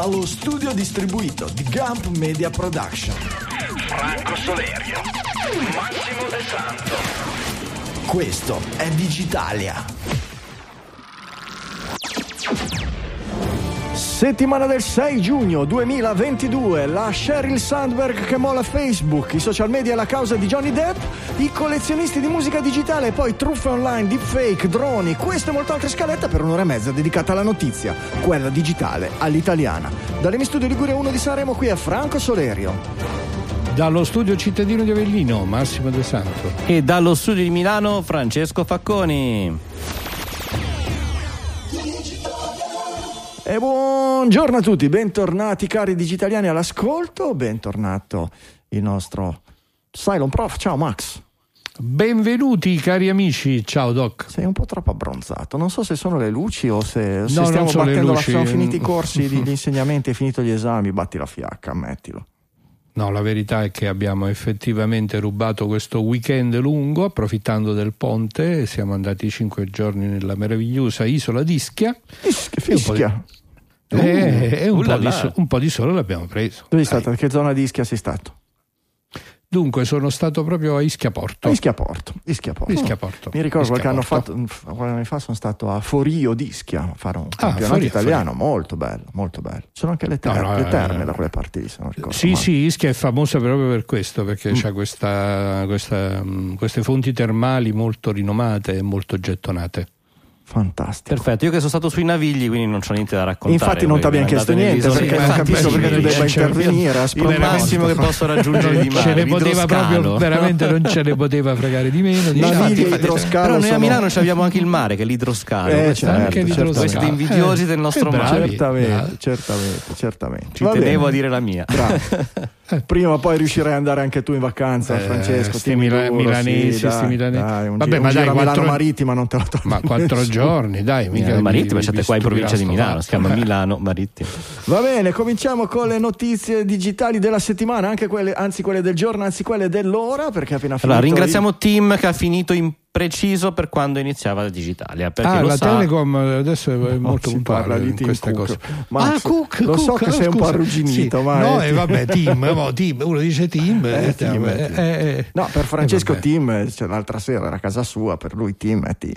dallo studio distribuito di Gump Media Production. Franco Solerio, Massimo De Santo. Questo è Digitalia. Settimana del 6 giugno 2022, la Sheryl Sandberg che molla Facebook, i social media la causa di Johnny Depp, i collezionisti di musica digitale, poi truffe online, deepfake, droni, questo e molto altre scalette per un'ora e mezza dedicata alla notizia, quella digitale all'italiana. Dalle Studio Liguria 1 di Sanremo qui a Franco Solerio. Dallo studio cittadino di Avellino, Massimo De Santo. E dallo studio di Milano, Francesco Facconi. E buongiorno a tutti, bentornati cari digitaliani all'ascolto, bentornato il nostro Cylon Prof. Ciao Max. Benvenuti cari amici, ciao Doc. Sei un po' troppo abbronzato, non so se sono le luci o se, se No, stiamo le battendo la... Sono finiti i corsi, di- gli insegnamenti, è finito gli esami, batti la fiacca, ammettilo. No, la verità è che abbiamo effettivamente rubato questo weekend lungo, approfittando del ponte, siamo andati cinque giorni nella meravigliosa isola d'Ischia Fischia, E un po' di- fischia. e, e un, po di so- un po' di sole l'abbiamo preso. Dove sei stato? Che zona di Ischia sei stato? Dunque sono stato proprio a Ischia Porto. Ischia Porto. Ischia Porto. Ischia Porto. Mi ricordo Ischia qualche anno, fatto, qualche anno fa sono stato a Forio d'Ischia a fare un Ah, campionato Forio, italiano, molto bello, molto bello. Sono anche le, ter- No, no, le eh, terme da quelle parti lì, se non ricordo Sì, male. sì, Ischia è famosa proprio per questo, Mm. perché c'ha questa, questa, mh, queste fonti termali molto rinomate e molto gettonate. Fantastico. Perfetto, io che sono stato sui navigli, quindi non c'ho niente da raccontare. Infatti non ti abbiamo chiesto niente perché non capisco perché tu debba cioè, intervenire. Il massimo che posso raggiungere di mare, ce ne poteva proprio, veramente non ce ne poteva fregare di meno. diciamo. Navigli Infatti, idroscalo Però noi a Milano abbiamo anche il mare, che è l'idroscalo. Eh, certo, di certamente. Voi siete invidiosi del nostro Eh, mare. Certamente, certamente, certamente. Ci tenevo a dire la mia. Bravo. Prima o poi riuscirai ad andare anche tu in vacanza, Eh, Francesco. sti milanesi, sti milanesi. Vabbè, ma dai, Milano Marittima non te lo tolgo Ma quattro giorni, dai, mica Milano Marittima, siete qua in provincia di Milano, si chiama. Milano Marittima. Va bene, cominciamo con le notizie digitali della settimana, anche quelle, anzi quelle del giorno, anzi quelle dell'ora, perché appena finito Allora, ringraziamo Tim che ha finito in preciso per quando iniziava la Digitalia. Perché Ah, lo la sa, Telecom adesso è il- molto puntuale parla di queste Cook. cose. Max, ah, Cook, lo so Cook, che oh, sei un po' arrugginito, Sì. ma No, è- e vabbè, Tim, mo, Tim, uno dice Tim, Eh, eh, Tim, eh, eh, eh, eh. No, per Francesco Eh, eh, cioè, l'altra sera era a casa sua, per lui Tim è. Eh,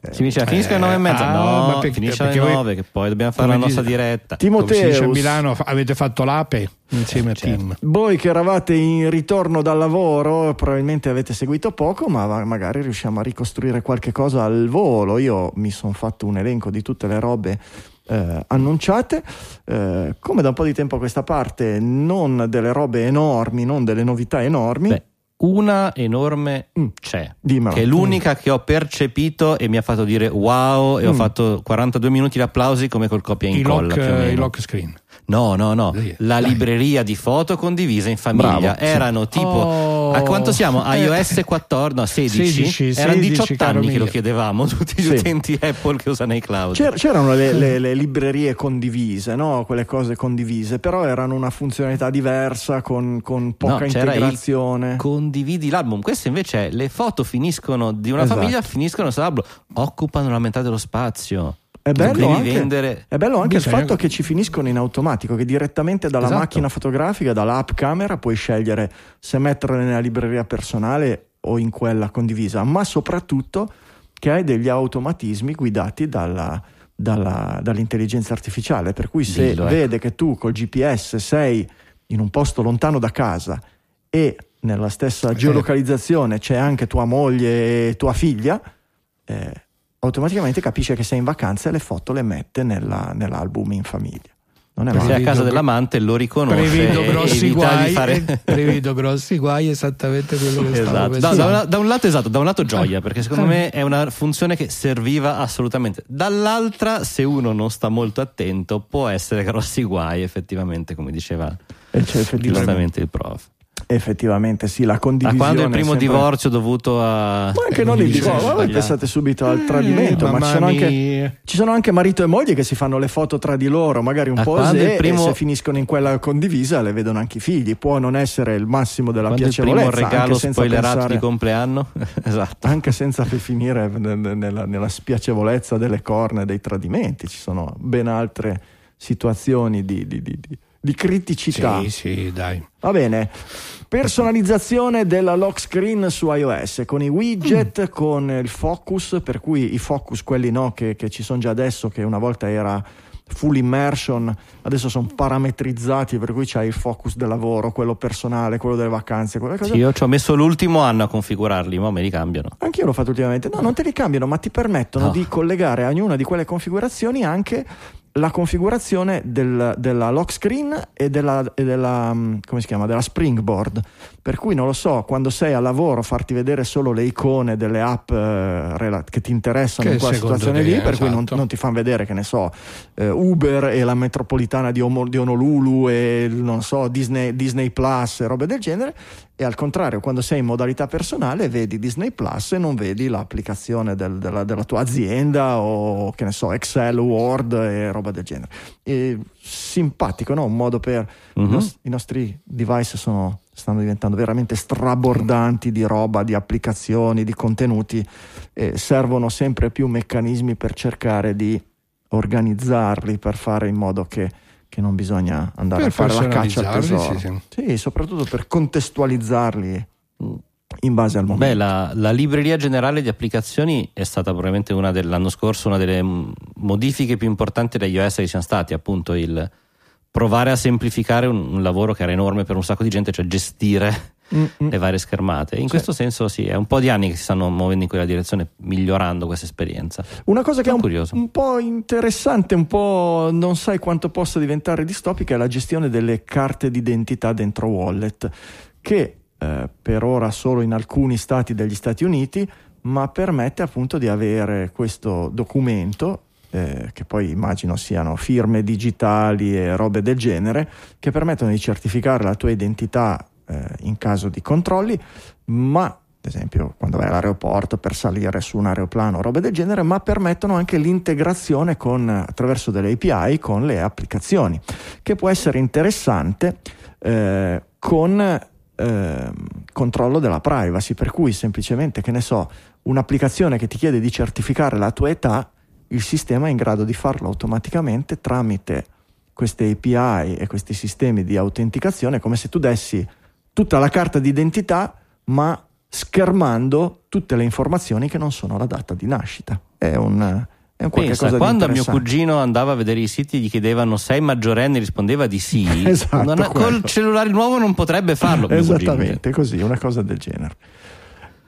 eh. Si diceva finisca alle nove e mezza. ah, no, ma perché- finisce alle perché voi- nove, che poi dobbiamo fare la nostra diretta. Dice a Milano, avete fatto l'ape insieme a Tim. voi che eravate in ritorno dal lavoro, probabilmente avete seguito poco, ma magari riusciamo a ricostruire qualche cosa al volo. Io mi sono fatto un elenco di tutte le robe eh, annunciate. Eh, come da un po' di tempo a questa parte, non delle robe enormi, non delle novità enormi. Beh, una enorme Mm. c'è. Dimmelo. Che è l'unica che ho percepito e mi ha fatto dire wow e ho Mm. fatto 42 minuti di applausi come col copia e I incolla lock, più o eh, lock screen. No, no, no, la libreria di foto condivisa in famiglia. Bravo, sì. Erano tipo Oh. a quanto siamo? IOS 14, no, 16. 16, Erano 16, 18 caro anni che lo mio. chiedevamo tutti gli Sì. utenti Apple che usano iCloud. C'er- c'erano le, le- le librerie condivise, no? quelle cose condivise, però erano una funzionalità diversa con, con poca No, c'era il integrazione. Condividi l'album. Questo invece è le foto finiscono di una Esatto. famiglia, finiscono sull'album, occupano la metà dello spazio. È bello, anche, vendere- è bello anche il Bisogna- fatto che ci finiscono in automatico, che direttamente dalla Esatto. macchina fotografica, dall'app camera, puoi scegliere se metterle nella libreria personale o in quella condivisa, ma soprattutto che hai degli automatismi guidati dalla, dalla- dall'intelligenza artificiale, per cui se Dillo, ecco. vede che tu col GPS sei in un posto lontano da casa e nella stessa geolocalizzazione c'è anche tua moglie e tua figlia, eh, automaticamente capisce che sei in vacanza e le foto le mette nella- nell'album in famiglia. Non è Se è male. a casa dell'amante lo riconosce Prevedo e grossi guai, fare... eh, prevedo grossi guai, esattamente quello che stavo Esatto. No, pensando. da, una- da un lato esatto, da un lato gioia, perché secondo me è una funzione che serviva assolutamente. Dall'altra, se uno non sta molto attento, può essere grossi guai, effettivamente, come diceva E c'è effettivamente, giustamente il prof. effettivamente sì, la condivisione. quando il primo sempre- divorzio dovuto a... Ma anche non il divorzio, ma voi pensate subito al tradimento, Eh, ma ci sono, anche, ci sono anche marito e moglie che si fanno le foto tra di loro, magari un A po' il primo- e se finiscono in quella condivisa le vedono anche i figli. Può non essere il massimo della Quando il primo piacevolezza, regalo spoilerato pensare- di compleanno? esatto. anche senza fi- finire nella, nella spiacevolezza delle corna e dei tradimenti, ci sono ben altre situazioni di, di, di, di criticità. Sì, sì, dai. Va bene. Personalizzazione della lock screen su iOS con i widget, mm. con il focus, per cui i focus, quelli no, che, che ci sono già adesso, che una volta era full immersion, adesso sono parametrizzati per cui c'hai il focus del lavoro, quello personale, quello delle vacanze, quelle cose. Sì, io ci ho messo l'ultimo anno a configurarli, ma me li cambiano. Anch'io l'ho fatto ultimamente. No, non te li cambiano, ma ti permettono no. di collegare a ognuna di quelle configurazioni anche la configurazione del, della lock screen e della, e della, mm, della springboard per cui non lo so quando sei a lavoro farti vedere solo le icone delle app eh, che ti interessano che in quella situazione lì per esatto. cui non, non, ti fanno vedere che ne so eh, Uber e la metropolitana di, Om- di, Honolulu e non so Disney, Disney Plus e robe del genere e al contrario quando sei in modalità personale vedi Disney Plus e non vedi l'applicazione del, della, della, tua azienda o che ne so Excel, Word e roba del genere e, simpatico no? un modo per uh-huh. i nostri device sono stanno diventando veramente strabordanti di roba, di applicazioni, di contenuti e servono sempre più meccanismi per cercare di organizzarli per fare in modo che, che non bisogna andare per a fare la caccia al tesoro. Sì, sì. sì, soprattutto per contestualizzarli in base al momento. Beh, la, la, libreria generale di applicazioni è stata probabilmente una dell'anno scorso una delle modifiche più importanti degli OS che ci sono stati, appunto il provare a semplificare un, un, lavoro che era enorme per un sacco di gente, cioè gestire Mm-mm. le varie schermate. In sì. questo senso, sì, è un po' di anni che si stanno muovendo in quella direzione, migliorando questa esperienza. Una cosa che è un, un, po' interessante, un po' non sai quanto possa diventare distopica, è la gestione delle carte d'identità dentro Wallet, che eh, per ora solo in alcuni stati degli Stati Uniti, ma permette appunto di avere questo documento eh, che poi immagino siano firme digitali e robe del genere, che permettono di certificare la tua identità eh, in caso di controlli, ma ad esempio quando vai all'aeroporto per salire su un aeroplano robe del genere, ma permettono anche l'integrazione con, attraverso delle API con le applicazioni, che può essere interessante eh, con eh, controllo della privacy, per cui semplicemente, che ne so, un'applicazione che ti chiede di certificare la tua età, il sistema è in grado di farlo automaticamente tramite queste API e questi sistemi di autenticazione, come se tu dessi tutta la carta d'identità, ma schermando tutte le informazioni che non sono la data di nascita. È un, è un Pensa, quando mio cugino andava a vedere i siti gli chiedevano sei maggiorenne rispondeva di sì esatto, non, col cellulare nuovo non potrebbe farlo esattamente così una cosa del genere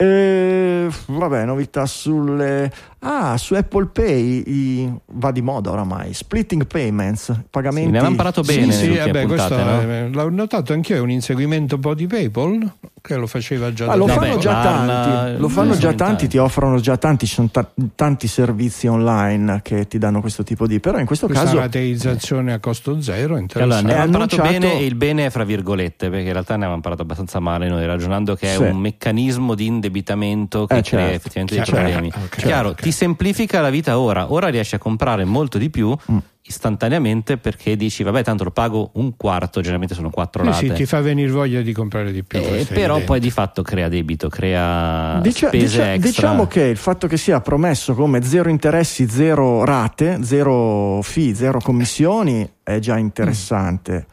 e, vabbè, novità sulle. Ah, su Apple Pay i... va di moda oramai. Splitting payments, pagamenti. Sì, ne avevamo parlato bene. Sì, sì vabbè, puntate, questo no? l'ho notato anch'io. È un inseguimento un po' di PayPal che lo faceva già ah, lo fanno già tanti. Lo fanno già tanti, ti offrono già tanti. Ci sono ta- tanti servizi online che ti danno questo tipo di. Però in questo Questa caso. rateizzazione a costo zero. Allora, ne avevamo parlato bene e il bene è fra virgolette, perché in realtà ne avevamo parlato abbastanza male noi, ragionando che è sì. un meccanismo di indebitamento che eh, crea certo. effettivamente dei problemi. Okay, Chiaro, okay. ti semplifica la vita ora, ora riesci a comprare molto di più. Mm istantaneamente perché dici vabbè tanto lo pago un quarto generalmente sono quattro rate sì, ti fa venire voglia di comprare di più eh, però poi di fatto crea debito crea Dice, spese extra diciamo che il fatto che sia promesso come zero interessi zero rate zero fee zero commissioni è già interessante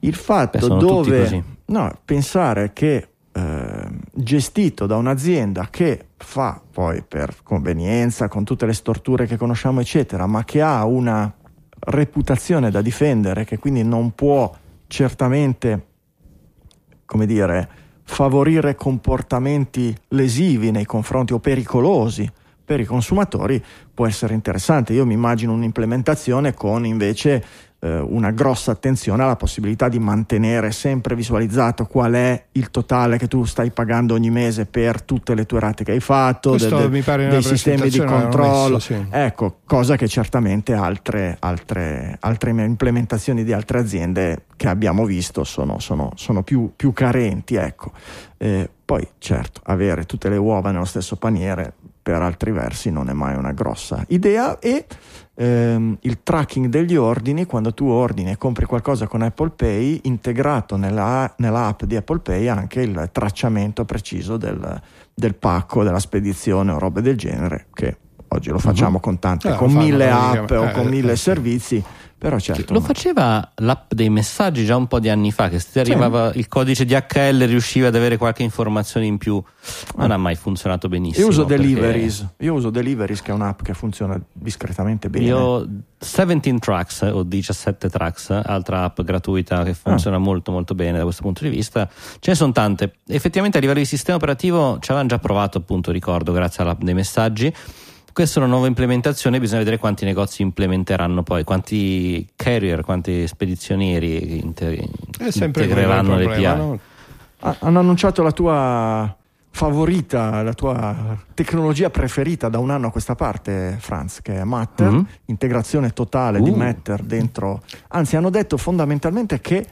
il fatto Beh, dove no, pensare che eh, gestito da un'azienda che fa poi per convenienza, con tutte le storture che conosciamo, eccetera, ma che ha una reputazione da difendere, che quindi non può certamente, come dire, favorire comportamenti lesivi nei confronti o pericolosi per i consumatori, può essere interessante. Io mi immagino un'implementazione con invece eh, una grossa attenzione alla possibilità di mantenere sempre visualizzato qual è il totale che tu stai pagando ogni mese per tutte le tue rate che hai fatto, de, de, dei sistemi di controllo. Messo, sì. Ecco, cosa che certamente altre, altre, altre, implementazioni di altre aziende che abbiamo visto sono, sono, sono più, più, carenti. Ecco. Eh, poi, certo, avere tutte le uova nello stesso paniere per altri versi non è mai una grossa idea e ehm, il tracking degli ordini quando tu ordini e compri qualcosa con Apple Pay integrato nella, nell'app di Apple Pay anche il tracciamento preciso del, del pacco, della spedizione o robe del genere che oggi lo facciamo uh-huh. con tante, eh, con mille app o con eh, mille eh, servizi Però certo. Lo ma- faceva l'app dei messaggi già un po' di anni fa, che se arrivava il codice DHL riusciva ad avere qualche informazione in più. Non ha mai funzionato benissimo. Io uso perché Deliveries, io uso Deliveries che è un'app che funziona discretamente bene. Io 17 Tracks o 17 Tracks, altra app gratuita che funziona Ah. molto molto bene da questo punto di vista. Ce ne sono tante. Effettivamente a livello di sistema operativo ci avevano già provato, appunto, ricordo, grazie all'app dei messaggi. Questa è una nuova implementazione, bisogna vedere quanti negozi implementeranto poi, quanti carrier, quanti spedizionieri inter- È sempre quello il integreranno le problema, API. no? Ah, hanno annunciato la tua favorita, la tua tecnologia preferita da un anno a questa parte, Franz, che è Matter, Mhm. integrazione totale di Uh. Matter dentro. Anzi, hanno detto fondamentalmente che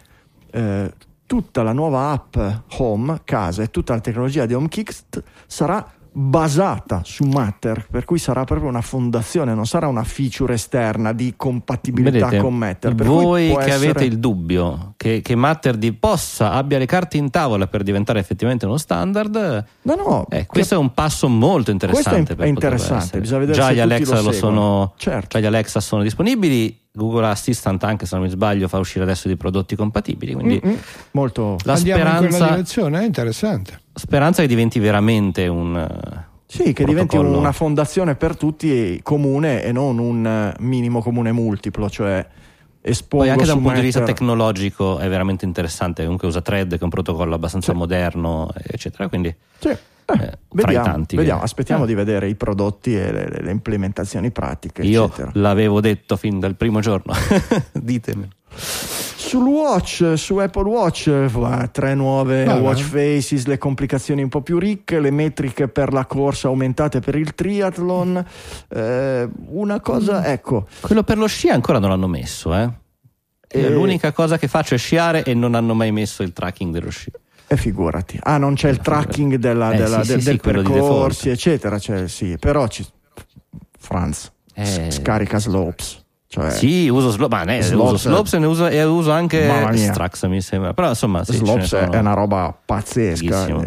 eh, tutta la nuova app Home, casa e tutta la tecnologia di HomeKit sarà basata su Matter, per cui sarà proprio una fondazione, non sarà una feature esterna di compatibilità Vedete, con Matter. Per cui voi che essere- avete il dubbio che, che Matterd possa abbia le carte in tavola per diventare effettivamente uno standard, No, no, eh, che- questo è un passo molto interessante. Questo è- per è poterlo interessante, bisogna vedere già se gli Alexa lo lo sono, Certo. già gli Alexa sono disponibili. Google Assistant, anche se non mi sbaglio, fa uscire adesso dei prodotti compatibili. Quindi Mm-mm. molto la Andiamo in quella speranza, direzione, è interessante. Speranza che diventi veramente un. eh, Sì, che diventi una fondazione per tutti comune e non un eh, minimo comune multiplo, cioè espongo Poi anche da un punto di vista tecnologico è veramente interessante. Comunque usa Thread, che è un protocollo abbastanza Sì. moderno, eccetera. Quindi Sì. Eh, i vediamo, tanti vediamo, che- aspettiamo Eh. di vedere i prodotti e le, le- le implementazioni pratiche, io eccetera. l'avevo detto fin dal primo giorno. Ditemi. Sul Watch, su Apple Watch, eh, tre nuove Vabbè. watch faces, le complicazioni un po' più ricche, le metriche per la corsa aumentate per il triathlon. eh, una cosa, ecco, Quello per lo sci ancora non l'hanno messo, eh. Io Eh. L'unica cosa che faccio è sciare e non hanno mai messo il tracking dello sci. E figurati, ah, non c'è il tracking della- Eh, della- sì, del, sì, del sì, percorsi, eccetera. Cioè, sì, però ci... Franz Eh. scarica slopes. Cioè, Sì, uso Slopes, ma ne, Slopes- uso Slopes e ne uso, e uso anche. Strax, mi sembra. Però insomma, sì, slopes è- sono. è una roba pazzesca. Fighissimo.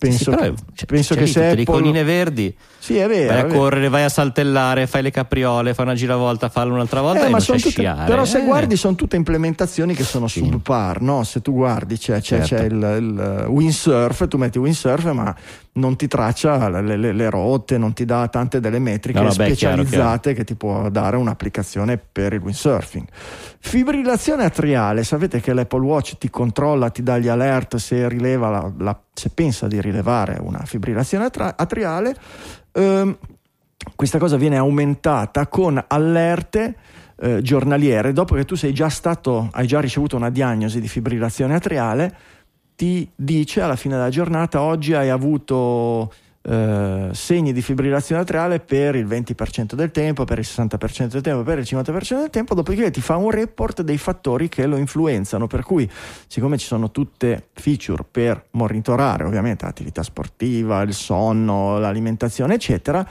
Eh, penso sì, però che, è- c'è- penso che lì se Apple... colline verdi, Sì, è vero. vai a correre, vai a saltellare, fai le capriole, fai una giravolta, fallo un'altra volta Eh, ma tutte- sciare. però se Eh. guardi sono tutte implementazioni che sono Sì. subpar, no? Se tu guardi c'è, c'è- Certo. c'è il, il windsurf, tu metti windsurf ma non ti traccia le, le- le rotte, non ti dà tante delle metriche No, no, beh, chiaro, specializzate che ti può dare un'applicazione per il windsurfing. Fibrillazione atriale, sapete che l'Apple Watch ti controlla, ti dà gli alert se rileva la- la- se pensa di rilevare una fibrillazione atriale. Ehm, questa cosa viene aumentata con allerte eh, giornaliere. Dopo che tu sei già stato, hai già ricevuto una diagnosi di fibrillazione atriale, ti dice alla fine della giornata oggi hai avuto eh, segni di fibrillazione atriale per il 20% del tempo, per il 60% del tempo, per il 50% del tempo, dopodiché ti fa un report dei fattori che lo influenzano, per cui siccome ci sono tutte feature per monitorare ovviamente l'attività sportiva, il sonno, l'alimentazione, eccetera,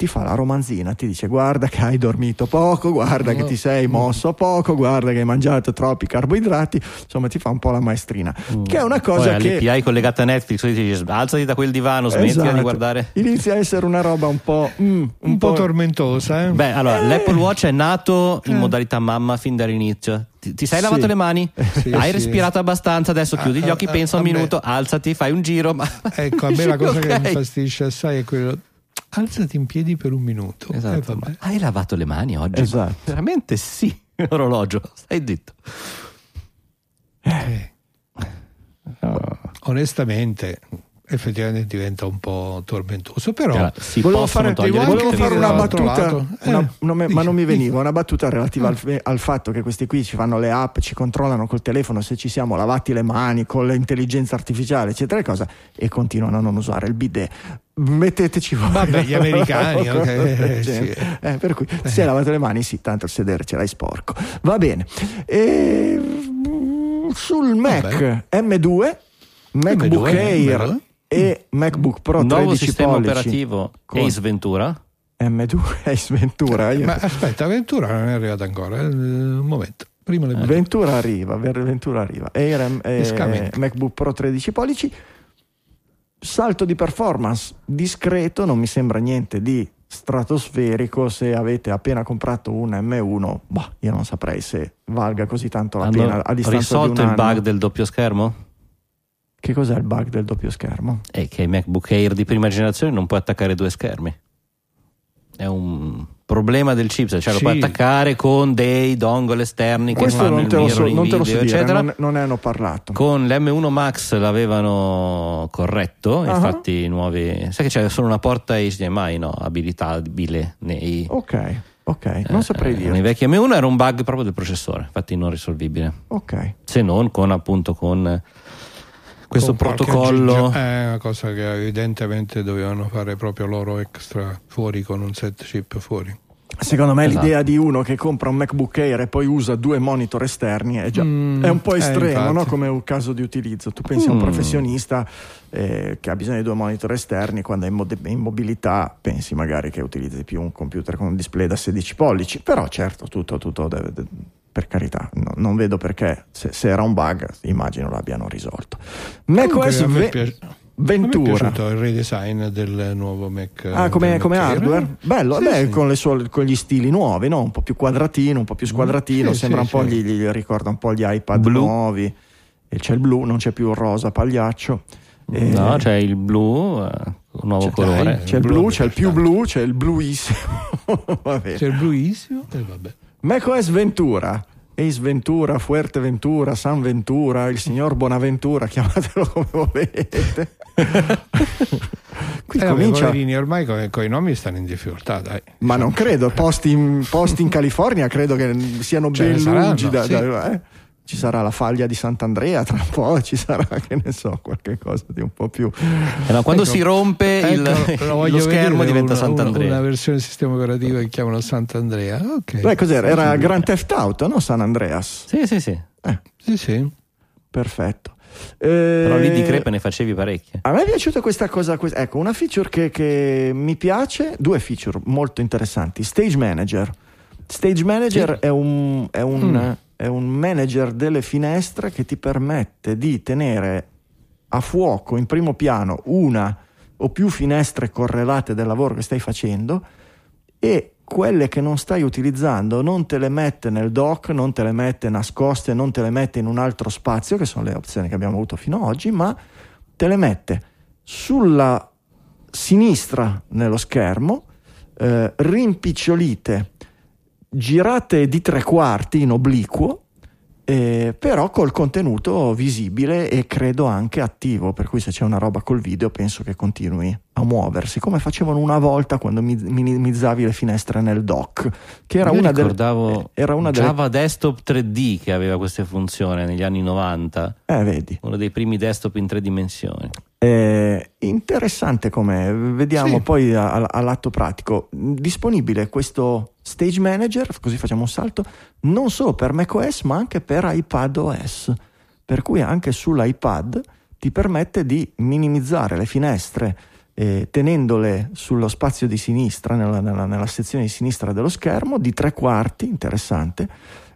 ti fa la romanzina, ti dice guarda che hai dormito poco, guarda che ti sei mosso poco, guarda che hai mangiato troppi carboidrati, insomma ti fa un po' la maestrina, che è una cosa Poi che... all'API collegata a Netflix, ti dice alzati da quel divano, smettila Esatto. di guardare. Inizia a essere una roba un po'... mm, Un po' tormentosa, eh? Beh, allora, Eh. l'Apple Watch è nato in modalità mamma fin dall'inizio. Ti, ti sei Sì. lavato le mani? Sì, Hai sì. respirato abbastanza? Adesso chiudi gli Ah, occhi, ah, pensa un a me- minuto, alzati, fai un giro. Ma... Ecco, a me la cosa che mi Ok. infastidisce assai è quello. Alzati in piedi per un minuto. Eh, Esatto. vabbè. Ma hai lavato le mani oggi? Esatto. Veramente sì. Orologio, stai zitto. Eh. Onestamente, effettivamente diventa un po' tormentoso, però si Volevo fare, volevo fare una battuta, lato. una- Eh, non me- ma dici, non mi dici. veniva, una battuta relativa al, al fatto che questi qui ci fanno le app, ci controllano col telefono se ci siamo lavati le mani con l'intelligenza artificiale, eccetera, e cosa, e continuano a non usare il bidet. Metteteci voi. Vabbè, gli americani, Cosa ok, del sì. Eh, per cui se sei lavato le mani, sì, tanto il sedere ce l'hai sporco. Va bene. E, sul Mac M2, MacBook M2, Air M2. E MacBook Pro Nuovo 13 sistema pollici. operativo Con- Ace Ventura. M2 Ace Ventura. Io- Ma aspetta, Ventura non è arrivata ancora. eh, Un momento. Prima le Ventura arriva, Ventura arriva. Air e Escamente. MacBook Pro 13 pollici. Salto di performance discreto, non mi sembra niente di stratosferico se avete appena comprato un M1 boh, io non saprei se valga così tanto la Hanno pena a distanza risolto di un il bug del doppio schermo? Che cos'è il bug del doppio schermo? È che i MacBook Air di prima generazione non puoi attaccare due schermi. È un problema del chipset, cioè Sì. lo puoi attaccare con dei dongle esterni che questo fanno non te, lo so, non te lo so video, dire eccetera. non, non ne hanno parlato Con l'M1 Max l'avevano corretto, Ah. infatti i nuovi... Sai che c'è solo una porta HDMI no, abilitabile nei, ok ok non saprei eh, dire nei vecchi M1 era un bug proprio del processore, infatti non risolvibile. ok Se non con appunto con questo protocollo... È una cosa che evidentemente dovevano fare proprio loro extra fuori con un set chip fuori. Secondo me Esatto. l'idea di uno che compra un MacBook Air e poi usa due monitor esterni è, già, Mm, è un po' eh, estremo infatti. no? come un caso di utilizzo. Tu pensi a un Mm. professionista eh, che ha bisogno di due monitor esterni, quando è in, mod- in mobilità pensi magari che utilizzi più un computer con un display da 16 pollici, però certo tutto, tutto deve- de- per carità, no- non vedo perché se, se era un bug immagino l'abbiano risolto. macOS ve- piace- A me è Ventura. piaciuto il redesign del nuovo Mac. Ah, come, come Mac hardware? Bello, Sì, beh, sì. Con, le sue- con gli stili nuovi, no? un po' più quadratino, un po' più squadratino, Sì, sembra sì, un po' sì. gli, gli ricorda un po' gli iPad Blu. nuovi. E c'è il blu, non c'è più il rosa pagliaccio. E- No, c'è il blu, eh, un nuovo C'è- colore. dai. c'è il blu, blu c'è il più blu, c'è il bluissimo. C'è il bluissimo e vabbè. macOS Ventura, Ace Ventura, Fuerteventura, San Ventura, il signor Bonaventura, chiamatelo come volete. Qui Eh, comincia. poverini, ormai con, i nomi stanno in difficoltà, dai. Ma non credo, posti in, posti in California credo che siano Ce ben saranno, lungi da, sì. da- eh. Ci sarà la faglia di Sant'Andrea tra un po', ci sarà, che ne so, qualche cosa di un po' più... Eh no, quando Ecco, si rompe il, Ecco, lo schermo diventa una, Sant'Andrea. Una, una versione del sistema operativo che chiamano Sant'Andrea. Ok. Beh, cos'era? Era Grand Theft Auto, no? San Andreas. Sì, sì, sì. Eh, Sì, sì. perfetto. Però lì di Eh, crepe ne facevi parecchie. A me è piaciuta questa cosa, quest- ecco, una feature che, che mi piace, due feature molto interessanti. Stage Manager. Stage Manager è, un, è, un, Mm. È un manager delle finestre che ti permette di tenere a fuoco in primo piano una o più finestre correlate del lavoro che stai facendo e quelle che non stai utilizzando non te le mette nel dock, non te le mette nascoste, non te le mette in un altro spazio, che sono le opzioni che abbiamo avuto fino ad oggi, ma te le mette sulla sinistra nello schermo, eh, rimpicciolite, girate di tre quarti in obliquo, eh, però col contenuto visibile e credo anche attivo, per cui se c'è una roba col video penso che continui a muoversi, come facevano una volta quando mi- minimizzavi le finestre nel dock, che era Io una delle... ricordavo era una delle... Java Desktop 3D che aveva queste funzioni negli anni 90, Eh, vedi. uno dei primi desktop in tre dimensioni. Eh, interessante come vediamo Sì. poi all'atto pratico. Disponibile questo Stage Manager, così facciamo un salto, non solo per macOS ma anche per iPad OS. Per cui anche sull'iPad ti permette di minimizzare le finestre eh, tenendole sullo spazio di sinistra, nella, nella- nella sezione di sinistra dello schermo, di tre quarti, interessante,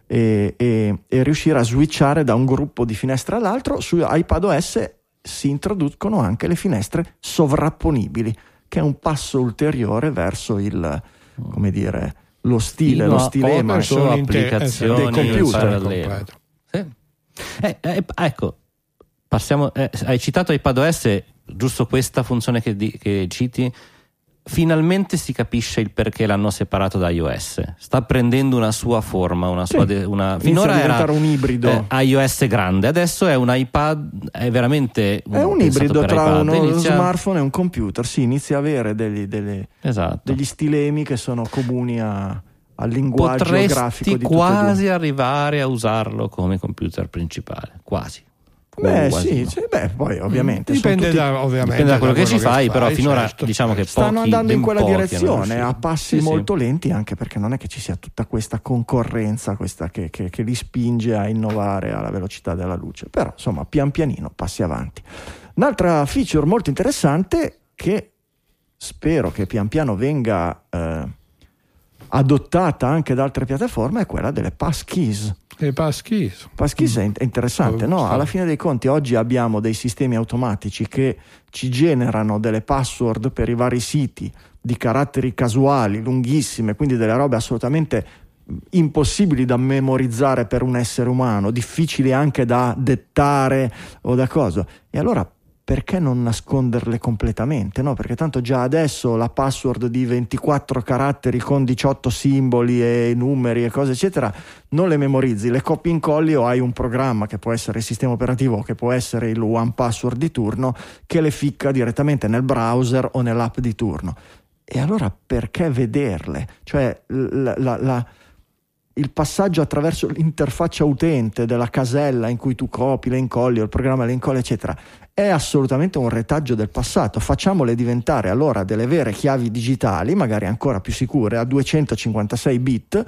e, e- e riuscire a switchare da un gruppo di finestre all'altro. Su iPadOS si introducono anche le finestre sovrapponibili, che è un passo ulteriore verso il, come dire, lo stile, lo stilema. Sono applicazioni dei computer. Sì. Eh, eh, ecco, passiamo, eh, hai citato iPadOS, giusto questa funzione che, di- che citi, finalmente si capisce il perché l'hanno separato da iOS. Sta prendendo una sua forma, una sua Sì. de- una- finora era diventare un ibrido. eh, iOS grande, adesso è un iPad, è veramente È un ibrido tra iPad. uno Inizia- smartphone e un computer. Si inizia a avere degli, delle- Esatto. degli stilemi che sono comuni a- al linguaggio grafico Potresti di tutte e quasi arrivare a usarlo come computer principale, quasi. Beh, Quasi sì, no. sì, beh, poi ovviamente sono Dipende tutti- da, ovviamente, Dipende da quello che ci fai, fai, però finora certo. diciamo che stanno pochi, andando in quella direzione a passi Sì, sì. molto lenti anche perché non è che ci sia tutta questa concorrenza questa che, che- che li spinge a innovare alla velocità della luce però insomma pian pianino passi avanti un'altra feature molto interessante che spero che pian piano venga eh, adottata anche da altre piattaforme è quella delle passkeys E passkeys. Passkeys in- è interessante, no? Stavo- Alla fine dei conti oggi abbiamo dei sistemi automatici che ci generano delle password per i vari siti di caratteri casuali, lunghissime, quindi delle robe assolutamente impossibili da memorizzare per un essere umano, difficili anche da dettare o da cosa. E allora perché non nasconderle completamente? No? Perché tanto già adesso la password di 24 caratteri con 18 simboli e numeri e cose eccetera non le memorizzi, le copi incolli o hai un programma che può essere il sistema operativo che può essere il one password di turno che le ficca direttamente nel browser o nell'app di turno. E allora perché vederle? Cioè la, la, la il passaggio attraverso l'interfaccia utente della casella in cui tu copi, le incolli, o il programma le incolli, eccetera, è assolutamente un retaggio del passato. Facciamole diventare allora delle vere chiavi digitali, magari ancora più sicure, a 256 bit,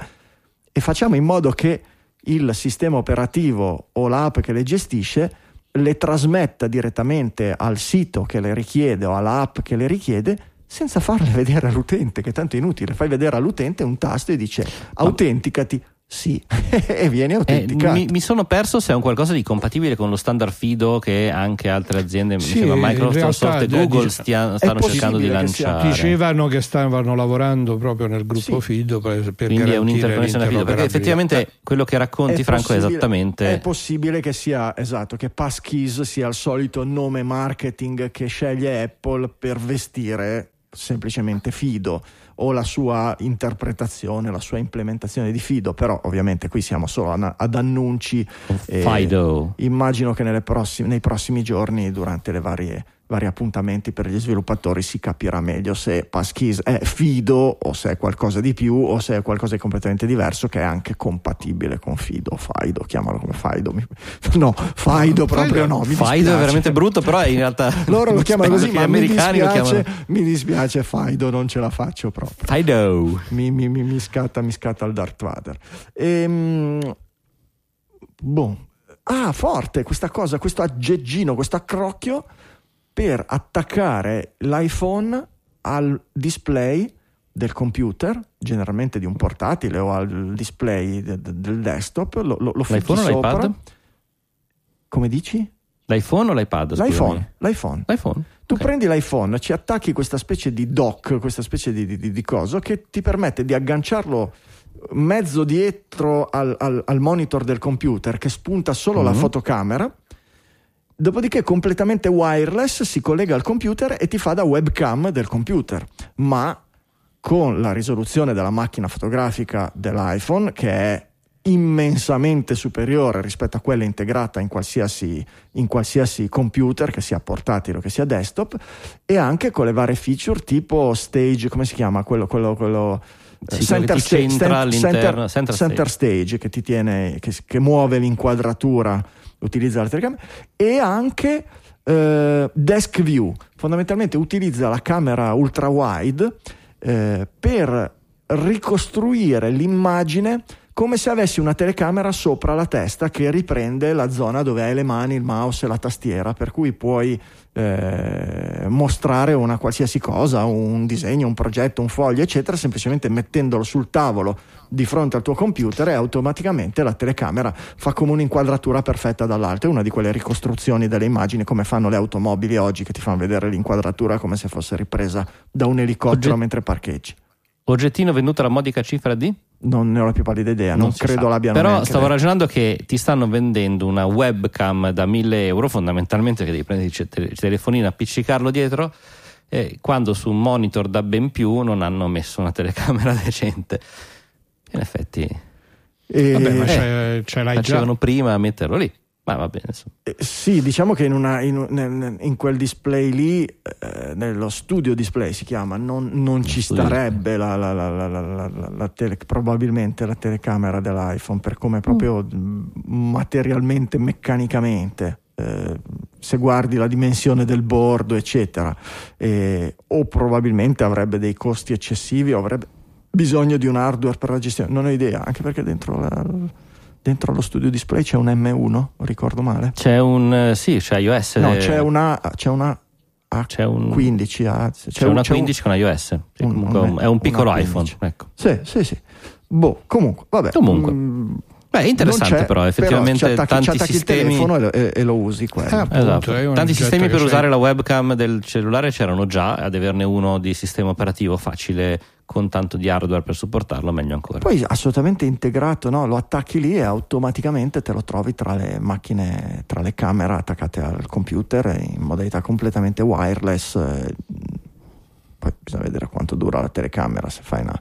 e facciamo in modo che il sistema operativo o l'app che le gestisce le trasmetta direttamente al sito che le richiede o all'app che le richiede senza farle vedere all'utente, che tanto è inutile. Fai vedere all'utente un tasto e dice autenticati. Sì, e viene autenticato. Eh, mi, mi, sono perso se è un qualcosa di compatibile con lo standard FIDO che anche altre aziende, sì, mi sembra Microsoft e Google dice, stia, stanno cercando di lanciare. Dicevano che stavano lavorando proprio nel gruppo sì. FIDO per, per Quindi è un'interconnessione FIDO, perché effettivamente eh, quello che racconti è Franco è esattamente... È possibile che sia, esatto, che Passkeys sia il solito nome marketing che sceglie Apple per vestire semplicemente Fido o la sua interpretazione, la sua implementazione di Fido, però ovviamente qui siamo solo ad annunci. Fido. immagino che prossime, nei prossimi giorni, durante le varie vari appuntamenti per gli sviluppatori si capirà meglio se Passkis è Fido o se è qualcosa di più o se è qualcosa di completamente diverso che è anche compatibile con Fido, Fido, chiamalo come Fido. No, Fido proprio no. Mi Fido è veramente brutto, però in realtà loro lo chiamano così, ma mi dispiace, mi dispiace Fido, non ce la faccio proprio. Fido. Mi, mi, mi, mi scatta, mi scatta il Darth Vader. Ehm, boh. Ah, forte questa cosa, questo aggeggino, questo accrocchio per attaccare l'iPhone al display del computer, generalmente di un portatile o al display de- de- del desktop, lo, lo, lo L'iPhone o l'iPad? Come dici? L'iPhone o l'iPad? L'iPhone, l'iPhone. L'iPhone. Tu okay. prendi l'iPhone, ci attacchi questa specie di dock, questa specie di, di, di coso che ti permette di agganciarlo mezzo dietro al, al, al monitor del computer che spunta solo mm-hmm. la fotocamera Dopodiché completamente wireless si collega al computer e ti fa da webcam del computer, ma con la risoluzione della macchina fotografica dell'iPhone che è immensamente superiore rispetto a quella integrata in qualsiasi, in qualsiasi computer, che sia portatile o che sia desktop, e anche con le varie feature tipo stage, come si chiama? Quello, quello, quello sì, center, sta- center, center, center, center, stage che ti tiene, che, che muove l'inquadratura utilizza la telecamera e anche eh, Desk View, fondamentalmente utilizza la camera ultra wide eh, per ricostruire l'immagine come se avessi una telecamera sopra la testa che riprende la zona dove hai le mani, il mouse e la tastiera, per cui puoi eh, mostrare una qualsiasi cosa, un disegno, un progetto, un foglio, eccetera, semplicemente mettendolo sul tavolo di fronte al tuo computer e automaticamente la telecamera fa come un'inquadratura perfetta dall'alto. È una di quelle ricostruzioni delle immagini come fanno le automobili oggi che ti fanno vedere l'inquadratura come se fosse ripresa da un elicottero Ogget- mentre parcheggi. Oggettino venduto alla modica cifra di? Non ne ho la più pallida idea, non, non credo sa. l'abbiano Però stavo detto. ragionando che ti stanno vendendo una webcam da 1000 euro, fondamentalmente che devi prendere il telefonino, appiccicarlo dietro, e quando su un monitor da ben più non hanno messo una telecamera decente. In effetti... E... Vabbè, ma eh, ce l'hai facevano già. prima a metterlo lì. Ma va bene. Eh, sì, diciamo che in, una, in, in quel display lì, eh, nello studio display si chiama, non, non ci starebbe la, la, la, la tele, probabilmente la telecamera dell'iPhone per come proprio mm. materialmente, meccanicamente. Eh, se guardi la dimensione del bordo, eccetera, eh, o probabilmente avrebbe dei costi eccessivi o avrebbe bisogno di un hardware per la gestione. Non ho idea, anche perché dentro la dentro allo studio display c'è un M1, ricordo male? C'è un eh, sì, c'è iOS. No, c'è una c'è una A c'è un 15 A, c'è, c'è una c'è 15 un, con iOS. Sì, un, un, è un piccolo iPhone, ecco. Sì, sì, sì. Boh, comunque, vabbè. Comunque. Mm, Beh, è interessante però, effettivamente però attacchi, tanti sistemi... il telefono e, e, e lo usi quello. Eh, appunto, Esatto. Tanti sistemi per usare la webcam del cellulare c'erano già, ad averne uno di sistema operativo facile con tanto di hardware per supportarlo, meglio ancora. Poi assolutamente integrato, no? lo attacchi lì e automaticamente te lo trovi tra le macchine, tra le camere attaccate al computer in modalità completamente wireless. eh, Poi bisogna vedere quanto dura la telecamera, se fai una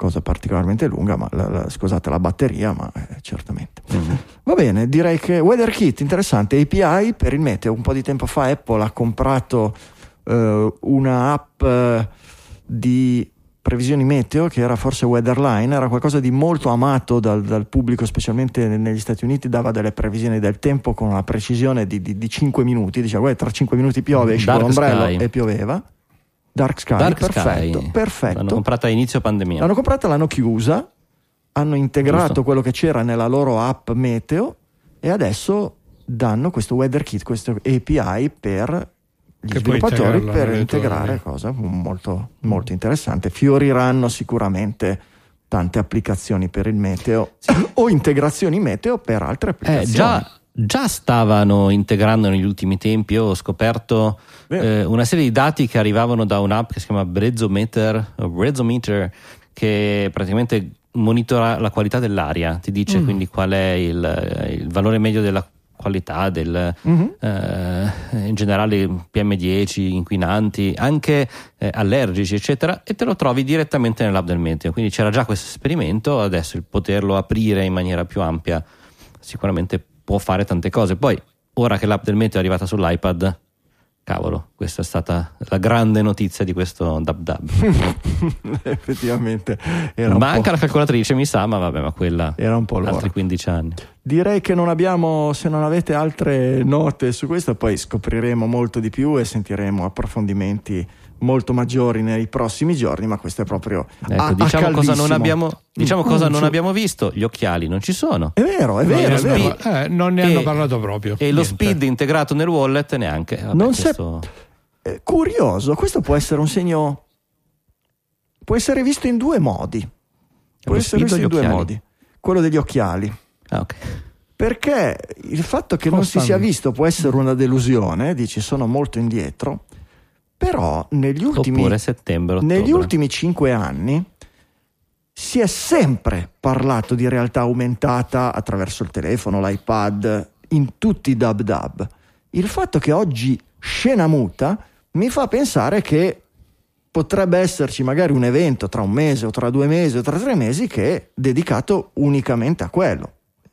cosa particolarmente lunga, ma la- la- scusate la batteria, ma eh, certamente. Mhm. Va bene, direi che WeatherKit, interessante, API per il meteo. Un po' di tempo fa Apple ha comprato eh, una app eh, di previsioni meteo che era forse Weatherline, era qualcosa di molto amato dal, dal pubblico, specialmente negli Stati Uniti, dava delle previsioni del tempo con una precisione di, di, di 5 minuti, diceva "Guarda, tra 5 minuti piove, Dark l'ombrello e pioveva. Dark Sky, Dark perfetto, Sky. perfetto. L'hanno comprata a inizio pandemia. L'hanno comprata, l'hanno chiusa, hanno integrato Giusto. quello che c'era nella loro app meteo e adesso danno questo weather kit, questo API per gli Che sviluppatori per integrare tue- cosa molto, molto interessante. Fioriranno sicuramente tante applicazioni per il meteo o integrazioni meteo per altre Eh, applicazioni. già, già stavano integrando negli ultimi tempi. Io ho scoperto eh, una serie di dati che arrivavano da un'app che si chiama Brezometer, Brezometer che praticamente monitora la qualità dell'aria, ti dice Mm. quindi qual è il, il valore medio della qualità del, Mhm. eh, in generale PM10, inquinanti, anche eh, allergici, eccetera, e te lo trovi direttamente nell'app del meteo. Quindi c'era già questo esperimento, adesso il poterlo aprire in maniera più ampia sicuramente può fare tante cose. Poi, ora che l'app del meteo è arrivata sull'iPad, cavolo, questa è stata la grande notizia di questo Dab Dab. Effettivamente era un, Manca la calcolatrice, mi sa, ma vabbè, ma quella era un po' l'ora. altri 15 anni. Direi che non abbiamo, se non avete altre note su questo, poi scopriremo molto di più e sentiremo approfondimenti molto maggiori nei prossimi giorni, ma questo è proprio Ecco, a- a diciamo cosa non abbiamo, diciamo Mm, cosa mm, non su- abbiamo visto, gli occhiali non ci sono. È vero, è Non vero, è vero. eh, non ne E- hanno parlato proprio. E lo Niente. speed integrato nel wallet neanche. Vabbè, Non questo- Eh, curioso, questo può essere un segno può essere visto in due modi. Può Lo essere visto in due modi. Quello degli occhiali. Ah, ok. Perché il fatto che non si sia visto può essere una delusione, dici sono molto indietro, però negli ultimi, negli ultimi cinque anni si è sempre parlato di realtà aumentata attraverso il telefono, l'iPad, in tutti i dub dub. Il fatto che oggi scena muta mi fa pensare che potrebbe esserci magari un evento tra un mese o tra due mesi o tra tre mesi che è dedicato unicamente a quello.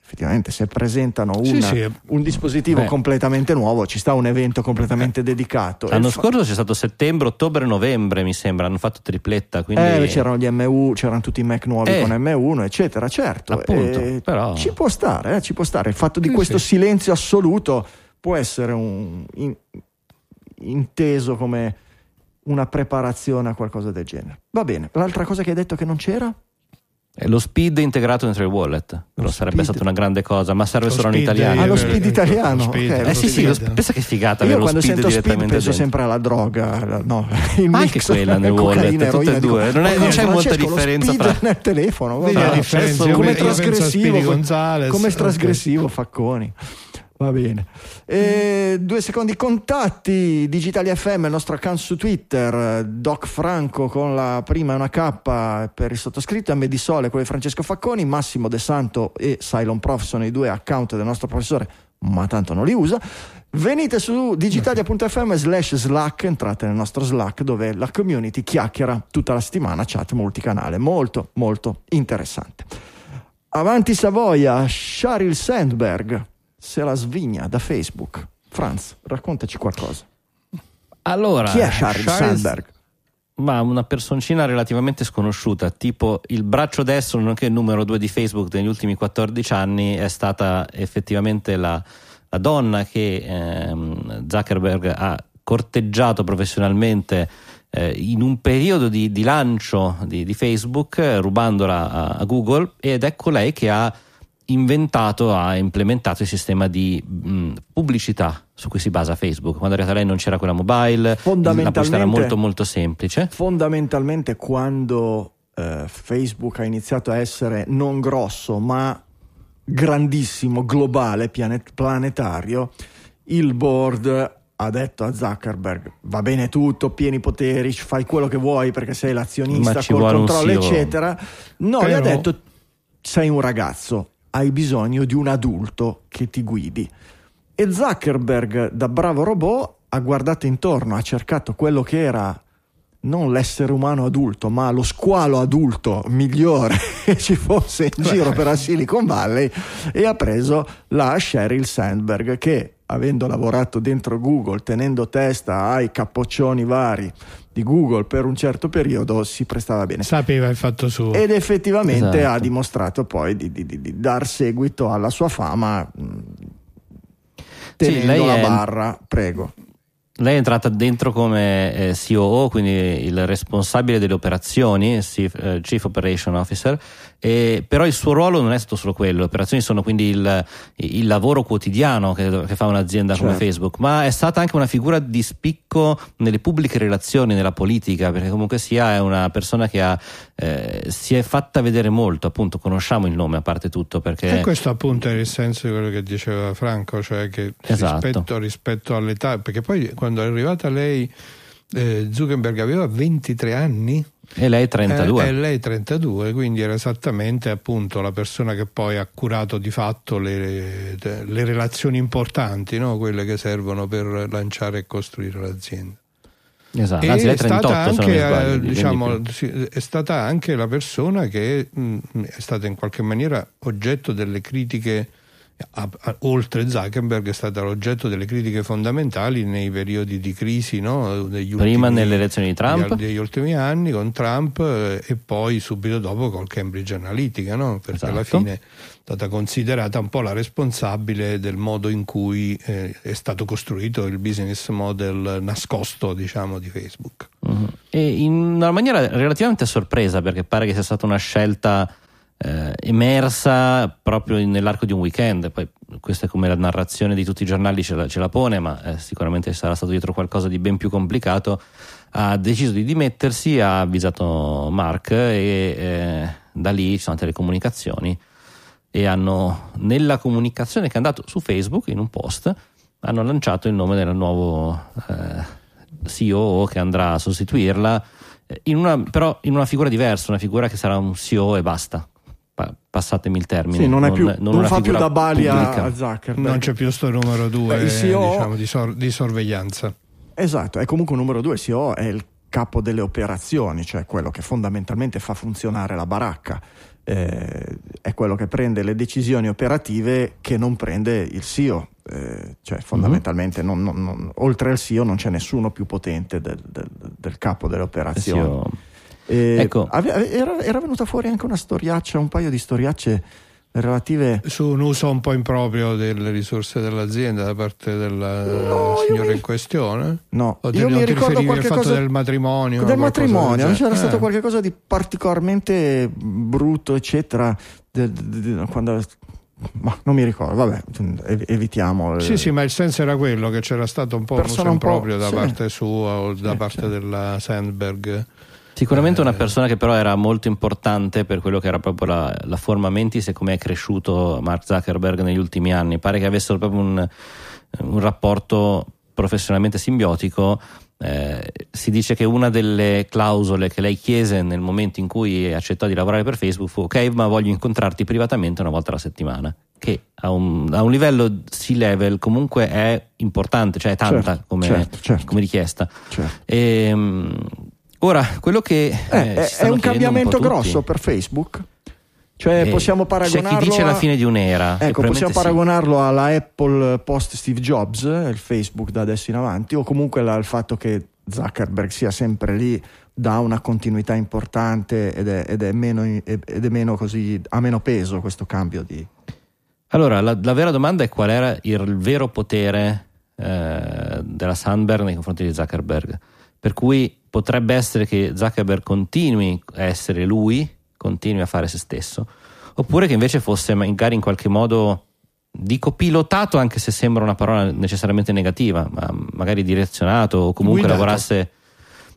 Effettivamente se presentano Sì, una- sì. un dispositivo Beh. completamente nuovo ci sta un evento completamente dedicato. L'anno fa- scorso c'è stato settembre, ottobre, novembre, mi sembra. Hanno fatto tripletta. Quindi... Eh, c'erano gli MU, c'erano tutti i Mac nuovi Eh. con M1, eccetera, certo. Appunto, Eh, però- Ci può stare, eh, ci può stare. Il fatto di Sì, questo sì. silenzio assoluto può essere un- in- inteso come una preparazione a qualcosa del genere. Va bene, l'altra cosa che hai detto che non c'era? Eh, Lo speed integrato dentro il wallet. Però sarebbe speed. stata una grande cosa, ma serve Lo solo in speed, italiano. Ah, lo speed italiano, lo speed, ok. lo Eh sì, sì, lo speed. pensa che figata Io avere lo quando speed sento speed penso dentro. sempre alla droga, no, il Ma mix, anche quella nel wallet, tutte e due. Non è- "Oh, non c'è molta lo differenza speed fra- nel telefono, vabbè. la differenza? Come trasgressivo, come- trasgressivo Facconi. Va bene. E due secondi contatti, Digitali FM, il nostro account su Twitter, Doc Franco con la prima e una K per il sottoscritto, MD Sole quello di Francesco Facconi, Massimo De Santo e Cylon Prof sono i due account del nostro professore, ma tanto non li usa. Venite su digitalia.fm slash Slack, entrate nel nostro Slack dove la community chiacchiera tutta la settimana, chat multicanale, molto molto interessante. Avanti Savoia, Sheryl Sandberg se la svigna da Facebook. Franz, raccontaci qualcosa. Allora, Chi è Sheryl Sheryl- Sandberg? Ma una personcina relativamente sconosciuta, tipo il braccio destro, nonché il numero due di Facebook negli ultimi 14 anni, è stata effettivamente la, la donna che ehm, Zuckerberg ha corteggiato professionalmente eh, in un periodo di, di lancio di, di Facebook, eh, rubandola a, a Google, ed è colei che ha inventato, ha implementato il sistema di mh, pubblicità su cui si basa Facebook. Quando è arrivata lei non c'era quella mobile, la pubblicità era Fondamentalmente- molto molto semplice. Fondamentalmente quando eh, Facebook ha iniziato a essere non grosso ma grandissimo, globale, pianet- planetario, il board ha detto a Zuckerberg va bene tutto, pieni poteri, fai quello che vuoi perché sei l'azionista col controllo eccetera. No, gli ha detto sei un ragazzo, hai bisogno di un adulto che ti guidi. E Zuckerberg, da bravo robot, ha guardato intorno, ha cercato quello che era non l'essere umano adulto, ma lo squalo adulto migliore che ci fosse in giro per la Silicon Valley e ha preso la Sheryl Sandberg che avendo lavorato dentro Google, tenendo testa ai cappoccioni vari di Google per un certo periodo, si prestava bene. Sapeva il fatto suo. Ed effettivamente esatto. ha dimostrato poi di, di, di, di, dar seguito alla sua fama tenendo sì, la barra. Prego. Lei è entrata dentro come eh, COO, quindi il responsabile delle operazioni, eh, Chief Operation Officer, e, però il suo ruolo non è stato solo quello, le operazioni sono quindi il, il lavoro quotidiano che, che, fa un'azienda certo. come Facebook, ma è stata anche una figura di spicco nelle pubbliche relazioni, nella politica, perché comunque sia è una persona che ha, eh, si è fatta vedere molto, appunto conosciamo il nome a parte tutto. Perché... E questo appunto è il senso di quello che diceva Franco, cioè che esatto. rispetto, rispetto all'età, perché poi quando è arrivata lei eh, Zuckerberg aveva 23 anni e lei 32. Eh, e lei 32, quindi era esattamente appunto la persona che poi ha curato di fatto le, le relazioni importanti, no? quelle che servono per lanciare e costruire l'azienda. Esatto, e Anzi, è, 38, stata anche, sbagli, eh, diciamo, è stata anche la persona che mh, è stata in qualche maniera oggetto delle critiche oltre Zuckerberg è stata l'oggetto delle critiche fondamentali nei periodi di crisi no? degli prima ultimi, nelle elezioni di Trump degli ultimi anni con Trump eh, e poi subito dopo col Cambridge Analytica no? perché esatto. alla fine è stata considerata un po' la responsabile del modo in cui eh, è stato costruito il business model nascosto diciamo di Facebook uh-huh. e in una maniera relativamente sorpresa perché pare che sia stata una scelta eh, emersa proprio nell'arco di un weekend. Poi questa è come la narrazione di tutti i giornali ce la, ce la pone, ma eh, sicuramente sarà stato dietro qualcosa di ben più complicato. Ha deciso di dimettersi, ha avvisato Mark e eh, da lì ci sono state le comunicazioni e hanno nella comunicazione che è andato su Facebook in un post hanno lanciato il nome del nuovo eh, CEO che andrà a sostituirla eh, in una, però in una figura diversa, una figura che sarà un CEO e basta passatemi il termine. Sì, non, è più, non, non fa più da Bali a Zuckerberg. Non c'è più sto numero due Beh, CEO, diciamo, di, sor- di, sorveglianza. Esatto, è comunque un numero due. Il CEO è il capo delle operazioni, cioè quello che fondamentalmente fa funzionare la baracca. Eh, è quello che prende le decisioni operative che non prende il CEO. Eh, cioè fondamentalmente mm-hmm. non, non, oltre al CEO non c'è nessuno più potente del, del, del capo delle operazioni. Eh, ecco. era, era, venuta fuori anche una storiaccia, un paio di storiacce relative su un uso un po' improprio delle risorse dell'azienda da parte del no, signore mi... in questione? No, o io mi ricordo qualche cosa del matrimonio. Del matrimonio, del c'era eh. stato qualcosa di particolarmente brutto, eccetera. De, de, de, quando ma non mi ricordo, vabbè, evitiamo. Sì, sì, ma il senso era quello che c'era stato un po' un uso improprio da sì. parte sua o da sì, parte sì. della Sandberg Sicuramente una eh. persona che però era molto importante per quello che era proprio la, la forma mentis e come è cresciuto Mark Zuckerberg negli ultimi anni. Pare che avessero proprio un, un rapporto professionalmente simbiotico. Eh, si dice che una delle clausole che lei chiese nel momento in cui accettò di lavorare per Facebook fu ok ma voglio incontrarti privatamente una volta alla settimana che a un, a un livello C-level comunque è importante cioè è tanta certo, come, certo, certo. come, richiesta certo. e, ehm, Ora, quello che eh, eh, è un cambiamento un grosso per Facebook. Cioè, eh, possiamo paragonarlo. C'è chi dice a... la fine di un'era. Ecco, possiamo paragonarlo alla Apple post Steve Jobs, il Facebook da adesso in avanti, o comunque al fatto che Zuckerberg sia sempre lì, dà una continuità importante ed è, ed è, meno, ed è meno così, ha meno peso questo cambio di. Allora, la, la vera domanda è qual era il vero potere eh, della Sandberg nei confronti di Zuckerberg. Per cui potrebbe essere che Zuckerberg continui a essere lui, continui a fare se stesso, oppure che invece fosse magari in qualche modo dico pilotato anche se sembra una parola necessariamente negativa, ma magari direzionato o comunque Guidato. lavorasse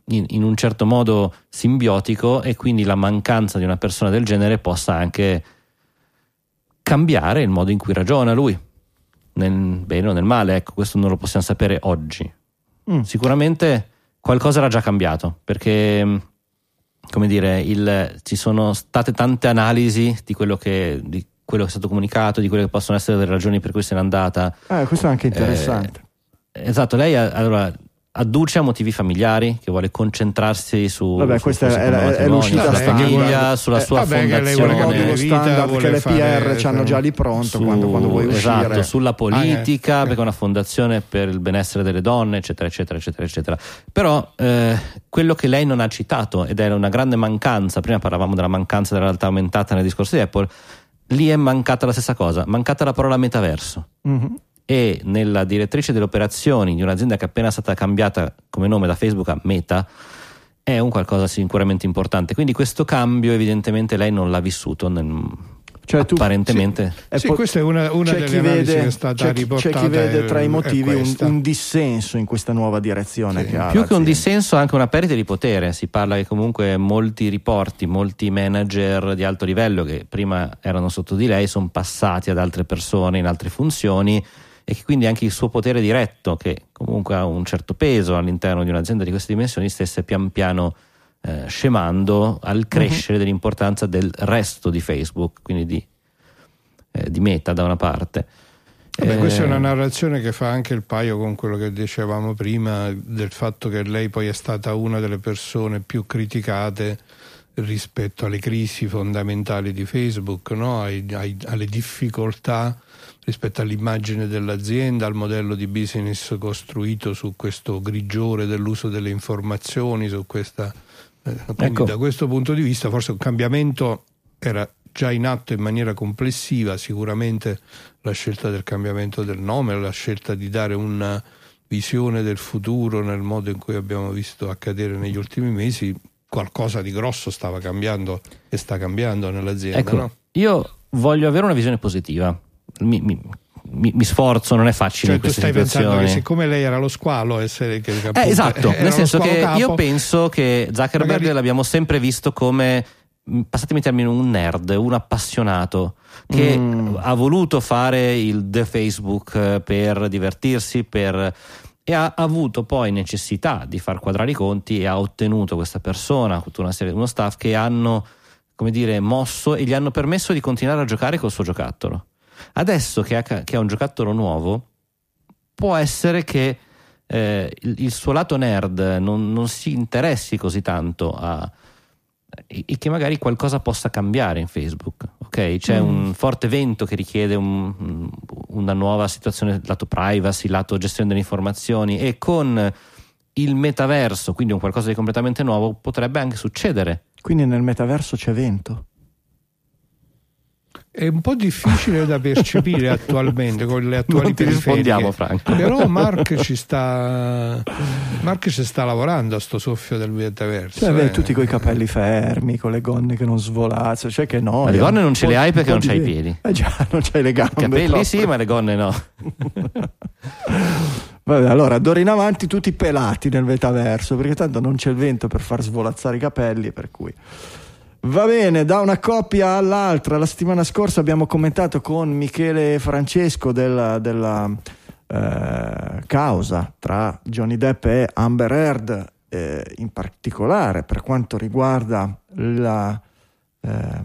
in, in, un certo modo simbiotico e quindi la mancanza di una persona del genere possa anche cambiare il modo in cui ragiona lui, nel bene o nel male, ecco, questo non lo possiamo sapere oggi. Mm. Sicuramente qualcosa era già cambiato, perché mm, come dire, il, ci sono state tante analisi di quello, che, di quello, che, è stato comunicato, di quelle che possono essere le ragioni per cui se n'è andata. Eh, questo è anche interessante. Eh, esatto, lei allora adduce a motivi familiari che vuole concentrarsi su, vabbè, su questa è, è, è l'uscita sulla famiglia, sulla eh, sua vabbè, fondazione. il modulo standard che le PR hanno già lì pronto su, quando, quando, vuoi esatto, uscire sulla politica ah, eh. perché è una fondazione per il benessere delle donne eccetera eccetera eccetera eccetera. Però eh, quello che lei non ha citato ed era una grande mancanza prima parlavamo della mancanza della realtà aumentata nel discorso di Apple lì è mancata la stessa cosa mancata la parola metaverso. Mm-hmm e nella direttrice delle operazioni di un'azienda che è appena stata cambiata come nome da Facebook a Meta è un qualcosa sicuramente importante. Quindi questo cambio evidentemente lei non l'ha vissuto nel, cioè tu, apparentemente. Sì, sì po- questa è una, una delle analisi vede, che è stata c'è, riportata. C'è chi vede tra i motivi un, un, dissenso in questa nuova direzione. Sì. Che Più che un dissenso, anche una perdita di potere. Si parla che comunque molti riporti, molti manager di alto livello che prima erano sotto di lei sono passati ad altre persone in altre funzioni e che quindi anche il suo potere diretto, che comunque ha un certo peso all'interno di un'azienda di queste dimensioni, stesse pian piano eh, scemando al mhm. crescere uh-huh. dell'importanza del resto di Facebook, quindi di, eh, di Meta da una parte. Vabbè, questa è una eh, narrazione che fa anche il paio con quello che dicevamo prima del fatto che lei poi è stata una delle persone più criticate rispetto alle crisi fondamentali di Facebook, no? ai, ai, alle difficoltà rispetto all'immagine dell'azienda, al modello di business costruito su questo grigiore dell'uso delle informazioni, su questa, eh, ecco. da questo punto di vista forse un cambiamento era già in atto in maniera complessiva, sicuramente la scelta del cambiamento del nome, la scelta di dare una visione del futuro nel modo in cui abbiamo visto accadere negli ultimi mesi, qualcosa di grosso stava cambiando e sta cambiando nell'azienda. Ecco, no? Io voglio avere una visione positiva mi, mi, mi, sforzo, non è facile. Cioè, tu stai situazioni. pensando che siccome lei era lo squalo, essere che, appunto, eh, esatto, nel senso che capo, io penso che Zuckerberg magari... l'abbiamo sempre visto come passatemi il termine, un nerd, un appassionato che mm. ha voluto fare il The Facebook eh, per divertirsi, per e ha avuto poi necessità di far quadrare i conti e ha ottenuto questa persona, tutta una serie, uno staff che hanno, come dire, mosso e gli hanno permesso di continuare a giocare col suo giocattolo. Adesso che ha, che ha un giocattolo nuovo, può essere che eh, il, il, suo lato nerd non, non, si interessi così tanto a, e che magari qualcosa possa cambiare in Facebook. Ok, c'è mm. un forte vento che richiede un, una nuova situazione lato privacy, lato gestione delle informazioni e con il metaverso, quindi un qualcosa di completamente nuovo, potrebbe anche succedere. Quindi nel metaverso c'è vento. È un po' difficile da percepire attualmente con le attuali non ti rispondiamo Franco. Però Mark ci sta Mark ci sta lavorando a sto soffio del metaverso cioè, eh. tutti con i capelli fermi con le gonne che non svolazzano cioè che no le gonne non ce le hai perché non c'hai i piedi? Eh già non c'hai le gambe i capelli troppo. sì ma le gonne no. Vabbè, allora d'ora in avanti tutti pelati nel metaverso perché tanto non c'è il vento per far svolazzare i capelli per cui Va bene, da una coppia all'altra. La settimana scorsa abbiamo commentato con Michele Francesco della, della eh, causa tra Johnny Depp e Amber Heard, eh, in particolare per quanto riguarda la, eh,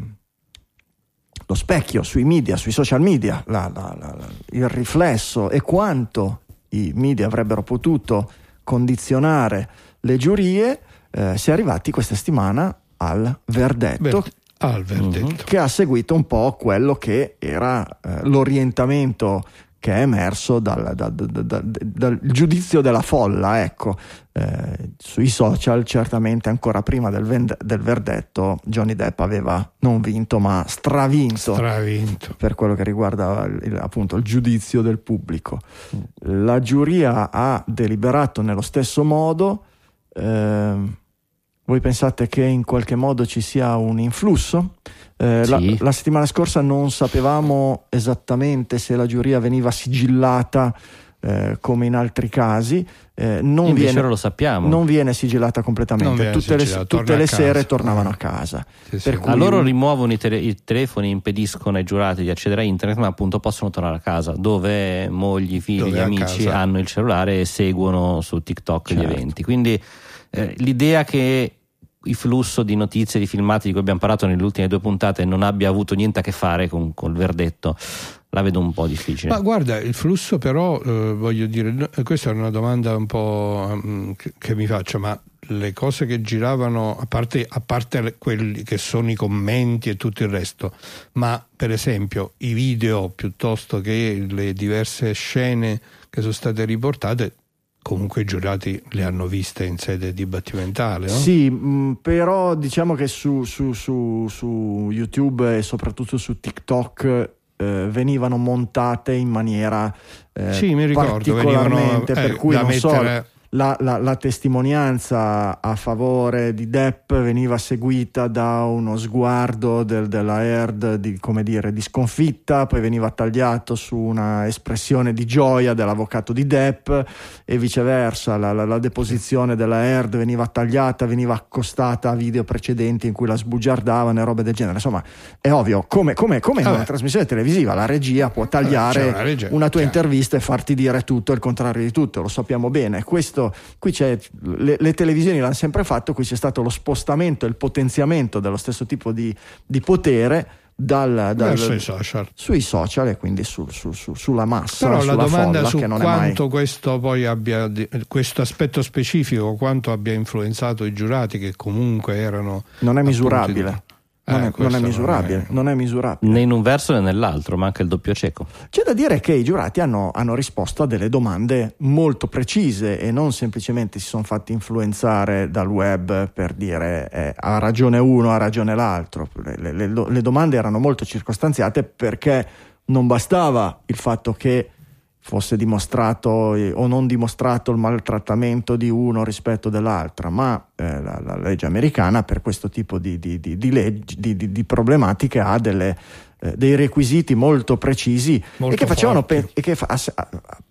lo specchio sui media, sui social media, la, la, il riflesso e quanto i media avrebbero potuto condizionare le giurie. Eh, si è arrivati questa settimana al verdetto. Ver- al verdetto. Uh-huh. Che ha seguito un po' quello che era eh, l'orientamento che è emerso dal, dal, dal, dal giudizio della folla, ecco. Eh, sui social, certamente ancora prima del, vend- del, verdetto, Johnny Depp aveva non vinto, ma stravinto, stravinto. per quello che riguarda il, appunto il giudizio del pubblico. La giuria ha deliberato nello stesso modo. Eh, voi pensate che in qualche modo ci sia un influsso? Eh, sì. la, la, settimana scorsa non sapevamo esattamente se la giuria veniva sigillata eh, come in altri casi. Eh, non, Invece viene, lo sappiamo. non viene sigillata completamente, viene tutte, sigillata, le, tutte le sere tornavano a casa. Sì, sì. Per cui- A loro rimuovono i, tele- i telefoni, impediscono ai giurati di accedere a internet, ma appunto possono tornare a casa, dove mogli, figli, Dove amici hanno il cellulare e seguono su TikTok Certo. gli eventi. Quindi eh, l'idea che il flusso di notizie, di filmati di cui abbiamo parlato nelle ultime due puntate non abbia avuto niente a che fare con col verdetto, la vedo un po' difficile. Ma guarda, il flusso però, eh, voglio dire, no, questa è una domanda un po' mm, che, che mi faccio, ma le cose che giravano, a parte, a parte quelli che sono i commenti e tutto il resto, ma per esempio i video piuttosto che le diverse scene che sono state riportate, comunque i giurati le hanno viste in sede dibattimentale, no? Sì, mh, però diciamo che su, su- su- su YouTube e soprattutto su TikTok eh, venivano montate in maniera eh, Sì, mi ricordo, particolarmente, venivano, eh, per cui non so, mettere- la, la- la testimonianza a favore di Depp veniva seguita da uno sguardo del- della Heard di, come dire, di sconfitta, poi veniva tagliato su una espressione di gioia dell'avvocato di Depp e viceversa, la, la- deposizione della Heard veniva tagliata, veniva accostata a video precedenti in cui la sbugiardavano e robe del genere. Insomma, è ovvio, come, come- come in Vabbè. una trasmissione televisiva, la regia può tagliare c'è una regia, una tua chiaro. intervista e farti dire tutto e il contrario di tutto, lo sappiamo bene. Questo, qui c'è, le, le televisioni l'hanno sempre fatto, qui c'è stato lo spostamento e il potenziamento dello stesso tipo di, di potere dal, dal- verso i social. sui social e quindi sul- su- su- sulla massa, Però la domanda folla su che non è mai... quanto questo poi abbia questo aspetto specifico, quanto abbia influenzato i giurati che comunque erano Non è appunto, misurabile. Non, Eh, è, non è non misurabile, è- non è misurabile. Né in un verso né nell'altro, manca il doppio cieco. C'è da dire che i giurati hanno, hanno risposto a delle domande molto precise e non semplicemente si sono fatti influenzare dal web per dire eh, ha ragione uno, ha ragione l'altro. Le- le- le domande erano molto circostanziate perché non bastava il fatto che fosse dimostrato eh, o non dimostrato il maltrattamento di uno rispetto dell'altra, ma eh, la, la legge americana per questo tipo di, di- di- di leggi- di- di- di problematiche ha delle, eh, dei requisiti molto precisi Molto e che facevano forti. pe- e che fa-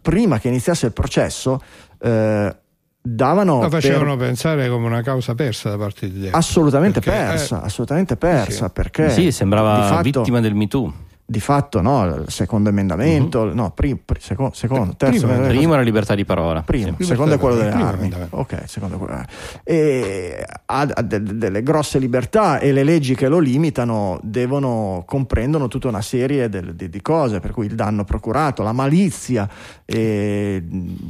prima che iniziasse il processo eh, davano Lo per- facevano pensare come una causa persa da parte di Depp. assolutamente Perché, persa, eh, assolutamente persa sì. perché sì, sembrava di fatto, vittima del Me Too. Di fatto no, il secondo emendamento, no, prim- pri- seco- secondo, terzo prima- emendamento- Prima la libertà di parola. Primo, Sì. secondo è quello delle Primo armi. Ok, secondo è quello. E ha, ha de- delle grosse libertà e le leggi che lo limitano devono, comprendono tutta una serie del- di, di cose, per cui il danno procurato, la malizia, e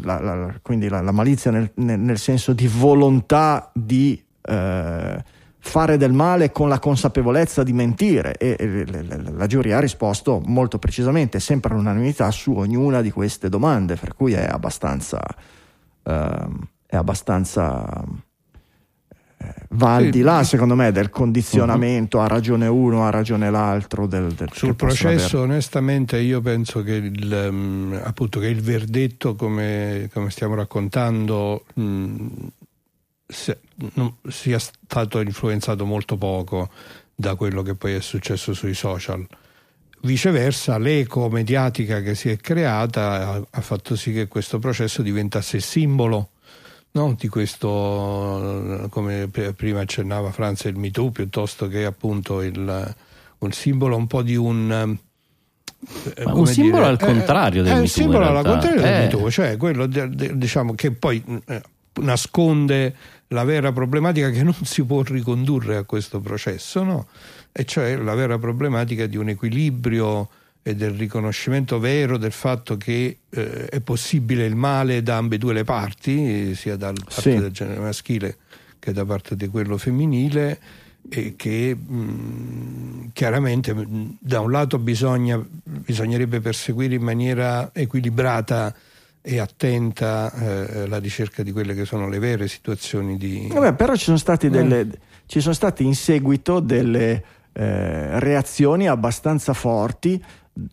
la- la- quindi la, la malizia nel, nel- nel senso di volontà di eh, fare del male con la consapevolezza di mentire e, e la giuria ha risposto molto precisamente, sempre all'unanimità su ognuna di queste domande, per cui è abbastanza, ehm, è abbastanza eh, va al di là, secondo me, del condizionamento, ha ragione uno, ha ragione l'altro. Del, del- Sul processo, avere. onestamente, io penso che il, ehm, appunto, che il verdetto, come, come stiamo raccontando, mh, sia stato influenzato molto poco da quello che poi è successo sui social. Viceversa, l'eco mediatica che si è creata ha, fatto sì che questo processo diventasse simbolo no, di questo, come prima accennava Franz, il MeToo, piuttosto che appunto il, un simbolo un po' di un... eh, Ma un simbolo dire, al contrario del è Me un Too, in simbolo al realtà. contrario del Eh. Me Too, cioè quello de- de- diciamo che poi eh, nasconde la vera problematica che non si può ricondurre a questo processo, no? e cioè la vera problematica di un equilibrio e del riconoscimento vero del fatto che eh, è possibile il male da ambedue le parti, sia da parte Sì. del genere maschile che da parte di quello femminile, e che mh, chiaramente mh, da un lato bisogna, bisognerebbe perseguire in maniera equilibrata e attenta eh, la ricerca di quelle che sono le vere situazioni di... Vabbè, però ci sono, stati Eh. delle, ci sono state in seguito delle eh, reazioni abbastanza forti,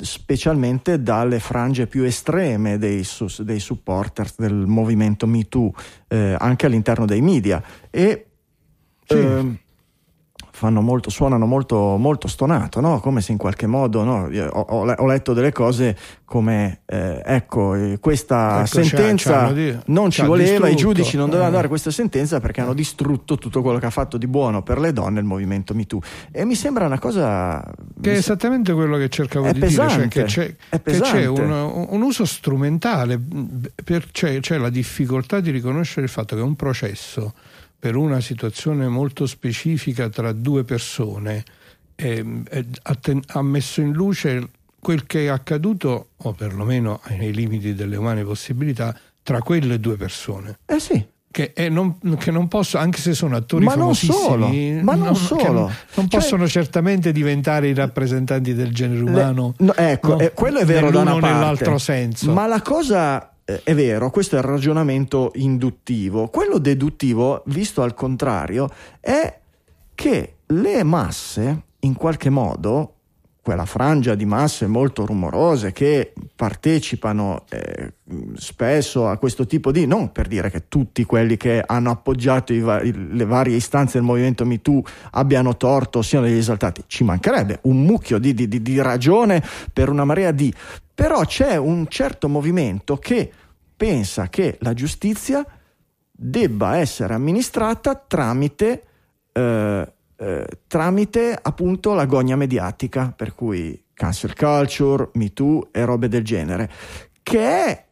specialmente dalle frange più estreme dei, dei supporters del movimento MeToo, eh, anche all'interno dei media. E Sì. ehm, fanno molto, suonano molto, molto stonato, no? come se in qualche modo no? ho, ho, letto delle cose come eh, ecco eh, questa ecco, sentenza c'ha, c'ha non ci voleva, distrutto. i giudici non dovevano eh. dare questa sentenza perché hanno distrutto tutto quello che ha fatto di buono per le donne il movimento MeToo e mi sembra una cosa che è esattamente quello che cercavo di pesante, dire, cioè che c'è, che c'è un, un, uso strumentale, per, c'è, c'è la difficoltà di riconoscere il fatto che un processo per una situazione molto specifica tra due persone eh, ha, ten- ha messo in luce quel che è accaduto, o perlomeno nei limiti delle umane possibilità, tra quelle due persone. Eh sì. Che, non, che non posso, anche se sono attori ma famosissimi, non ma non, non solo. non cioè, possono certamente diventare i rappresentanti del genere umano. Le, no, ecco, no, eh, quello è vero da una parte, nell'altro senso. Ma la cosa eh, è vero, questo è il ragionamento induttivo. Quello deduttivo, visto al contrario, è che le masse, in qualche modo, quella frangia di masse molto rumorose che partecipano eh, spesso a questo tipo di, non per dire che tutti quelli che hanno appoggiato va- le varie istanze del movimento MeToo abbiano torto, siano degli esaltati, ci mancherebbe un mucchio di, di, di ragione per una marea di... Però c'è un certo movimento che pensa che la giustizia debba essere amministrata tramite, eh, eh, tramite appunto la gogna mediatica, per cui cancel culture, Me Too e robe del genere, che è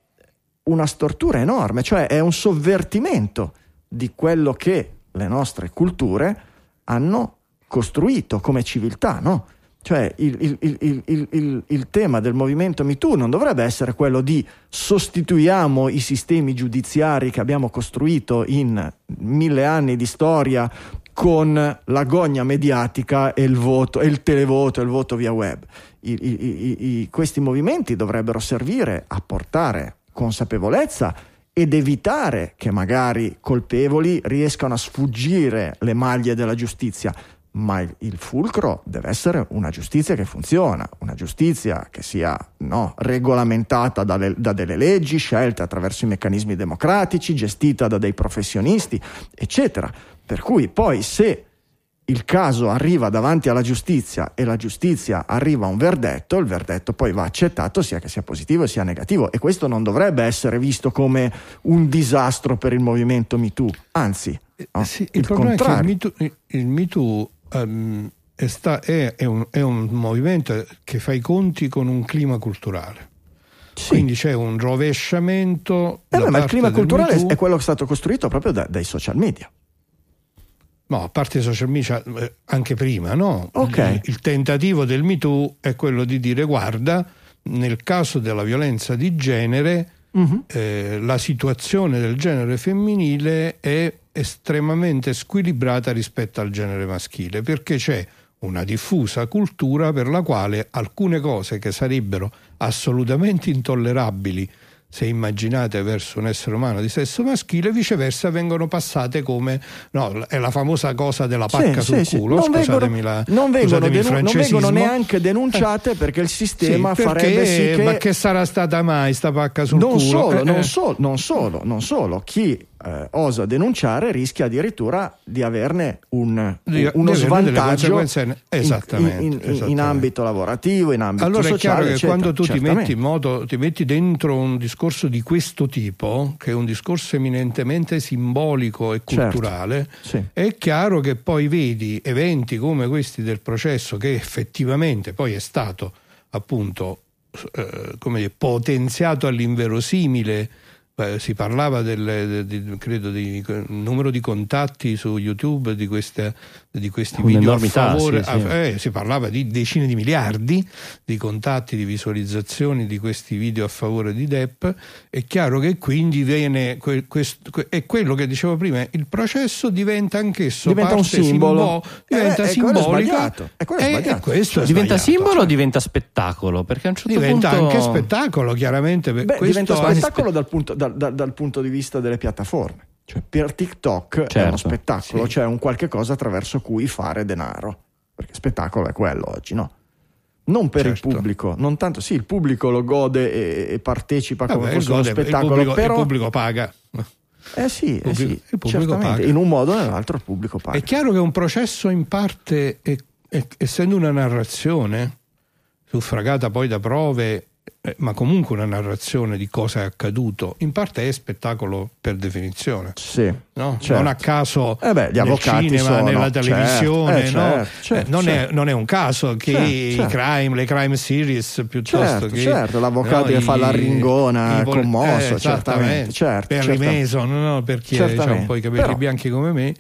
una stortura enorme, cioè è un sovvertimento di quello che le nostre culture hanno costruito come civiltà, no? Cioè il, il, il, il, tema del movimento MeToo non dovrebbe essere quello di sostituiamo i sistemi giudiziari che abbiamo costruito in mille anni di storia con la gogna mediatica e il voto, e il televoto e il voto via web. I, i, i, questi movimenti dovrebbero servire a portare consapevolezza ed evitare che magari colpevoli riescano a sfuggire le maglie della giustizia ma il, il, fulcro deve essere una giustizia che funziona, una giustizia che sia no, regolamentata dalle, da delle leggi, scelte attraverso i meccanismi democratici, gestita da dei professionisti, eccetera. Per cui poi se il caso arriva davanti alla giustizia e la giustizia arriva a un verdetto, il verdetto poi va accettato sia che sia positivo sia negativo e questo non dovrebbe essere visto come un disastro per il movimento MeToo, anzi, no, sì, il, il contrario. il MeToo um, è, sta, è, è, un, è, un, movimento che fa i conti con un clima culturale. Sì. Quindi c'è un rovesciamento. Eh beh, ma il clima culturale è quello che è stato costruito proprio da, dai social media. No, a parte i social media, eh, anche prima, no? Okay. Il, il tentativo del MeToo è quello di dire: guarda, nel caso della violenza di genere, uh-huh. eh, la situazione del genere femminile è estremamente squilibrata rispetto al genere maschile, perché c'è una diffusa cultura per la quale alcune cose che sarebbero assolutamente intollerabili se immaginate verso un essere umano di sesso maschile, viceversa vengono passate come no, è la famosa cosa della pacca sì, sul sì, culo. Sì. Non, vengono, la, non, vengono denu- non, vengono, neanche denunciate perché il sistema sì, perché, farebbe sì che. Ma che sarà stata mai sta pacca sul non culo? Solo, eh, non, so, non solo, non solo. Chi eh, osa denunciare rischia addirittura di averne un, di, uno di svantaggio in, esattamente, in, in, esattamente. in, ambito lavorativo, in ambito allora sociale. Allora è chiaro che quando tu ti metti, modo, ti metti, dentro un discorso di questo tipo, che è un discorso eminentemente simbolico e certo, culturale, certo, sì. è chiaro che poi vedi eventi come questi del processo che effettivamente poi è stato appunto eh, come dire, potenziato all'inverosimile si parlava del, di, credo di numero di contatti su YouTube di, queste, di questi video a favore, sì, sì. Eh, si parlava di decine di miliardi di contatti, di visualizzazioni di questi video a favore di Depp. È chiaro che quindi viene que, questo, è quello che dicevo prima, il processo diventa anch'esso diventa un simbolo, simbo, diventa eh, simbolica è è e, questo diventa simbolo cioè. o diventa spettacolo? Perché a un certo diventa punto... anche spettacolo, chiaramente. Beh, diventa spettacolo dal punto, da, da, dal punto di vista delle piattaforme. Cioè, per TikTok certo, è uno certo, spettacolo, sì. cioè un qualche cosa attraverso cui fare denaro. Perché spettacolo è quello oggi, no? Non per certo. il pubblico, non tanto, sì, il pubblico lo gode e, e partecipa Vabbè, come fosse uno spettacolo, il pubblico, però... il pubblico paga. Eh sì, eh pubblico, sì il pubblico paga. in un modo o nell'altro il pubblico paga. È chiaro che un processo in parte, è, è, essendo una narrazione, suffragata poi da prove eh, ma comunque una narrazione di cosa è accaduto, in parte è spettacolo per definizione. Sì, no? certo. Non a caso eh beh, gli nel cinema, sono, nella certo, televisione, eh, no? certo, certo, non, certo. È, non, È, un caso che i certo. crime, le crime series piuttosto certo, che certo, l'avvocato no, che fa la ringona i pol- commosso, eh, certamente, certo, Perry certo. Mason, no? per chi ha un po' i capelli Però- bianchi come me.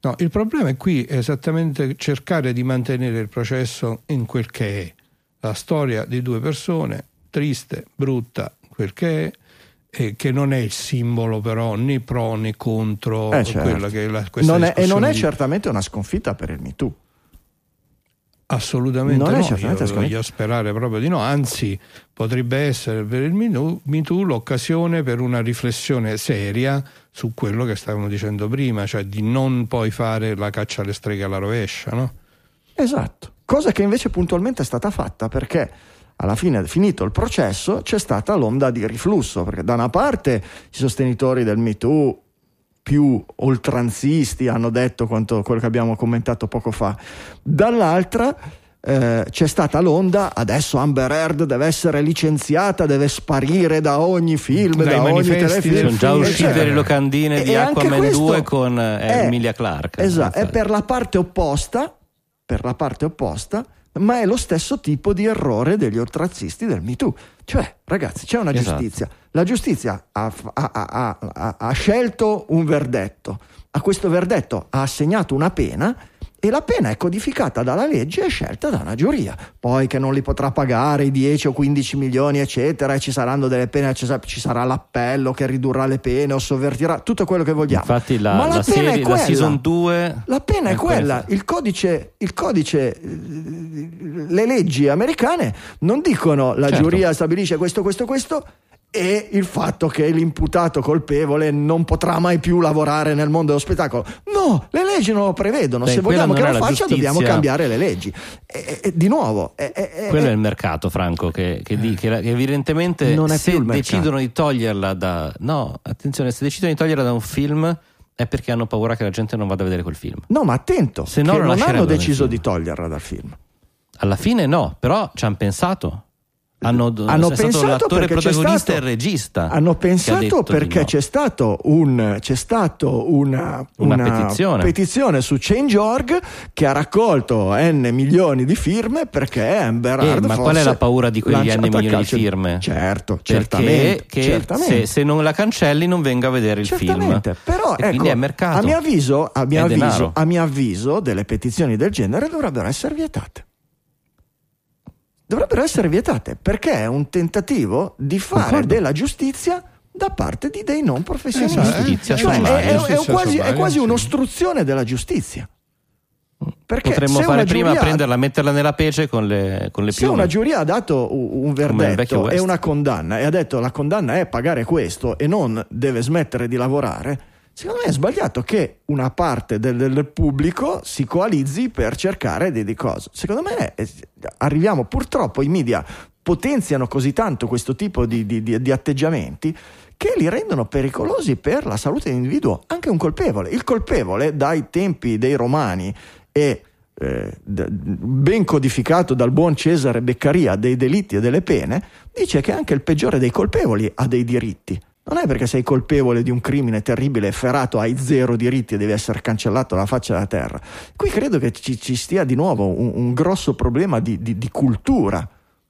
No, il problema è qui è esattamente cercare di mantenere il processo in quel che è la storia di due persone, triste, brutta, quel che è, e che non è il simbolo però né pro né contro Eh, certo. quella che è la, questa Non è- e non è di- certamente una sconfitta per il Me Too. Assolutamente Non è no, certamente io voglio sperare proprio di no, anzi potrebbe essere per il Me Too- Me Too l'occasione per una riflessione seria su quello che stavamo dicendo prima, cioè di non poi fare la caccia alle streghe alla rovescia, no? Esatto, cosa che invece puntualmente è stata fatta perché alla fine, finito il processo, c'è stata l'onda di riflusso, perché da una parte i sostenitori del Me Too più oltranzisti hanno detto quanto, quello che abbiamo commentato poco fa, dall'altra eh, c'è stata l'onda, adesso Amber Heard deve essere licenziata, deve sparire da ogni film, Dai da ogni telefilm. Sono già uscite le locandine di E anche Aquaman questo 2 con eh, è- Emilia Clarke. Esatto, è Infatti. per la parte opposta, per la parte opposta, ma è lo stesso tipo di errore degli oltrazzisti del Me Too. Cioè, ragazzi, c'è una Esatto. giustizia. La giustizia ha- ha- ha- ha scelto un verdetto, a questo verdetto ha assegnato una pena e la pena è codificata dalla legge e scelta da una giuria. Poi che non li potrà pagare i 10 o 15 milioni, eccetera, e ci saranno delle pene, ci sa- ci sarà l'appello che ridurrà le pene o sovvertirà tutto quello che vogliamo. Infatti la, Ma la, la pena serie, è la quella. season 2 La pena è, quella, il codice, il codice, le leggi americane non dicono la Certo. giuria stabilisce questo, questo, questo e il fatto che l'imputato colpevole non potrà mai più lavorare nel mondo dello spettacolo. No, le leggi non lo prevedono. Beh, Se vogliamo che lo faccia dobbiamo giustizia. cambiare le leggi. E, e- di nuovo, è- Quello è il mercato, Franco, che, che di- che la- che evidentemente se decidono di toglierla da... No, attenzione, se decidono di toglierla da un film è perché hanno paura che la gente non vada a vedere quel film. no, ma attento, Se no non hanno deciso di toglierla dal film. Alla fine no, però ci hanno pensato. Hanno, Hanno pensato perché c'è protagonista stato- e regista. Hanno pensato perché no. c'è stato un c'è stato una, Una petizione. petizione su Change.org che ha raccolto n milioni di firme perché Amber Eh, Heard ma qual è la paura di quegli n milioni di firme? Certo, certamente, certamente. Se, se non la cancelli non venga a vedere il Certamente, film. però E ecco, è mercato. a mio avviso, a mio avviso, a mio avviso, delle petizioni del genere dovrebbero essere vietate. Dovrebbero essere vietate perché è un tentativo di fare Concordo. della giustizia da parte di dei non professionisti. Esatto, Giustizia Cioè, sommaria. è, è- è Giustizia quasi, è sommaria, quasi sì. un'ostruzione della giustizia. Perché Potremmo fare prima giuria- prenderla, metterla nella pece con le, con le se piume. una giuria ha dato un verdetto e una condanna e ha detto la condanna è pagare questo e non deve smettere di lavorare, secondo me è sbagliato che una parte del, del pubblico si coalizzi per cercare di, di cose. Secondo me eh, arriviamo purtroppo i media potenziano così tanto questo tipo di, di- di- atteggiamenti che li rendono pericolosi per la salute dell'individuo, anche un colpevole. Il colpevole dai tempi dei romani e eh, ben codificato dal buon Cesare Beccaria dei delitti e delle pene, dice che anche il peggiore dei colpevoli ha dei diritti. Non è perché sei colpevole di un crimine terribile e ferrato hai zero diritti e devi essere cancellato dalla faccia della terra. Qui credo che ci, ci stia di nuovo un, un grosso problema di, di- di cultura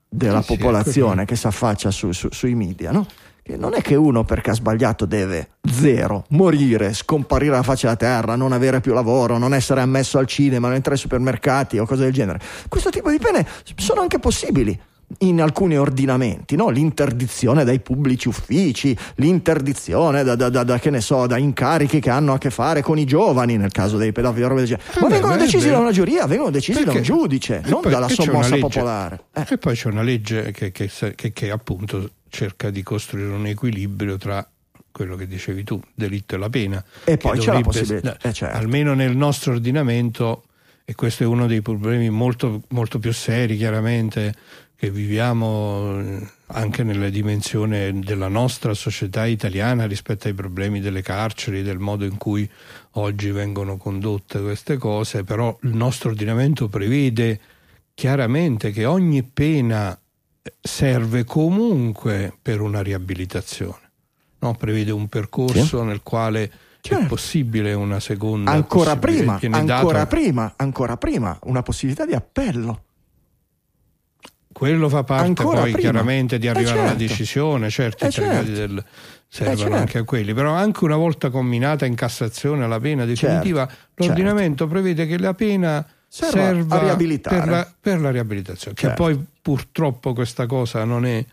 della Sì, sì, popolazione ecco che si affaccia su- su- sui media, no? Che non è che uno perché ha sbagliato deve zero, morire, scomparire dalla faccia della terra, non avere più lavoro, non essere ammesso al cinema, non entrare ai supermercati o cose del genere. Questo tipo di pene sono anche possibili in alcuni ordinamenti, no? l'interdizione dai pubblici uffici, l'interdizione da, da- da- da, che ne so, da incarichi che hanno a che fare con i giovani, nel caso dei pedofili, roba del genere. ma beh, vengono beh, decisi beh. da una giuria, vengono decisi da un Perché- giudice, e non poi- dalla sommossa popolare. Eh. E poi c'è una legge che, che- che- che appunto cerca di costruire un equilibrio tra quello che dicevi tu, delitto e la pena. E poi c'è la dovrebbe- possibilità, eh, certo. Almeno nel nostro ordinamento, e questo è uno dei problemi molto, molto più seri chiaramente che viviamo eh, anche nella dimensione della nostra società italiana rispetto ai problemi delle carceri, del modo in cui oggi vengono condotte queste cose, però il nostro ordinamento prevede chiaramente che ogni pena serve comunque per una riabilitazione, no? prevede un percorso sì. nel quale certo. è possibile una seconda ancora prima, ancora prima, ancora prima una possibilità di appello quello fa parte Ancora poi prima. chiaramente di eh, arrivare eh certo. alla decisione, certo, eh certo. del, servono eh certo. anche a quelli, però anche una volta combinata in Cassazione la pena definitiva, certo. l'ordinamento certo. prevede che la pena serva, serva per la, per la, riabilitazione, che certo. poi purtroppo questa cosa non è...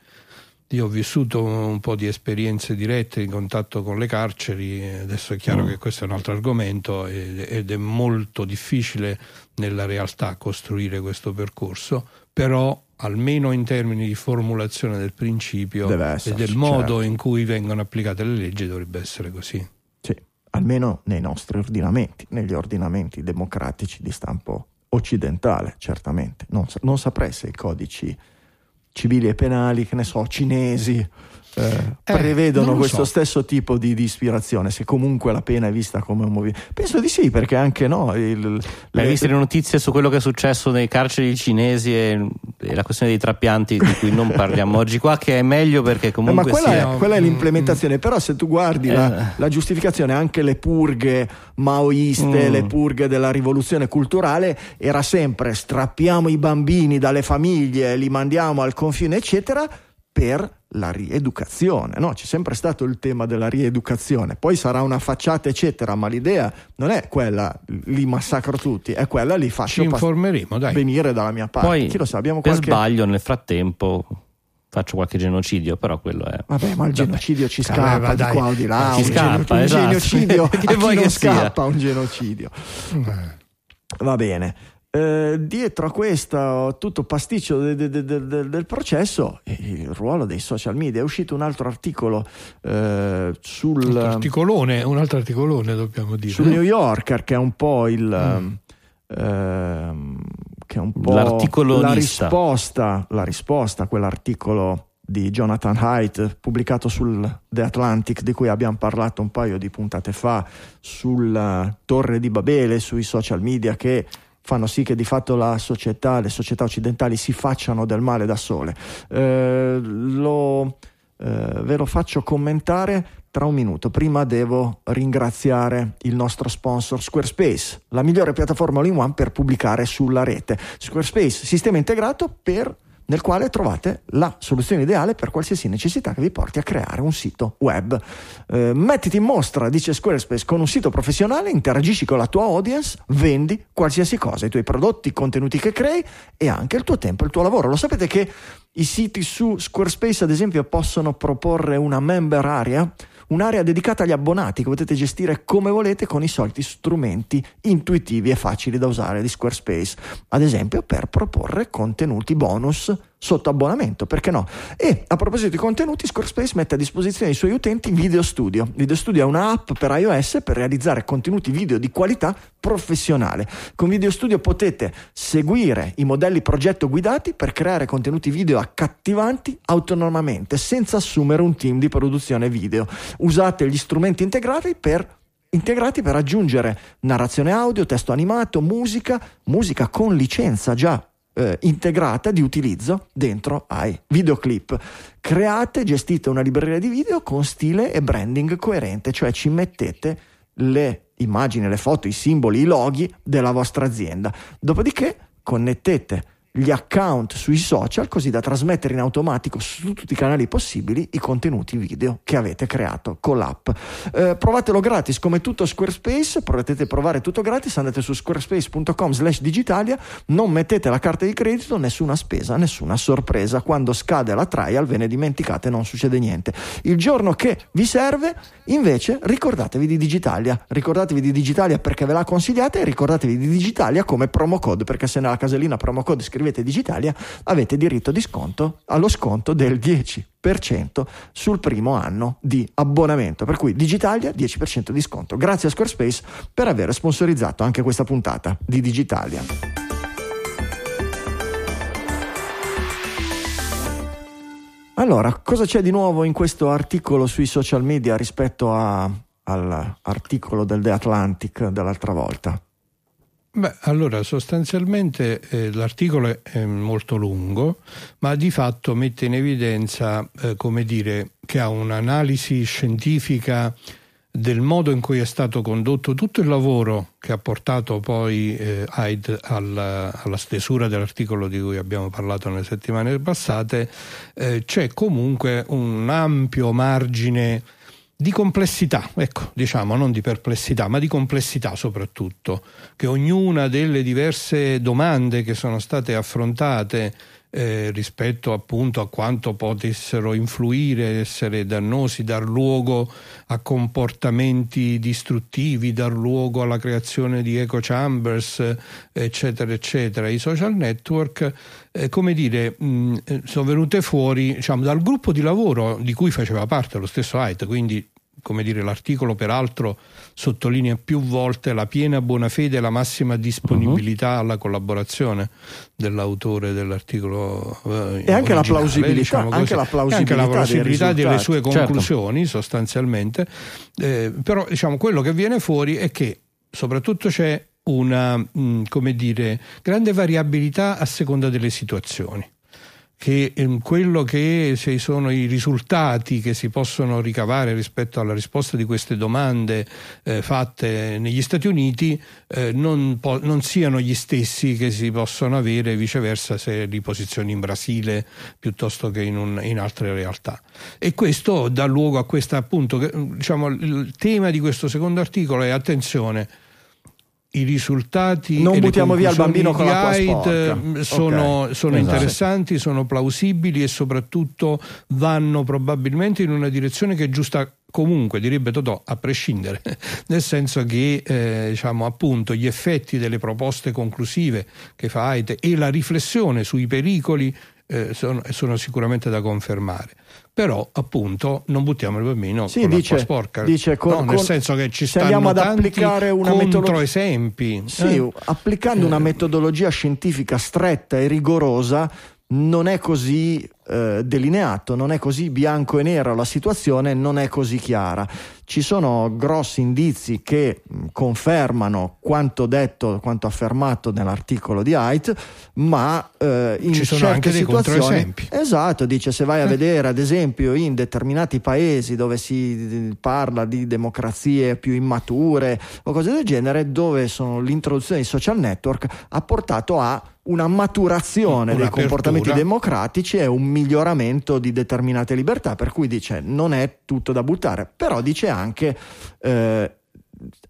Io ho vissuto un po' di esperienze dirette in contatto con le carceri, adesso è chiaro mm. che questo è un altro argomento ed è molto difficile nella realtà costruire questo percorso, però almeno in termini di formulazione del principio esserci, e del modo certo. in cui vengono applicate le leggi dovrebbe essere così. Sì, almeno nei nostri ordinamenti, negli ordinamenti democratici di stampo occidentale, certamente. Non, non saprei se i codici civili e penali, che ne so, cinesi, eh, eh, prevedono questo so. stesso tipo di, di, ispirazione, se comunque la pena è vista come un movimento. Penso di sì, perché anche no. Il, le... Hai visto le notizie su quello che è successo nei carceri cinesi e, e la questione dei trapianti di cui non parliamo oggi qua, che è meglio perché comunque. Eh, ma quella, sia... è, quella è, l'implementazione, però se tu guardi la, eh. la, giustificazione, anche le purghe maoiste, mm. le purghe della rivoluzione culturale, era sempre strappiamo i bambini dalle famiglie, li mandiamo al confine, eccetera, per la rieducazione, no? C'è sempre stato il tema della rieducazione, poi sarà una facciata, eccetera, ma l'idea non è quella li massacro tutti, è quella li faccio Ci informeremo, dai. venire dalla mia parte. Poi, Chi lo sa, abbiamo qualche... per sbaglio nel frattempo faccio qualche genocidio, però quello è. Vabbè, ma il genocidio ci scappa Vabbè, di qua o di là. Ci un scappa, geno- esatto. un genocidio che a vuoi che scappa un genocidio. Va bene. Eh, dietro a questo tutto pasticcio de, de, de, del processo il ruolo dei social media. È uscito un altro articolo eh, sul un altro articolone, un altro articolone dobbiamo dire. sul New Yorker che è un po' il mm. eh, che è un po' la risposta la risposta a quell'articolo di Jonathan Haidt pubblicato sul The Atlantic di cui abbiamo parlato un paio di puntate fa sulla torre di Babele sui social media che fanno sì che di fatto la società, le società occidentali si facciano del male da sole. Eh, lo, eh, ve lo faccio commentare tra un minuto. Prima devo ringraziare il nostro sponsor Squarespace, la migliore piattaforma all-in-one per pubblicare sulla rete. Squarespace, sistema integrato per nel quale trovate la soluzione ideale per qualsiasi necessità che vi porti a creare un sito web. Eh, mettiti in mostra, dice Squarespace, con un sito professionale, interagisci con la tua audience, vendi qualsiasi cosa, i tuoi prodotti, i contenuti che crei e anche il tuo tempo, il tuo lavoro. Lo sapete che i siti su Squarespace, ad esempio, possono proporre una member area? Un'area dedicata agli abbonati che potete gestire come volete con i soliti strumenti intuitivi e facili da usare di Squarespace, ad esempio per proporre contenuti bonus sotto abbonamento, perché no? E a proposito di contenuti, Squarespace mette a disposizione dei suoi utenti Video Studio. Video Studio è un'app per iOS per realizzare contenuti video di qualità professionale. Con Video Studio potete seguire i modelli progetto guidati per creare contenuti video accattivanti autonomamente, senza assumere un team di produzione video. Usate gli strumenti integrati per integrati per aggiungere narrazione audio, testo animato, musica, musica con licenza già eh, integrata di utilizzo dentro ai videoclip. Create, gestite una libreria di video con stile e branding coerente, cioè ci mettete le immagini, le foto, i simboli, i loghi della vostra azienda. Dopodiché connettete gli account sui social così da trasmettere in automatico su tutti i canali possibili i contenuti video che avete creato con l'app. Eh, provatelo gratis come tutto Squarespace, potete provare tutto gratis, andate su squarespace.com slash digitalia, non mettete la carta di credito, nessuna spesa, nessuna sorpresa. Quando scade la trial ve ne dimenticate, non succede niente. Il giorno che vi serve, invece, ricordatevi di Digitalia, ricordatevi di Digitalia perché ve la consigliate e ricordatevi di Digitalia come promo code, perché se nella casellina promo code scrivete scrivete Digitalia avete diritto di sconto allo sconto del 10% sul primo anno di abbonamento. Per cui Digitalia 10% di sconto. Grazie a Squarespace per aver sponsorizzato anche questa puntata di Digitalia. Allora, cosa c'è di nuovo in questo articolo sui social media rispetto a, all'articolo del The Atlantic dell'altra volta? Beh, allora sostanzialmente eh, l'articolo è molto lungo, ma di fatto mette in evidenza, eh, come dire, che ha un'analisi scientifica del modo in cui è stato condotto tutto il lavoro che ha portato poi eh, Hyde alla, alla, stesura dell'articolo di cui abbiamo parlato nelle settimane passate, eh, c'è comunque un ampio margine di complessità, ecco, diciamo, non di perplessità, ma di complessità soprattutto, che ognuna delle diverse domande che sono state affrontate eh, rispetto appunto a quanto potessero influire, essere dannosi, dar luogo a comportamenti distruttivi, dar luogo alla creazione di echo chambers, eccetera, eccetera. I social network, eh, come dire, mh, eh, sono venute fuori diciamo, dal gruppo di lavoro di cui faceva parte lo stesso Haidt, quindi come dire, l'articolo peraltro sottolinea più volte la piena buona fede e la massima disponibilità uh-huh. alla collaborazione dell'autore dell'articolo eh, e anche la plausibilità, diciamo anche la plausibilità, anche la plausibilità delle sue certo. conclusioni certo. sostanzialmente eh, però diciamo quello che viene fuori è che soprattutto c'è una mh, mm, come dire grande variabilità a seconda delle situazioni che ehm, quello che se sono i risultati che si possono ricavare rispetto alla risposta di queste domande eh, fatte negli Stati Uniti eh, non, po- non, siano gli stessi che si possono avere viceversa se li posizioni in Brasile piuttosto che in, un, in altre realtà. E questo dà luogo a questa appunto, diciamo, il tema di questo secondo articolo è attenzione i risultati non buttiamo via il bambino con l'acqua sporca. sono, okay. sono esatto. interessanti, sono plausibili e soprattutto vanno probabilmente in una direzione che è giusta comunque, direbbe Totò, a prescindere, nel senso che eh, diciamo, appunto, gli effetti delle proposte conclusive che fa AITE e la riflessione sui pericoli eh, sono, sono, sicuramente da confermare. Però, appunto, non buttiamo il bambino sì, con dice, sporca. Dice con, no, nel con, senso che ci stanno ad applicare una controesempi. Sì, eh? applicando una metodologia scientifica stretta e rigorosa non è così eh, delineato, non è così bianco e nero, la situazione non è così chiara. Ci sono grossi indizi che mh, confermano quanto detto, quanto affermato nell'articolo di Haidt, ma eh, in Ci sono anche dei situazioni esatto, dice se vai a vedere ad esempio in determinati paesi dove si parla di democrazie più immature o cose del genere, dove sono, l'introduzione di social network ha portato a una maturazione dei comportamenti democratici e un miglioramento di determinate libertà, per cui dice non è tutto da buttare, però dice anche eh,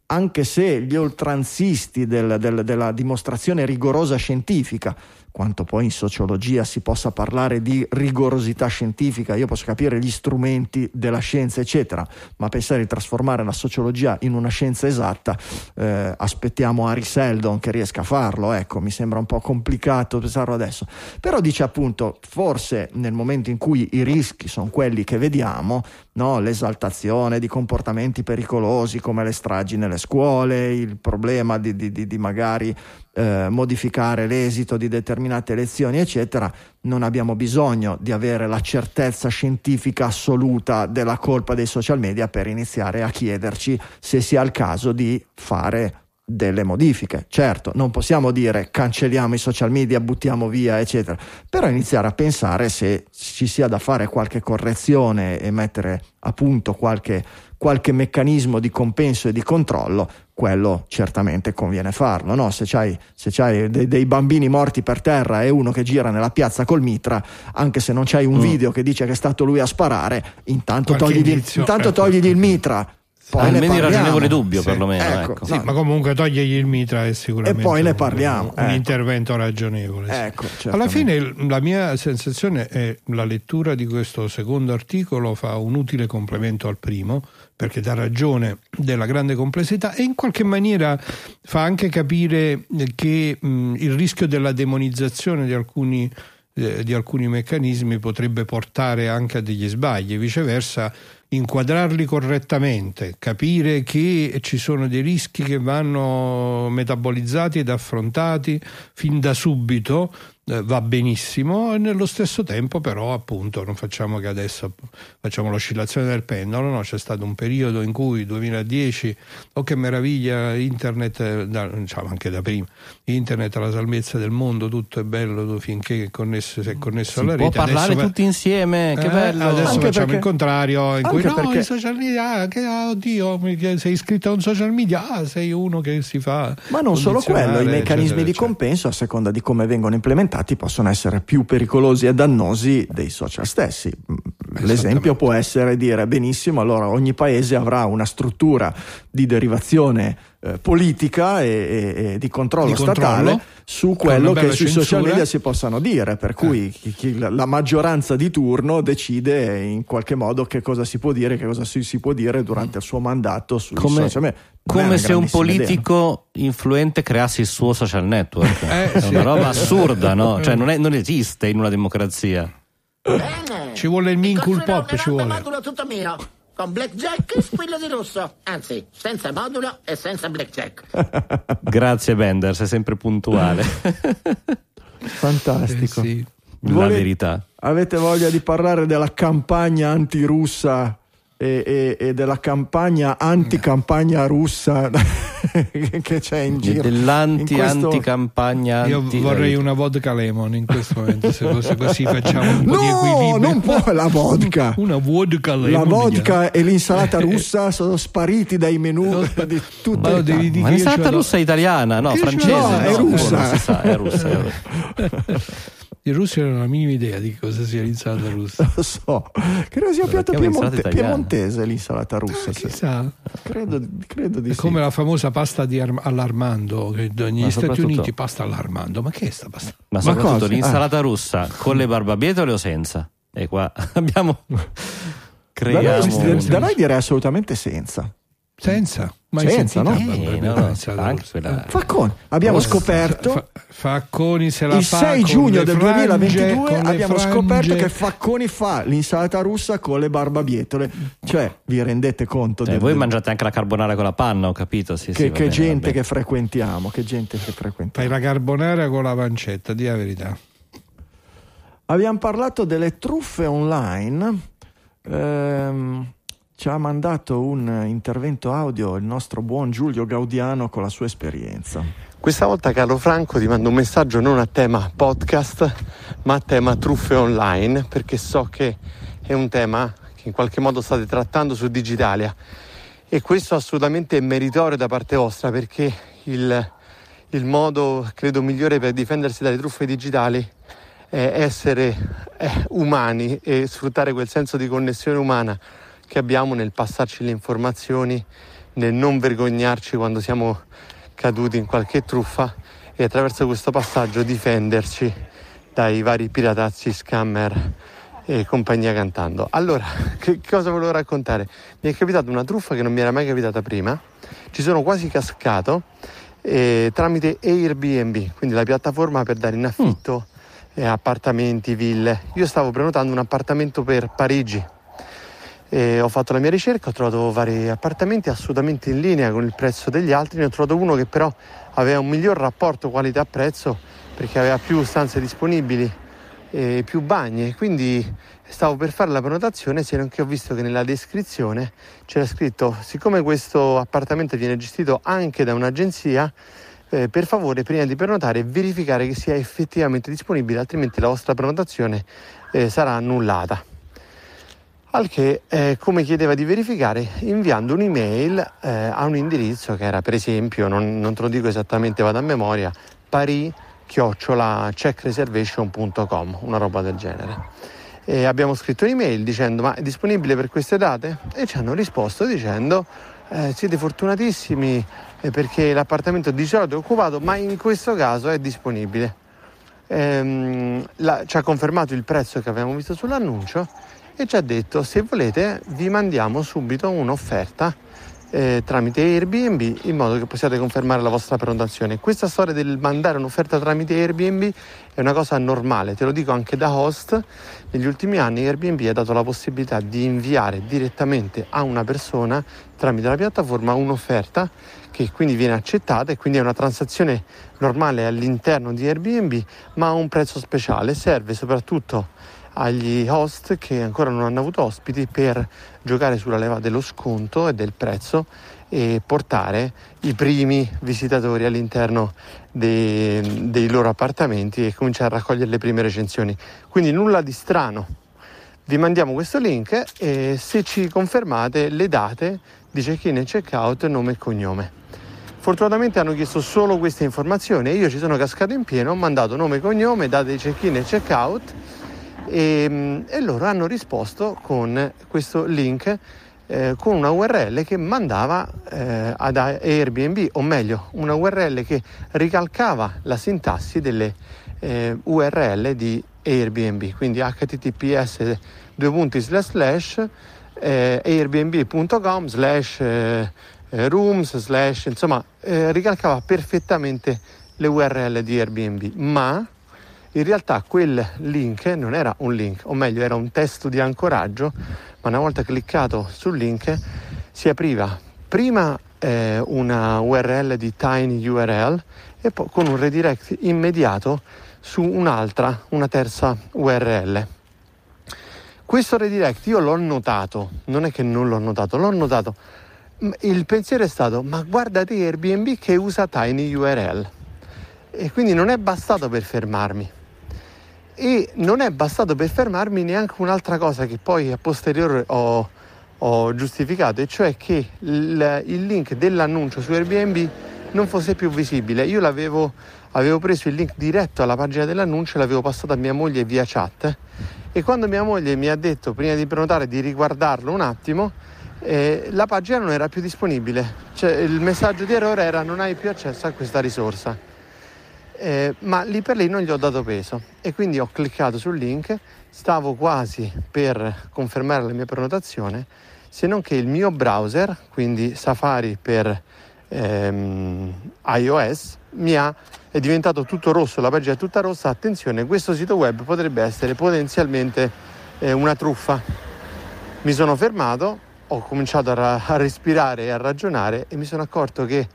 anche se gli oltranzisti del, del, della dimostrazione rigorosa scientifica quanto poi in sociologia si possa parlare di rigorosità scientifica, io posso capire gli strumenti della scienza, eccetera, ma pensare di trasformare la sociologia in una scienza esatta, eh, aspettiamo Harry Seldon che riesca a farlo, ecco, mi sembra un po' complicato pensarlo adesso. Però dice appunto, forse nel momento in cui i rischi sono quelli che vediamo, no? l'esaltazione di comportamenti pericolosi come le stragi nelle scuole, il problema di, di, di, magari eh, modificare l'esito di determinate elezioni, eccetera, non abbiamo bisogno di avere la certezza scientifica assoluta della colpa dei social media per iniziare a chiederci se sia il caso di fare delle modifiche. Certo, non possiamo dire cancelliamo i social media, buttiamo via, eccetera, però iniziare a pensare se ci sia da fare qualche correzione e mettere a punto qualche, qualche meccanismo di compenso e di controllo, quello certamente conviene farlo. No? Se c'hai, se c'hai dei, dei, bambini morti per terra e uno che gira nella piazza col mitra, anche se non c'hai un mm. video che dice che è stato lui a sparare, intanto, togligli, intanto ecco. togligli il mitra poi almeno in ragionevole dubbio sì. perlomeno ecco, ecco. Sì, no. ma comunque togliergli il mitra è sicuramente e poi ne parliamo un, ecco. intervento ragionevole sì. ecco, alla fine la mia sensazione è la lettura di questo secondo articolo fa un utile complemento al primo perché dà ragione della grande complessità e in qualche maniera fa anche capire che mh, il rischio della demonizzazione di alcuni eh, di alcuni meccanismi potrebbe portare anche a degli sbagli, viceversa inquadrarli correttamente, capire che ci sono dei rischi che vanno metabolizzati ed affrontati fin da subito va benissimo e nello stesso tempo però appunto non facciamo che adesso facciamo l'oscillazione del pendolo, no? c'è stato un periodo in cui 2010, oh che meraviglia, internet, eh, da, diciamo anche da prima, internet alla salvezza del mondo, tutto è bello finché è connesso, si è connesso Si alla può rete. parlare adesso, tutti insieme, che eh, bello. Adesso Anche facciamo perché- il contrario, in cui no, perché- i social media, ah, che, ah, oddio, sei iscritto a un social media, ah, sei uno che si fa. Ma non solo quello, i meccanismi eccetera, di compenso, a seconda di come vengono implementati, possono essere più pericolosi e dannosi dei social stessi. L'esempio può essere dire benissimo, allora ogni paese avrà una struttura di derivazione eh, politica e, e- e di controllo Di controllo, statale su quello una che sui social censura. media si possano dire, per cui chi- chi- la- maggioranza di turno decide in qualche modo che cosa si può dire, che cosa si, si può dire durante il suo mandato sui Come- social media. Come una se un grandissima idea. politico influente creasse il suo social network. Eh, è sì. una roba assurda, no? Cioè, non, è- non esiste in una democrazia. Bene. Ci vuole il min cool Costruirò pop, ci vuole. modulo tutto mio. Con blackjack e squillo di russo. Anzi, senza modulo e senza blackjack. Grazie, Bender, sei sempre puntuale. Fantastico. Eh, sì. La Vuole- verità. Avete voglia di parlare della campagna antirussa e, e- e della campagna anticampagna russa che c'è in giro? Dell'anti In questo- anti campagna Io anti- vorrei una vodka lemon in questo momento, se fosse così facciamo un po' di No, equilibrio. non può la vodka. Una vodka lemon. La vodka e l'insalata russa sono spariti dai menù di tutte Ma le devi case. dire Ma l'insalata russa è italiana, no, francese. no, è no, russa. è russa. è russa. I russi non hanno la minima idea di cosa sia l'insalata russa. Lo so, credo sia un piatto piemonte- piemontese l'insalata russa. sì. Chissà, Credo, credo di è sì. come la famosa pasta di Ar- all'Armando, che negli Ma Stati Uniti pasta all'Armando. Ma che è sta pasta? Ma Ma soprattutto cosa? l'insalata russa con le barbabietole o senza? E qua abbiamo Da creiamo noi, un- da noi direi assolutamente senza. Senza? Mai Senza, no? Eh, Vabbè, no, quella- Facconi, abbiamo scoperto Fa- Facconi se la il fa 6 con giugno le del frange, 2022 con le abbiamo frange. scoperto che Facconi fa l'insalata russa con le barbabietole. Cioè, vi rendete conto Eh, del- voi del- mangiate anche la carbonara con la panna, ho capito? Sì, che, sì, che bene, gente che frequentiamo, che gente che frequentiamo. Fai la carbonara con la pancetta, di la verità. Abbiamo parlato delle truffe online. Ehm, ci ha mandato un intervento audio il nostro buon Giulio Gaudiano con la sua esperienza. Questa volta Carlo Franco ti mando un messaggio non a tema podcast, ma a tema truffe online, perché so che è un tema che in qualche modo state trattando su Digitalia e questo assolutamente è meritorio da parte vostra perché il, il modo credo migliore per difendersi dalle truffe digitali è essere eh, umani e sfruttare quel senso di connessione umana che abbiamo nel passarci le informazioni, nel non vergognarci quando siamo caduti in qualche truffa e attraverso questo passaggio difenderci dai vari piratazzi, scammer e compagnia cantando. Allora, che cosa volevo raccontare? Mi è capitata una truffa che non mi era mai capitata prima, ci sono quasi cascato eh, tramite Airbnb, quindi la piattaforma per dare in affitto eh, appartamenti, ville. Io stavo prenotando un appartamento per Parigi. E ho fatto la mia ricerca, ho trovato vari appartamenti assolutamente in linea con il prezzo degli altri, ne ho trovato uno che però aveva un miglior rapporto qualità-prezzo perché aveva più stanze disponibili e più bagni. Quindi stavo per fare la prenotazione, se non che ho visto che nella descrizione c'era scritto: siccome questo appartamento viene gestito anche da un'agenzia, eh, per favore prima di prenotare verificare che sia effettivamente disponibile, altrimenti la vostra prenotazione eh, sarà annullata. Al che, eh, come chiedeva di verificare, inviando un'email eh, a un indirizzo che era, per esempio, non, non te lo dico esattamente, vado a memoria, pari-checkreservation.com, una roba del genere. E abbiamo scritto un'email dicendo ma è disponibile per queste date? E ci hanno risposto dicendo eh, siete fortunatissimi eh, perché l'appartamento di solito è occupato ma in questo caso è disponibile. Ehm, la- ci ha confermato il prezzo che avevamo visto sull'annuncio e ci ha detto se volete vi mandiamo subito un'offerta eh, tramite Airbnb in modo che possiate confermare la vostra prenotazione. Questa storia del mandare un'offerta tramite Airbnb è una cosa normale, te lo dico anche da host. Negli ultimi anni Airbnb ha dato la possibilità di inviare direttamente a una persona tramite la piattaforma un'offerta che quindi viene accettata e quindi è una transazione normale all'interno di Airbnb ma a un prezzo speciale. Serve soprattutto agli host che ancora non hanno avuto ospiti per giocare sulla leva dello sconto e del prezzo e portare i primi visitatori all'interno dei, dei loro appartamenti e cominciare a raccogliere le prime recensioni. Quindi nulla di strano. Vi mandiamo questo link e se ci confermate le date di check-in e check-out, nome e cognome. Fortunatamente hanno chiesto solo queste informazioni e io ci sono cascato in pieno, ho mandato nome e cognome, date di check-in e check-out e, mm, e loro hanno risposto con questo link eh, con una URL che mandava eh, ad Airbnb, o meglio, una URL che ricalcava la sintassi delle eh, URL di Airbnb, quindi https due punti slash slash eh, airbnb.com slash eh, rooms slash insomma eh, ricalcava perfettamente le URL di Airbnb, ma in realtà quel link non era un link, o meglio era un testo di ancoraggio, ma una volta cliccato sul link si apriva prima eh, una URL di tinyURL e poi con un redirect immediato su un'altra, una terza URL. Questo redirect io l'ho notato, non è che non l'ho notato, l'ho notato. Il pensiero è stato, ma guardate Airbnb che usa tinyURL. E quindi non è bastato per fermarmi e non è bastato per fermarmi neanche un'altra cosa che poi a posteriore ho, ho giustificato, e cioè che il, il, link dell'annuncio su Airbnb non fosse più visibile. Io l'avevo avevo preso il link diretto alla pagina dell'annuncio e l'avevo passato a mia moglie via chat. E quando mia moglie mi ha detto prima di prenotare di riguardarlo un attimo, eh, la pagina non era più disponibile, cioè il messaggio di errore era non hai più accesso a questa risorsa eh, ma lì per lì non gli ho dato peso. E quindi ho cliccato sul link, stavo quasi per confermare la mia prenotazione, se non che il mio browser, quindi Safari per ehm, iOS, mi ha, è diventato tutto rosso, la pagina è tutta rossa, attenzione, questo sito web potrebbe essere potenzialmente eh, una truffa. Mi sono fermato, ho cominciato a, ra- a respirare e a ragionare e mi sono accorto che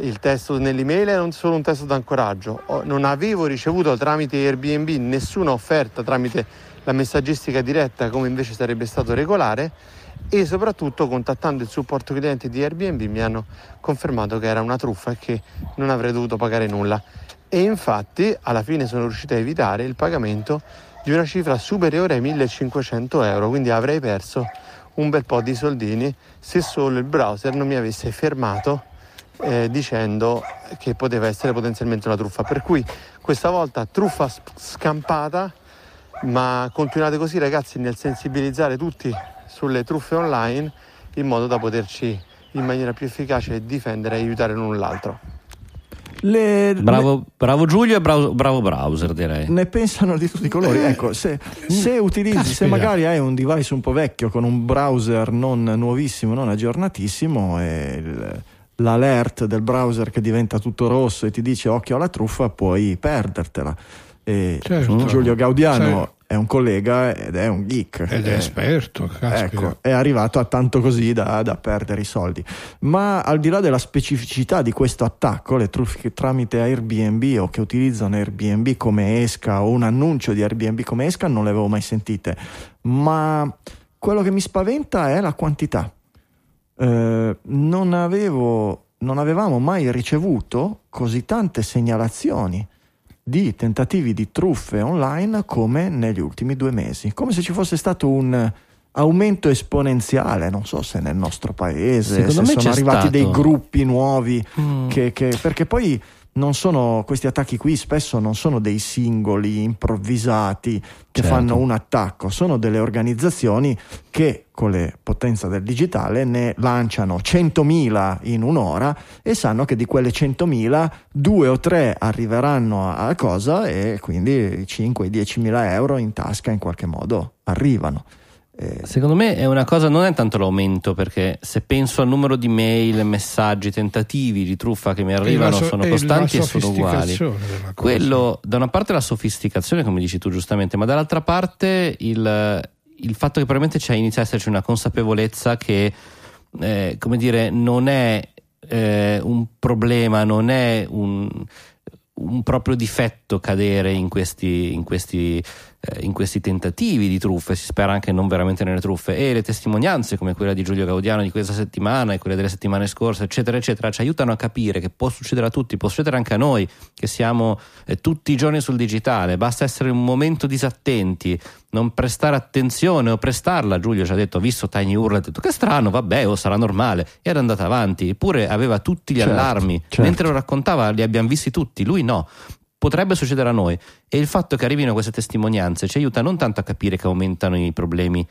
il testo nell'email era solo un testo d'ancoraggio. Non avevo ricevuto tramite Airbnb nessuna offerta tramite la messaggistica diretta come invece sarebbe stato regolare e soprattutto contattando il supporto clienti di Airbnb mi hanno confermato che era una truffa e che non avrei dovuto pagare nulla. E infatti alla fine sono riuscito a evitare il pagamento di una cifra superiore ai 1500 euro, quindi avrei perso un bel po' di soldini se solo il browser non mi avesse fermato eh, dicendo che poteva essere potenzialmente una truffa. Per cui questa volta truffa scampata, ma continuate così ragazzi nel sensibilizzare tutti sulle truffe online in modo da poterci in maniera più efficace difendere e aiutare l'un l'altro. Le, bravo, le... bravo, Giulio e bravo, bravo, browser direi. Ne pensano di tutti i colori. Ecco, se, se utilizzi, Caspita. se magari hai un device un po' vecchio con un browser non nuovissimo, non aggiornatissimo, e il, l'alert del browser che diventa tutto rosso e ti dice occhio alla truffa, puoi perdertela. Certo, Giulio Gaudiano certo. è un collega ed è un geek. Ed è, è esperto, ecco, è arrivato a tanto così da, da, perdere i soldi. Ma al di là della specificità di questo attacco, le truffe tramite Airbnb o che utilizzano Airbnb come esca o un annuncio di Airbnb come esca non le avevo mai sentite. Ma quello che mi spaventa è la quantità eh, non, avevo, non avevamo mai ricevuto così tante segnalazioni di tentativi di truffe online come negli ultimi due mesi, come se ci fosse stato un aumento esponenziale, non so se nel nostro paese Secondo se sono arrivati stato... dei gruppi nuovi, mm. che, che, perché poi sono, questi attacchi qui spesso non sono dei singoli improvvisati che certo. fanno un attacco, sono delle organizzazioni che con le potenze del digitale ne lanciano 100.000 in un'ora e sanno che di quelle 100.000 due o tre arriveranno a cosa e quindi 5-10.000 euro in tasca in qualche modo arrivano. Eh, Secondo me è una cosa, non è tanto l'aumento, perché se penso al numero di mail, messaggi, tentativi di truffa che mi arrivano, so- sono costanti e sono uguali. Quello, da una parte la sofisticazione, come dici tu giustamente, ma dall'altra parte il, il fatto che probabilmente c'è inizia a esserci una consapevolezza che, eh, come dire, non è eh, un problema, non è un, un proprio difetto cadere in questi, in questi eh, in questi tentativi di truffe, si spera anche non veramente nelle truffe, e le testimonianze come quella di Giulio Gaudiano di questa settimana e quelle delle settimane scorse, eccetera, eccetera, ci aiutano a capire che può succedere a tutti, può succedere anche a noi, che siamo eh, tutti i giorni sul digitale, basta essere un momento disattenti, non prestare attenzione o prestarla. Giulio ci ha detto: Ho visto Tiny Url, ha detto che strano, vabbè, o sarà normale. E era andata avanti, eppure aveva tutti gli Certo, allarmi. certo. Mentre lo raccontava, li abbiamo visti tutti, lui no. Potrebbe succedere a noi. E il fatto che arrivino queste testimonianze ci aiuta non tanto a capire che aumentano i problemi,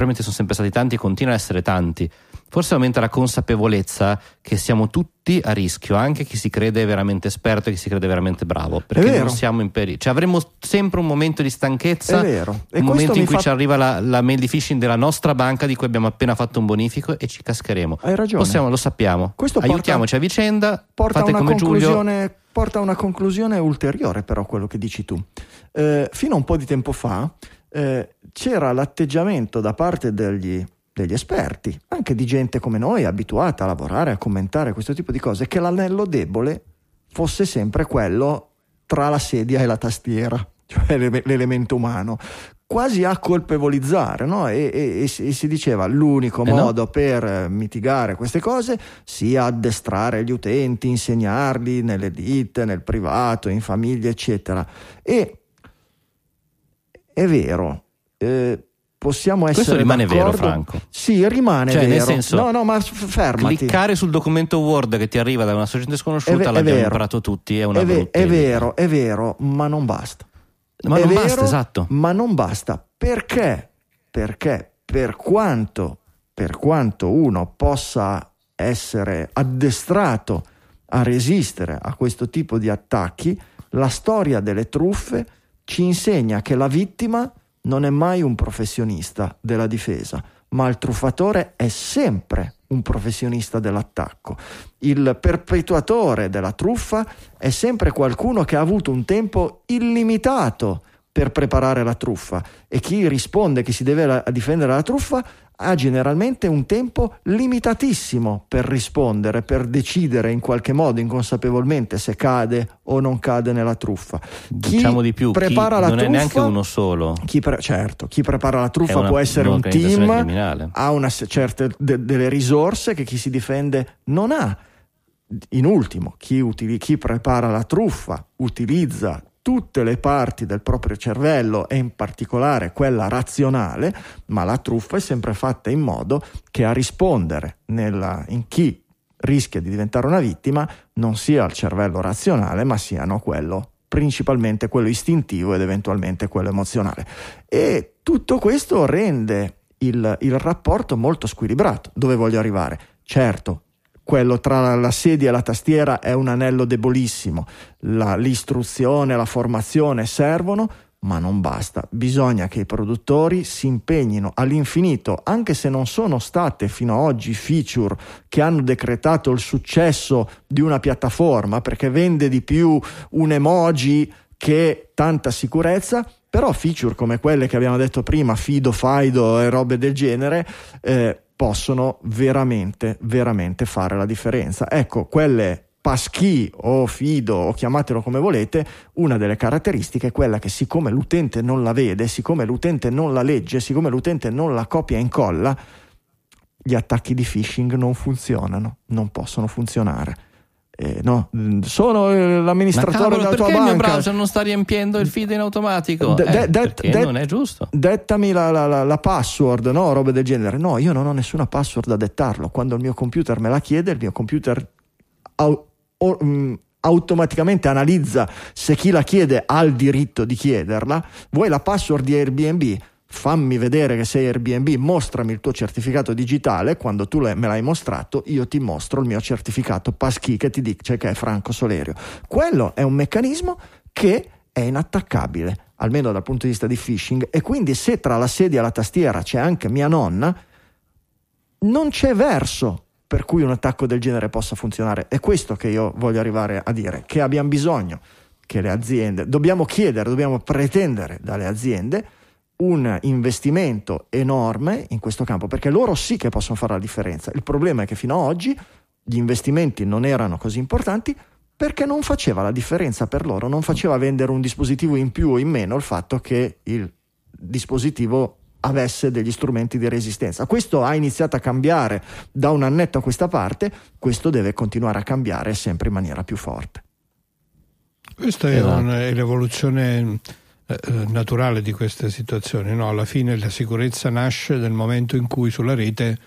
probabilmente sono sempre stati tanti e continuano a essere tanti. Forse aumenta la consapevolezza che siamo tutti a rischio, anche chi si crede veramente esperto e chi si crede veramente bravo, perché non siamo in pericolo. Cioè, avremo sempre un momento di stanchezza, È vero. E un momento in cui fa- ci arriva la, la mail di phishing della nostra banca di cui abbiamo appena fatto un bonifico e ci cascheremo. Hai ragione. Possiamo, lo sappiamo. Questo porta- Aiutiamoci a vicenda, porta a fate una come Giulio. conclusione porta a una conclusione ulteriore però quello che dici tu Eh, fino a un po' di tempo fa eh, c'era l'atteggiamento da parte degli, degli esperti anche di gente come noi abituata a lavorare a commentare questo tipo di cose che l'anello debole fosse sempre quello tra la sedia e la tastiera cioè l'ele- l'elemento umano quasi a colpevolizzare no? e, e- e si diceva l'unico Eh no. modo per eh, mitigare queste cose sia addestrare gli utenti, insegnarli nelle ditte, nel privato, in famiglia, eccetera. E è vero, eh, possiamo essere Questo rimane vero, d'accordo? Franco. Sì, rimane Cioè, vero. nel senso, no, no, ma fermati. Cliccare sul documento Word che ti arriva da una sorgente sconosciuta È ve- l'abbiamo vero. imparato tutti, è una è, ve- è vero, è vero, ma non basta. Ma È non vero, basta, esatto. Ma non basta. Perché? Perché per quanto, per quanto uno possa essere addestrato a resistere a questo tipo di attacchi, la storia delle truffe ci insegna che la vittima non è mai un professionista della difesa, ma il truffatore è sempre un professionista dell'attacco. Il perpetuatore della truffa è sempre qualcuno che ha avuto un tempo illimitato per preparare la truffa e chi risponde che si deve la- difendere la truffa ha generalmente un tempo limitatissimo per rispondere, per decidere in qualche modo inconsapevolmente se cade o non cade nella truffa. Chi Diciamo di più, prepara la non è truffa, neanche uno solo. chi pre- certo, chi prepara la truffa È una- può essere un team, criminale. ha una certe de- delle risorse che chi si difende non ha. In ultimo, chi, utili- chi prepara la truffa utilizza tutte le parti del proprio cervello e in particolare quella razionale, ma la truffa è sempre fatta in modo che a rispondere nella- in chi rischia di diventare una vittima non sia il cervello razionale, ma siano quello principalmente quello istintivo ed eventualmente quello emozionale. E tutto questo rende il, il rapporto molto squilibrato. Dove voglio arrivare? Certo, quello tra la sedia e la tastiera è un anello debolissimo, La- l'istruzione, la formazione servono, ma non basta, bisogna che i produttori si impegnino all'infinito, anche se non sono state fino ad oggi feature che hanno decretato il successo di una piattaforma, perché vende di più un emoji che tanta sicurezza, però feature come quelle che abbiamo detto prima, Fido, Fido e robe del genere, eh, possono veramente, veramente fare la differenza. Ecco, quelle passkey o fido o chiamatelo come volete, una delle caratteristiche è quella che siccome l'utente non la vede, siccome l'utente non la legge, siccome l'utente non la copia e incolla, gli attacchi di phishing non funzionano, non possono funzionare. Eh, no, sono eh, l'amministratore della perché tua il mio banca. browser non sta riempiendo il feed in automatico? De- Eh, perché de- non è giusto. Dettami la, la- la- la password, no? Robe del genere. No, io non ho nessuna password da dettarlo. Quando il mio computer me la chiede, il mio computer au- o- mm, automaticamente analizza se chi la chiede ha il diritto di chiederla. Vuoi la password di Airbnb? Fammi vedere che sei Airbnb, mostrami il tuo certificato digitale. Quando tu me l'hai mostrato, io ti mostro il mio certificato passkey che ti dice che è Franco Solerio. Quello è un meccanismo che è inattaccabile almeno dal punto di vista di phishing, e quindi se tra la sedia e la tastiera c'è anche mia nonna, non c'è verso per cui un attacco del genere possa funzionare. È questo che io voglio arrivare a dire, che abbiamo bisogno che le aziende, dobbiamo chiedere, dobbiamo pretendere dalle aziende un investimento enorme in questo campo, perché loro sì che possono fare la differenza. Il problema è che fino ad oggi gli investimenti non erano così importanti perché non faceva la differenza per loro, non faceva vendere un dispositivo in più o in meno il fatto che il dispositivo avesse degli strumenti di resistenza. Questo ha iniziato a cambiare da un annetto a questa parte, questo deve continuare a cambiare sempre in maniera più forte. Questa è, esatto. un, è l'evoluzione naturale di queste situazioni. No? Alla fine la sicurezza nasce nel momento in cui sulla rete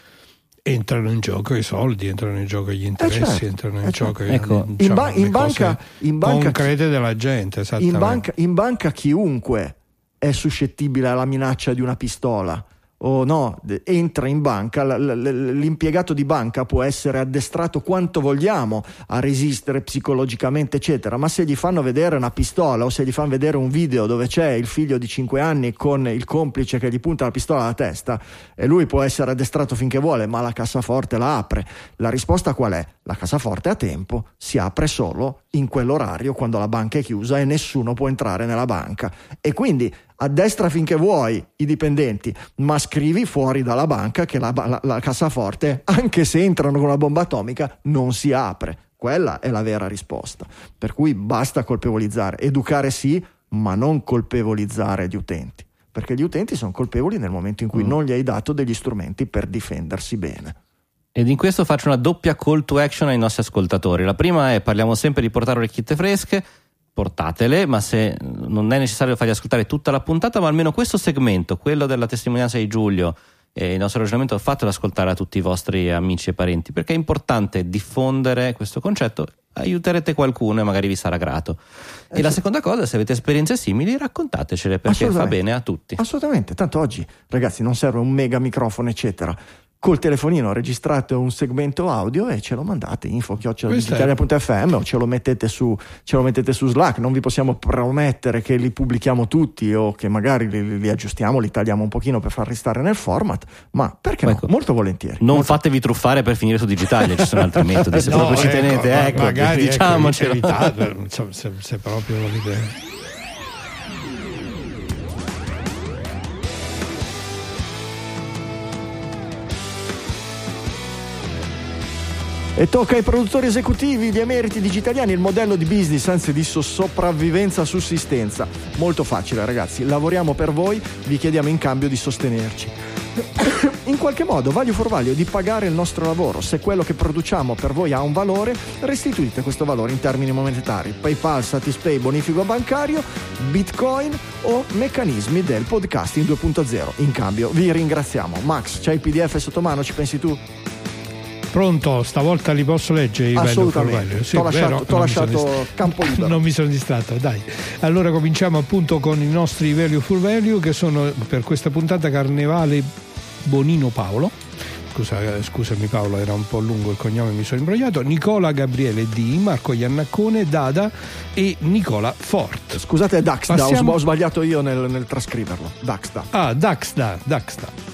entrano in gioco i soldi, entrano in gioco gli interessi, eh certo, entrano in eh certo. gioco ecco. diciamo, in, ba- in, banca, in banca concrete della gente. In banca, in banca chiunque è suscettibile alla minaccia di una pistola o no, entra in banca, l'impiegato di banca può essere addestrato quanto vogliamo a resistere psicologicamente, eccetera, ma se gli fanno vedere una pistola o se gli fanno vedere un video dove c'è il figlio di 5 anni con il complice che gli punta la pistola alla testa e lui può essere addestrato finché vuole, ma la cassaforte la apre. La risposta qual è? La cassaforte a tempo si apre solo in quell'orario quando la banca è chiusa e nessuno può entrare nella banca. E quindi a destra finché vuoi i dipendenti, ma scrivi fuori dalla banca che la, la, la cassaforte, anche se entrano con una bomba atomica, non si apre. Quella è la vera risposta. Per cui basta colpevolizzare, educare sì, ma non colpevolizzare gli utenti, perché gli utenti sono colpevoli nel momento in cui mm. non gli hai dato degli strumenti per difendersi bene. Ed in questo faccio una doppia call to action ai nostri ascoltatori. La prima è parliamo sempre di portare orecchiette fresche portatele, ma se non è necessario fargli ascoltare tutta la puntata, ma almeno questo segmento, quello della testimonianza di Giulio e il nostro ragionamento, fatelo ascoltare a tutti i vostri amici e parenti, perché è importante diffondere questo concetto, aiuterete qualcuno e magari vi sarà grato. E la seconda cosa, se avete esperienze simili, raccontatecele perché fa bene a tutti. Assolutamente, tanto oggi ragazzi non serve un mega microfono, eccetera col telefonino registrate un segmento audio e ce lo mandate info-digitalia.fm o ce lo, mettete su, ce lo mettete su Slack. Non vi possiamo promettere che li pubblichiamo tutti o che magari li, li aggiustiamo li tagliamo un pochino per far restare nel format ma perché ecco, no? molto volentieri. Non molto... fatevi truffare per finire su Digitalia ci sono altri metodi se no, proprio ci ecco, tenete ecco, magari ecco, diciamocelo. ecco, se, se proprio volete E tocca ai produttori esecutivi, gli emeriti digitaliani, il modello di business, anzi di sopravvivenza-sussistenza. Molto facile ragazzi, lavoriamo per voi, vi chiediamo in cambio di sostenerci. in qualche modo, value for value, di pagare il nostro lavoro. Se quello che produciamo per voi ha un valore, restituite questo valore in termini monetari. PayPal, Satispay, bonifico bancario, Bitcoin o meccanismi del podcasting 2.0. In cambio vi ringraziamo. Max, c'hai il PDF sotto mano, ci pensi tu? Pronto, stavolta li posso leggere i Assolutamente, sì, t'ho lasciato, t'ho lasciato campo libero. Non mi sono distratto, dai. Allora cominciamo appunto con i nostri value for value che sono per questa puntata Carnevale Bonino Paolo. Scusa, scusami Paolo, era un po' lungo il cognome, mi sono imbrogliato. Nicola Gabriele D, Marco Iannaccone, Dada e Nicola Fort. Scusate, Daxda, Passiamo... ho sbagliato io nel, nel trascriverlo. Daxda. Ah, Daxda, Daxda.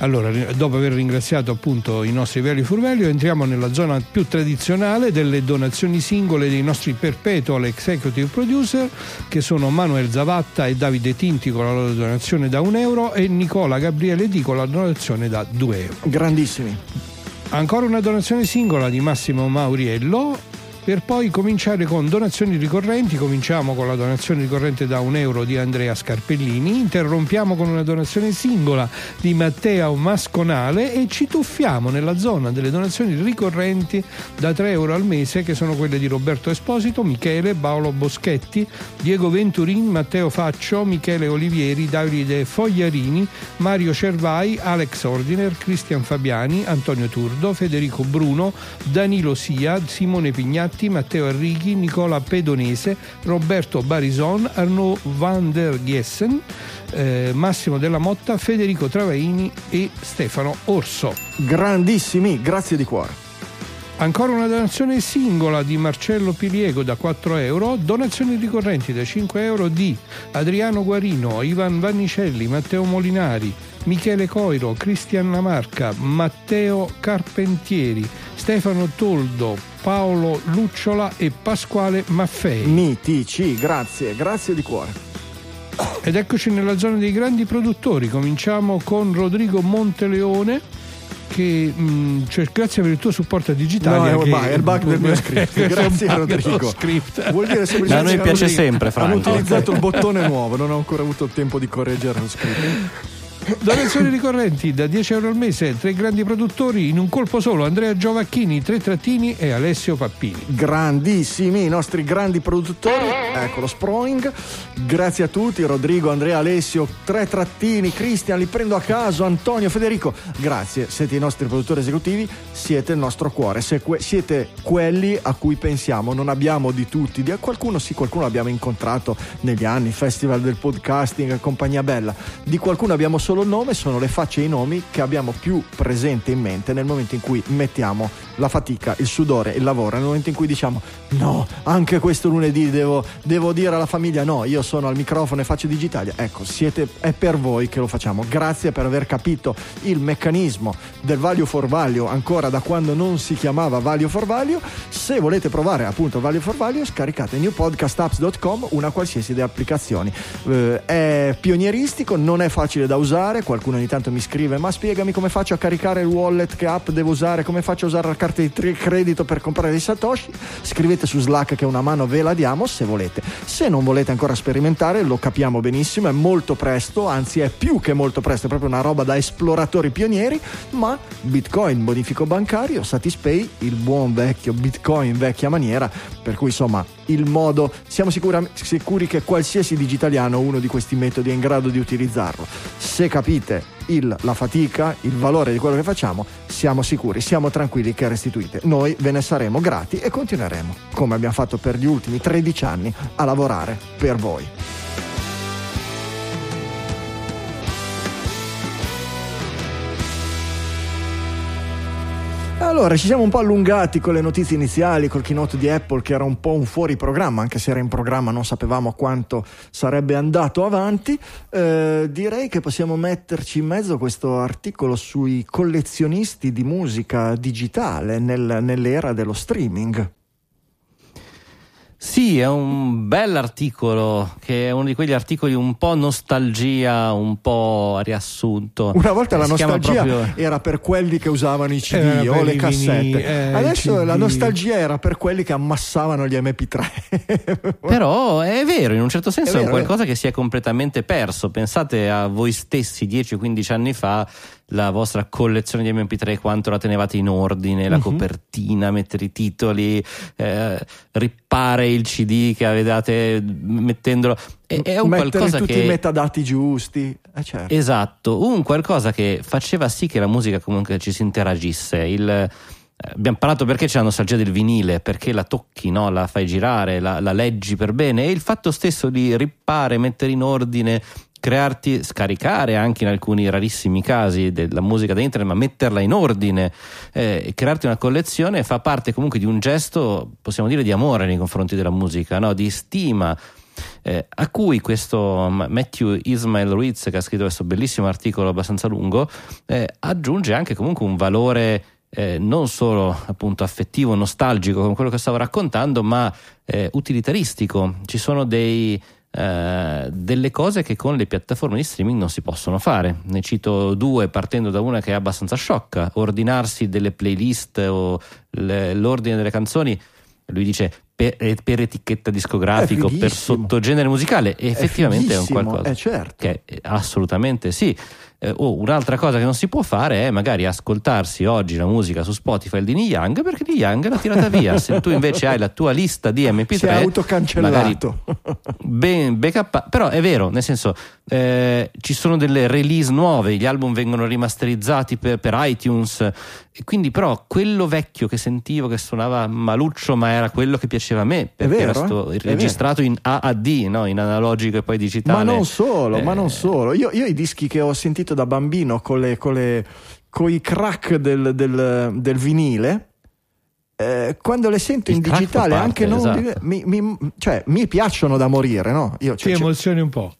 Allora, dopo aver ringraziato appunto i nostri veri furvelli, entriamo nella zona più tradizionale delle donazioni singole dei nostri perpetual executive producer, che sono Manuel Zavatta e Davide Tinti con la loro donazione da un euro e Nicola Gabriele Di con la donazione da due euro. Grandissimi. Ancora una donazione singola di Massimo Mauriello per poi cominciare con donazioni ricorrenti. Cominciamo con la donazione ricorrente da un euro di Andrea Scarpellini, interrompiamo con una donazione singola di Matteo Masconale e ci tuffiamo nella zona delle donazioni ricorrenti da 3 euro al mese che sono quelle di Roberto Esposito, Michele, Paolo Boschetti, Diego Venturin, Matteo Faccio, Michele Olivieri, Davide Fogliarini, Mario Cervai, Alex Ordiner, Cristian Fabiani, Antonio Turdo, Federico Bruno, Danilo Sia, Simone Pignatti, Moratti, Matteo Arrighi, Nicola Pedonese, Roberto Barison, Arnaud van der Giessen, eh, Massimo Della Motta, Federico Travaini e Stefano Orso. Grandissimi, grazie di cuore. Ancora una donazione singola di Marcello Piliego da 4 euro, donazioni ricorrenti da 5 euro di Adriano Guarino, Ivan Vannicelli, Matteo Molinari, Michele Coiro, Cristian Lamarca, Matteo Carpentieri, Stefano Toldo, Paolo Lucciola e Pasquale Maffei. Mitici, grazie, grazie di cuore. Ed eccoci nella zona dei grandi produttori. Cominciamo con Rodrigo Monteleone. Che, mh, cioè, grazie per il tuo supporto digitale. No, è, il bug del mio script. Grazie Rodrigo. Script. Vuol dire semplicemente A noi piace Rodrigo sempre, Franco. Hanno utilizzato il bottone nuovo, non ho ancora avuto il tempo di correggere lo script. Donazioni ricorrenti da 10 euro al mese, tre grandi produttori in un colpo solo, Andrea Giovacchini, tre trattini e Alessio Pappini. Grandissimi i nostri grandi produttori, ecco lo Sproing. Grazie a tutti, Rodrigo, Andrea, Alessio, tre trattini, Cristian, li prendo a caso, Antonio, Federico. Grazie, siete i nostri produttori esecutivi, siete il nostro cuore, que- siete quelli a cui pensiamo. Non abbiamo di tutti, di qualcuno sì, qualcuno abbiamo incontrato negli anni, Festival del Podcasting, compagnia bella. Di qualcuno abbiamo solo il nome, sono le facce e i nomi che abbiamo più presente in mente nel momento in cui mettiamo la fatica, il sudore, il lavoro, nel momento in cui diciamo no, anche questo lunedì devo, devo dire alla famiglia no, io sono al microfono e faccio digitale. Ecco, siete, è per voi che lo facciamo. Grazie per aver capito il meccanismo del value for value ancora da quando non si chiamava value for value. Se volete provare appunto value for value, scaricate newpodcastapps.com, una qualsiasi delle applicazioni. Eh, è pionieristico, non è facile da usare. Qualcuno ogni tanto mi scrive: Ma spiegami come faccio a caricare il wallet, che app devo usare, come faccio a usare la carta di credito per comprare dei Satoshi. Scrivete su Slack che una mano ve la diamo se volete. Se non volete ancora sperimentare, lo capiamo benissimo, è molto presto, anzi è più che molto presto, è proprio una roba da esploratori pionieri. Ma Bitcoin, bonifico bancario, Satispay, il buon vecchio Bitcoin vecchia maniera. Per cui insomma il modo, siamo sicura- sicuri che qualsiasi digitaliano uno di questi metodi è in grado di utilizzarlo. Se capite il- la fatica, il valore di quello che facciamo, siamo sicuri, siamo tranquilli che restituite. Noi ve ne saremo grati e continueremo, come abbiamo fatto per gli ultimi 13 anni, a lavorare per voi. Allora, ci siamo un po' allungati con le notizie iniziali, col keynote di Apple che era un po' un fuori programma, anche se era in programma non sapevamo quanto sarebbe andato avanti. Eh, direi che possiamo metterci in mezzo questo articolo sui collezionisti di musica digitale nel- nell'era dello streaming. Sì, è un bell'articolo, che è uno di quegli articoli un po' nostalgia, un po' riassunto. Una volta la Si chiama nostalgia proprio- era per quelli che usavano i CD o le cassette. vinili, eh, Adesso la nostalgia era per quelli che ammassavano gli MP3. Però è vero, in un certo senso È è, vero, qualcosa che si è completamente perso. Pensate a voi stessi 10-15 anni fa, la vostra collezione di MP3, quanto la tenevate in ordine, la Mhm. copertina, mettere i titoli, eh, rippare il CD che avevate mettendolo. È, è un Mettere qualcosa tutti che... i metadati giusti. Eh, certo. Esatto, un qualcosa che faceva sì che la musica comunque ci si interagisse. Il, eh, abbiamo parlato perché c'è la nostalgia del vinile, perché la tocchi, no? la fai girare, la, la leggi per bene e il fatto stesso di rippare, mettere in ordine, crearti, scaricare anche in alcuni rarissimi casi della musica da internet, ma metterla in ordine eh, e crearti una collezione fa parte comunque di un gesto, possiamo dire, di amore nei confronti della musica, no? di stima. eh, a cui questo Ma- Matthew Ismail Ruiz, che ha scritto questo bellissimo articolo abbastanza lungo, eh, aggiunge anche comunque un valore eh, non solo appunto affettivo, nostalgico, come quello che stavo raccontando, ma eh, utilitaristico. Ci sono dei, eh, delle cose che con le piattaforme di streaming non si possono fare. Ne cito due, partendo da una che è abbastanza sciocca: ordinarsi delle playlist o le- l'ordine delle canzoni. Lui dice per, eh, per etichetta discografico, È per sottogenere musicale, e effettivamente è, un fighissimo, qualcosa eh, certo. che assolutamente sì. Eh, o un'altra cosa che non si può fare è magari ascoltarsi oggi la musica su Spotify di Neil Young perché Neil Young l'ha tirata via. Se tu invece hai la tua lista di MP3, Si è autocancellato. ben backup, però è vero, nel senso eh, ci sono delle release nuove, gli album vengono rimasterizzati per, per iTunes, e quindi però quello vecchio che sentivo che suonava maluccio, ma era quello che piaceva a me, perché vero, era eh? È registrato in AAD, no? in analogico e poi digitale. Ma non solo, ma Eh, non solo. Io, io i dischi che ho sentito da bambino con, le, con, le, con i crack del, del- del vinile, eh, quando le sento Il in digitale, fa anche parte, non. esatto. mi, mi- cioè, mi piacciono da morire, no? Io, Ti cioè, cioè- emozioni un po'.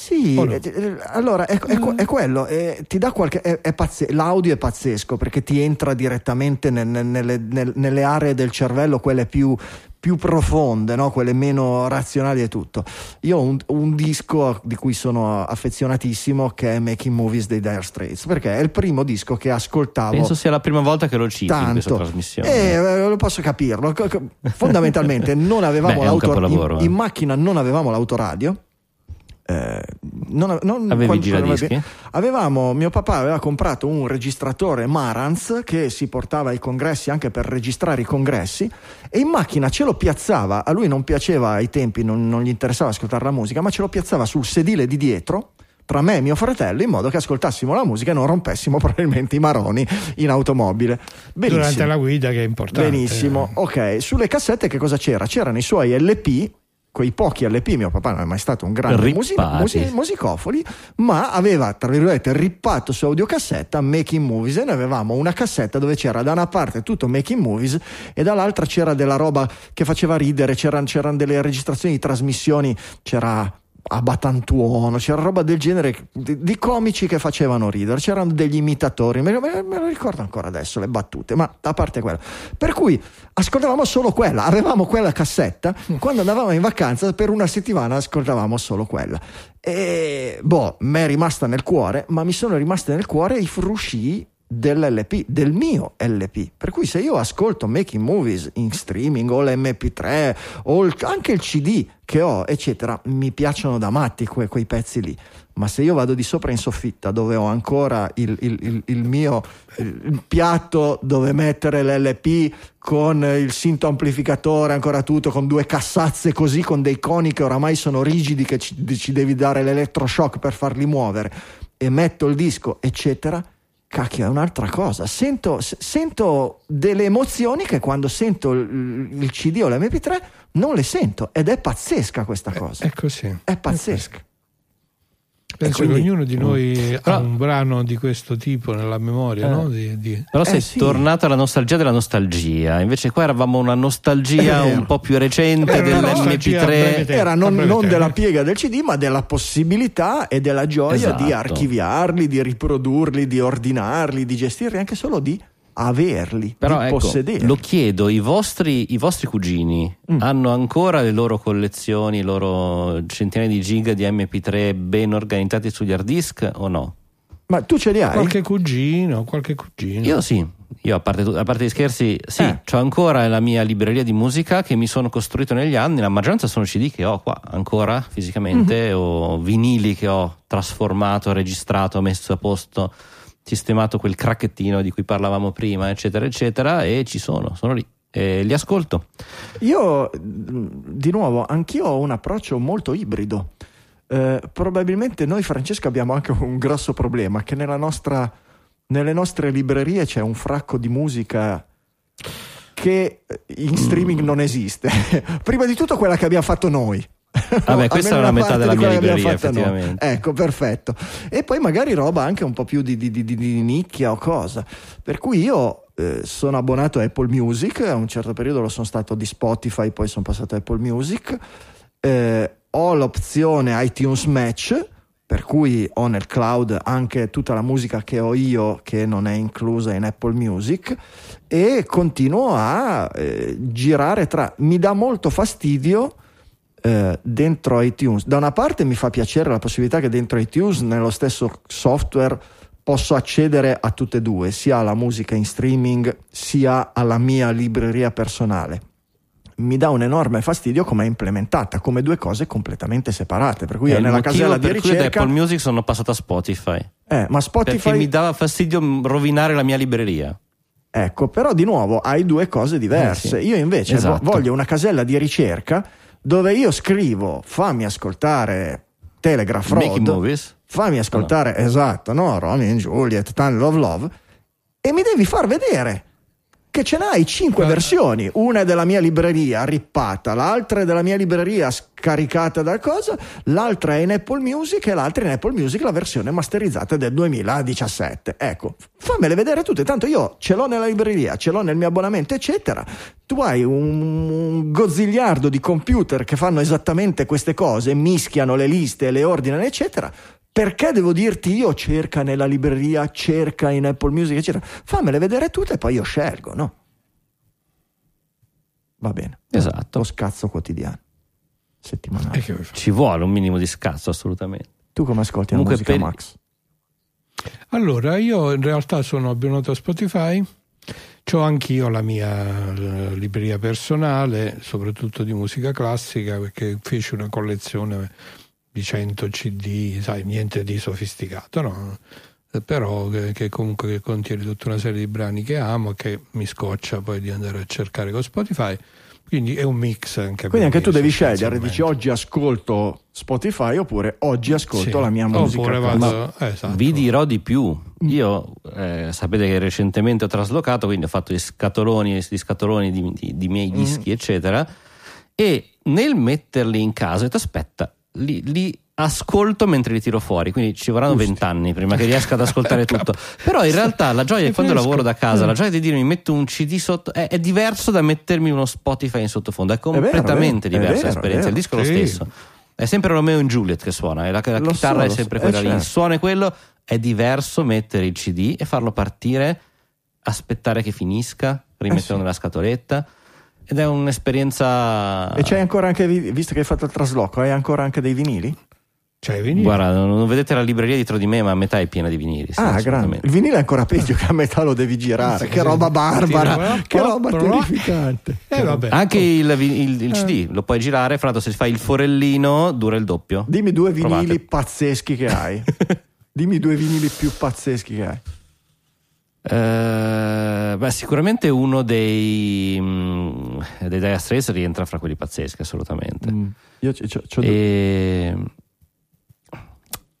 Sì, no? eh, eh, allora è, è que- è quello, eh, ti dà qualche, è- è pazze- l'audio è pazzesco perché ti entra direttamente nel- nel- nelle, nel- nelle aree del cervello, quelle più, più profonde, no? quelle meno razionali e tutto. Io ho un, un disco di cui sono affezionatissimo che è Making Movies dei Dire Straits perché è il primo disco che ascoltavo Penso sia la prima volta che lo citi in questa tanto. trasmissione. Eh, eh, lo posso capirlo. Fondamentalmente non avevamo Beh, è un l'auto capolavoro, in, eh. in macchina non avevamo l'autoradio. Eh, non, non- Avevi giradischi? Avevamo, mio papà aveva comprato un registratore Marantz che si portava ai congressi anche per registrare i congressi e in macchina ce lo piazzava, a lui non piaceva ai tempi, non, non gli interessava ascoltare la musica, ma ce lo piazzava sul sedile di dietro tra me e mio fratello in modo che ascoltassimo la musica e non rompessimo probabilmente i maroni in automobile. Benissimo. Durante la guida che è importante. Benissimo, ok. Sulle cassette che cosa c'era? C'erano i suoi LP, quei pochi LP, mio papà non è mai stato un grande musi- Rippati. musi- musicofoli, ma aveva, tra virgolette, rippato su audiocassetta Making Movies e noi avevamo una cassetta dove c'era da una parte tutto Making Movies e dall'altra c'era della roba che faceva ridere, c'erano, c'erano delle registrazioni di trasmissioni, c'era Abatantuono, c'era roba del genere di, di comici che facevano ridere, c'erano degli imitatori, me, me- me lo ricordo ancora adesso le battute, ma a parte quello. Per cui ascoltavamo solo quella, avevamo quella cassetta, quando andavamo in vacanza per una settimana ascoltavamo solo quella. E boh, mi è rimasta nel cuore, ma mi sono rimaste nel cuore i frusci dell'LP, del mio LP. Per cui se io ascolto Making Movies in streaming o l'MP3 o il- anche il CD che ho, eccetera, mi piacciono da matti que- quei pezzi lì. Ma se io vado di sopra in soffitta dove ho ancora il, il- il- mio piatto dove mettere l'LP con il sinto amplificatore, ancora tutto, con due cassazze così, con dei coni che oramai sono rigidi, che ci, ci devi dare l'elettroshock per farli muovere, e metto il disco, eccetera, cacchio, è un'altra cosa. Sento, sento delle emozioni che quando sento il, il CD o l'MP3 non le sento ed è pazzesca questa cosa. È così. È pazzesca. Penso quindi- che ognuno di noi ha Però- un brano di questo tipo nella memoria, Eh. no? Di- di- Però Eh, sei sì. tornato alla nostalgia della nostalgia. Invece, qua eravamo una nostalgia un po' più recente Era una nostalgia a breve dell'MP3. tempo. Era non, non della piega del CD, ma della possibilità e della gioia di Esatto. archiviarli, di riprodurli, di ordinarli, di gestirli, anche solo di averli, Però di ecco, possederli. lo chiedo, i vostri, i vostri cugini Mm. hanno ancora le loro collezioni, i loro centinaia di giga di MP3 ben organizzati sugli hard disk o no? Ma tu ce li hai? Qualche cugino, qualche cugino. Io sì, io a parte, a parte gli scherzi, sì, Eh. ho ancora la mia libreria di musica che mi sono costruito negli anni, la maggioranza sono CD che ho qua ancora fisicamente Mhm. o vinili che ho trasformato, registrato, messo a posto, sistemato quel cracchettino di cui parlavamo prima, eccetera, eccetera, e ci sono, sono lì. E li ascolto. Io, di nuovo, anch'io ho un approccio molto ibrido. Eh, probabilmente noi, Francesco, abbiamo anche un grosso problema, che nostra, nelle nostre librerie c'è un fracco di musica che in streaming non esiste. Prima di tutto quella che abbiamo fatto noi. Vabbè, questa Almeno è una metà della mia libreria, effettivamente. Ecco, perfetto. E poi magari roba anche un po' più di, di- di- di- di nicchia o cosa. Per cui io eh, sono abbonato a Apple Music, a un certo periodo lo sono stato di Spotify, poi sono passato a Apple Music. Eh, ho l'opzione iTunes Match, per cui ho nel cloud anche tutta la musica che ho io che non è inclusa in Apple Music e continuo a eh, girare tra... Mi dà molto fastidio eh, dentro iTunes. Da una parte mi fa piacere la possibilità che dentro iTunes, nello stesso software, posso accedere a tutte e due, sia alla musica in streaming sia alla mia libreria personale. Mi dà un enorme fastidio come è implementata, come due cose completamente separate. Per cui È il nella casella di per cui da ricerca. Apple Music sono passato a Spotify. Eh, ma Perché Spotify. mi dava fastidio rovinare la mia libreria. Ecco, però di nuovo hai due cose diverse. Eh, sì. Io invece Esatto. voglio una casella di ricerca dove io scrivo fammi ascoltare Telegraph Road, fammi ascoltare, esatto, no, Romeo and Juliet, Time Love Love, e mi devi far vedere che ce n'hai cinque Guarda. versioni. Una è della mia libreria rippata, l'altra è della mia libreria scaricata da cosa, l'altra è in Apple Music e l'altra è in Apple Music la versione masterizzata del 2017. Ecco, fammele vedere tutte, tanto io ce l'ho nella libreria, ce l'ho nel mio abbonamento, eccetera. Tu hai un, un gozzigliardo di computer che fanno esattamente queste cose, mischiano le liste, le ordinano, eccetera. Perché devo dirti io cerca nella libreria, cerca in Apple Music, eccetera? Fammele vedere tutte e poi io scelgo, no? Va bene. Esatto. Lo scazzo quotidiano. Settimanale. Ci vuole un minimo di scazzo, assolutamente. Tu come ascolti Comunque la musica, per- Max? Allora, io in realtà sono abbonato a Spotify, ho anch'io la mia eh, libreria personale, soprattutto di musica classica, perché feci una collezione di 100 CD, sai, niente di sofisticato, no? Eh, Però che, che comunque contiene tutta una serie di brani che amo che mi scoccia poi di andare a cercare con Spotify. Quindi è un mix anche Quindi anche tu devi scegliere, dici oggi ascolto Spotify oppure oggi ascolto Sì. la mia musica. Oppure vado, esatto. Vi dirò di più. Io eh, sapete che recentemente ho traslocato, quindi ho fatto gli scatoloni, gli scatoloni di, di- di miei dischi, eccetera. E nel metterli in casa, ho detto aspetta, li, li ascolto mentre li tiro fuori, quindi ci vorranno vent'anni prima che riesca ad ascoltare tutto. Però in realtà la gioia è quando lavoro da casa, la gioia di dire mi metto un CD sotto è, è diverso da mettermi uno Spotify in sottofondo, è completamente diversa l'esperienza. Il disco è lo Sì. stesso. È sempre Romeo e Juliet che suona, e la, la chitarra so, è sempre so, quella eh, lì, il certo. suono è quello, è diverso mettere il CD e farlo partire, aspettare che finisca, rimetterlo sì. nella scatoletta ed è un'esperienza... E c'hai ancora anche, visto che hai fatto il trasloco, hai ancora anche dei vinili? Cioè, vinili. Guarda, non vedete la libreria dietro di me, ma a metà è piena di vinili. sì, ah, grande. Il vinile è ancora peggio che a metà lo devi girare. Sì, che roba barbara, Tira- che roba terrificante. Eh, vabbè. Anche il, il- il CD lo puoi girare, fra l'altro se fai il forellino dura il doppio. Dimmi due Provate. vinili pazzeschi che hai. Dimmi due vinili più pazzeschi che hai. Eh, beh, sicuramente uno dei, mm, dei Dire Straits rientra fra quelli pazzeschi, assolutamente. Mm. Io c'ho- c'ho due- E...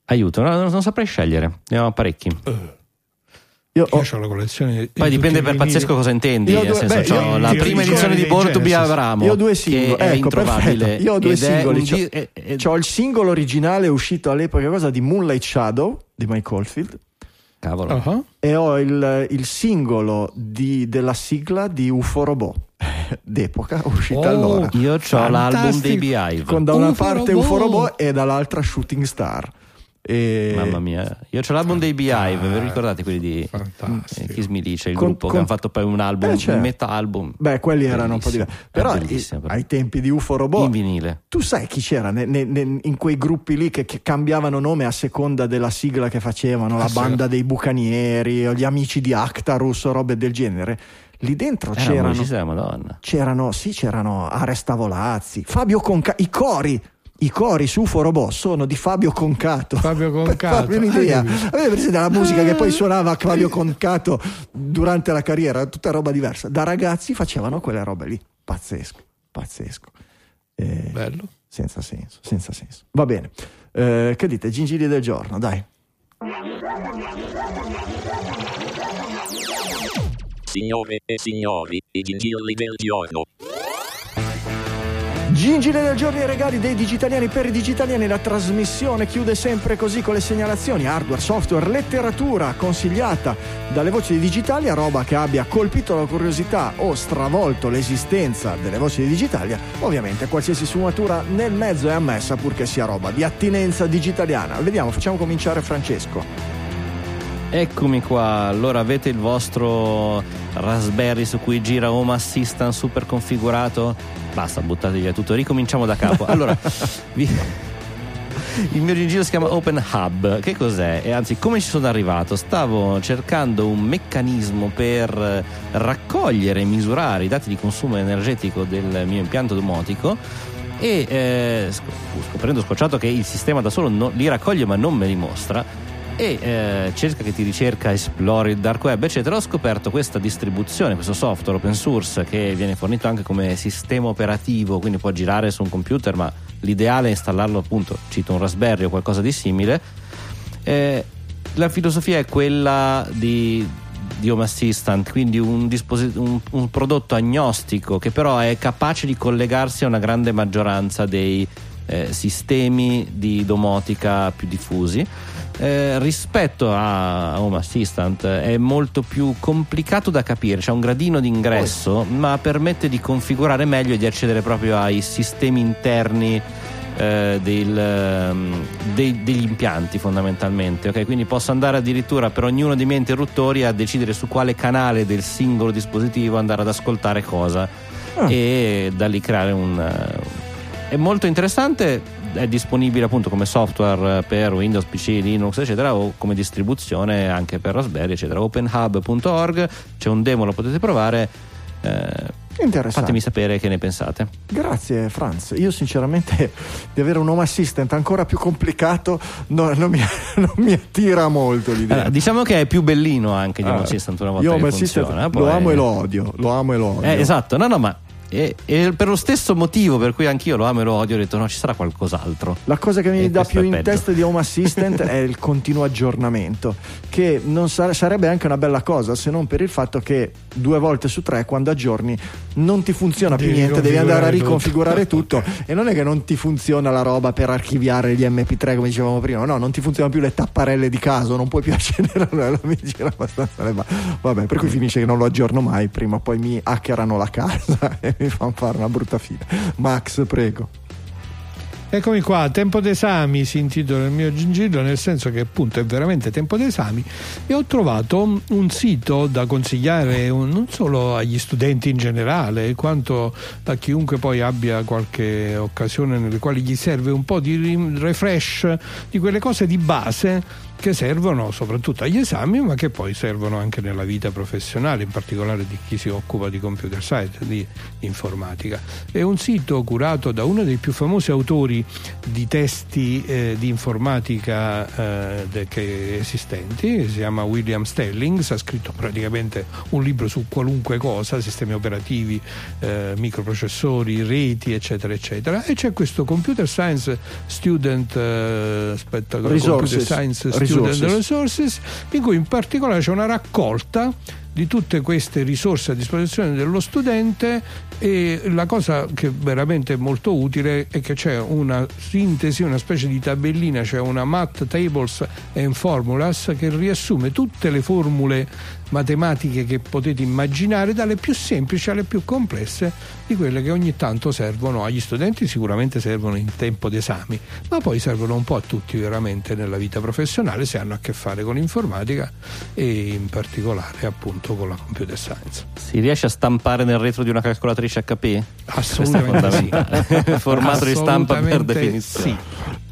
Aiuto, no, non, non saprei scegliere, ne ho parecchi. io ho- Io ho la collezione. Poi dipende per pazzesco cosa intendi. Io ho nel due- senso, beh, c'ho io- la io- prima io- edizione di Born to Be. Avramo. Io ho due che singoli, è ecco, introvabile. perfetto. Io ho due è singoli. un c'ho- di- è- è- C'ho il singolo originale uscito all'epoca cosa di Moonlight Shadow di Mike Oldfield Cavolo. Ah, e ho il, il singolo di- della sigla di UFO Robot d'epoca uscita Oh, allora Io ho l'album dei. Beehive. con da una UFO parte Robot. UFO Robot e dall'altra Shooting Star e Mamma mia, io ho l'album dei Beehive, vi ricordate quelli di eh, Fantastico. Kiss Me Lice, il Con- gruppo che con- hanno fatto poi un album, Eh, certo. un meta album beh quelli erano un po' diversi però i- ai tempi di UFO Robot in vinile. Tu sai chi c'era ne- ne- ne- in quei gruppi lì che, che cambiavano nome a seconda della sigla che facevano, la Ah, sì. banda dei bucanieri, o gli amici di Actarus o robe del genere? Lì dentro un c'erano, c'erano, sì, c'erano Arestavolazzi, Fabio Conca, i cori. I cori su UFO Robot sono di Fabio Concato. Fabio Per Concato. farvi un'idea. Avete presente la musica che poi suonava Fabio Concato durante la carriera, tutta roba diversa. Da ragazzi facevano quelle robe lì. Pazzesco, pazzesco. Eh, Bello. senza senso, senza senso. Va bene. Eh, che dite? Gingilli del giorno, dai. Signore e signori, i gingilli del giorno. Gingile del giorno e regali dei digitaliani per i digitaliani. La trasmissione chiude sempre così con le segnalazioni hardware, software, letteratura consigliata dalle voci di digitali a roba che abbia colpito la curiosità o stravolto l'esistenza delle voci di digitalia. Ovviamente qualsiasi sfumatura nel mezzo è ammessa purché sia roba di attinenza digitaliana. Vediamo, facciamo cominciare Francesco. Eccomi qua, allora avete il vostro Raspberry su cui gira Home Assistant super configurato? Basta, buttate via tutto, ricominciamo da capo. Allora, vi- il mio giro si chiama Open Hub. Che cos'è? E anzi, come ci sono arrivato? Stavo cercando un meccanismo per eh, raccogliere e misurare i dati di consumo energetico del mio impianto domotico e eh, sc- scoprendo scocciato che il sistema da solo non- li raccoglie ma non me li mostra e eh, cerca che ti ricerca, esplori il dark web eccetera ho scoperto questa distribuzione questo software open source che viene fornito anche come sistema operativo quindi può girare su un computer ma l'ideale è installarlo appunto cito un raspberry o qualcosa di simile Eh, la filosofia è quella di di Home Assistant, quindi un, disposi- un, un prodotto agnostico che però è capace di collegarsi a una grande maggioranza dei eh, sistemi di domotica più diffusi. Eh, rispetto a Home Assistant è molto più complicato da capire, c'è un gradino d'ingresso, ma permette di configurare meglio e di accedere proprio ai sistemi interni eh, del, ehm, dei, degli impianti fondamentalmente. Okay? Quindi posso andare addirittura per ognuno dei miei interruttori a decidere su quale canale del singolo dispositivo andare ad ascoltare cosa ah. e da lì creare un. Uh, è molto interessante è disponibile appunto come software per Windows, PC, Linux eccetera o come distribuzione anche per Raspberry eccetera openhub.org c'è un demo lo potete provare eh, Fatemi sapere che ne pensate. Grazie Franz. Io sinceramente di avere un home assistant ancora più complicato no, non, mi, non, mi, attira molto l'idea. Allora, diciamo che è più bellino anche di ah, home assistant una volta io home assistant lo amo e lo odio. Lo amo e lo odio. Eh, esatto, no no ma e, e, per lo stesso motivo per cui anch'io lo amo e lo odio, ho detto no, ci sarà qualcos'altro. La cosa che mi e dà più in testa di Home Assistant è il continuo aggiornamento, che non sare- sarebbe anche una bella cosa se non per il fatto che due volte su tre, quando aggiorni, non ti funziona devi più niente, devi andare a riconfigurare tutto. tutto. e non è che non ti funziona la roba per archiviare gli MP3 come dicevamo prima, no, non ti funzionano più le tapparelle di caso, non puoi più accedere alla mi gira abbastanza. Vabbè, per cui finisce che non lo aggiorno mai, prima o poi mi hackerano la casa mi fanno fare una brutta fine. Max, prego. Eccomi qua, tempo d'esami si intitola il mio gingillo, nel senso che appunto è veramente tempo d'esami e ho trovato un sito da consigliare non solo agli studenti in generale, quanto a chiunque poi abbia qualche occasione nelle quali gli serve un po' di refresh di quelle cose di base che servono soprattutto agli esami ma che poi servono anche nella vita professionale, in particolare di chi si occupa di computer science, di informatica. È un sito curato da uno dei più famosi autori di testi eh, di informatica eh, de, che esistenti, si chiama William Stellings, ha scritto praticamente un libro su qualunque cosa, sistemi operativi, eh, microprocessori, reti, eccetera, eccetera. E c'è questo Computer Science Student, eh, aspetta, Computer Science Student Resources, in cui in particolare c'è una raccolta di tutte queste risorse a disposizione dello studente e la cosa che veramente è molto utile è che c'è una sintesi, una specie di tabellina, cioè una math tables and formulas che riassume tutte le formule matematiche che potete immaginare, dalle più semplici alle più complesse, di quelle che ogni tanto servono agli studenti, sicuramente servono in tempo d'esami, ma poi servono un po' a tutti veramente nella vita professionale se hanno a che fare con l'informatica e in particolare appunto con la computer science. Si riesce a stampare nel retro di una calcolatrice HP? Assolutamente sì. Formato di stampa per definizione. Sì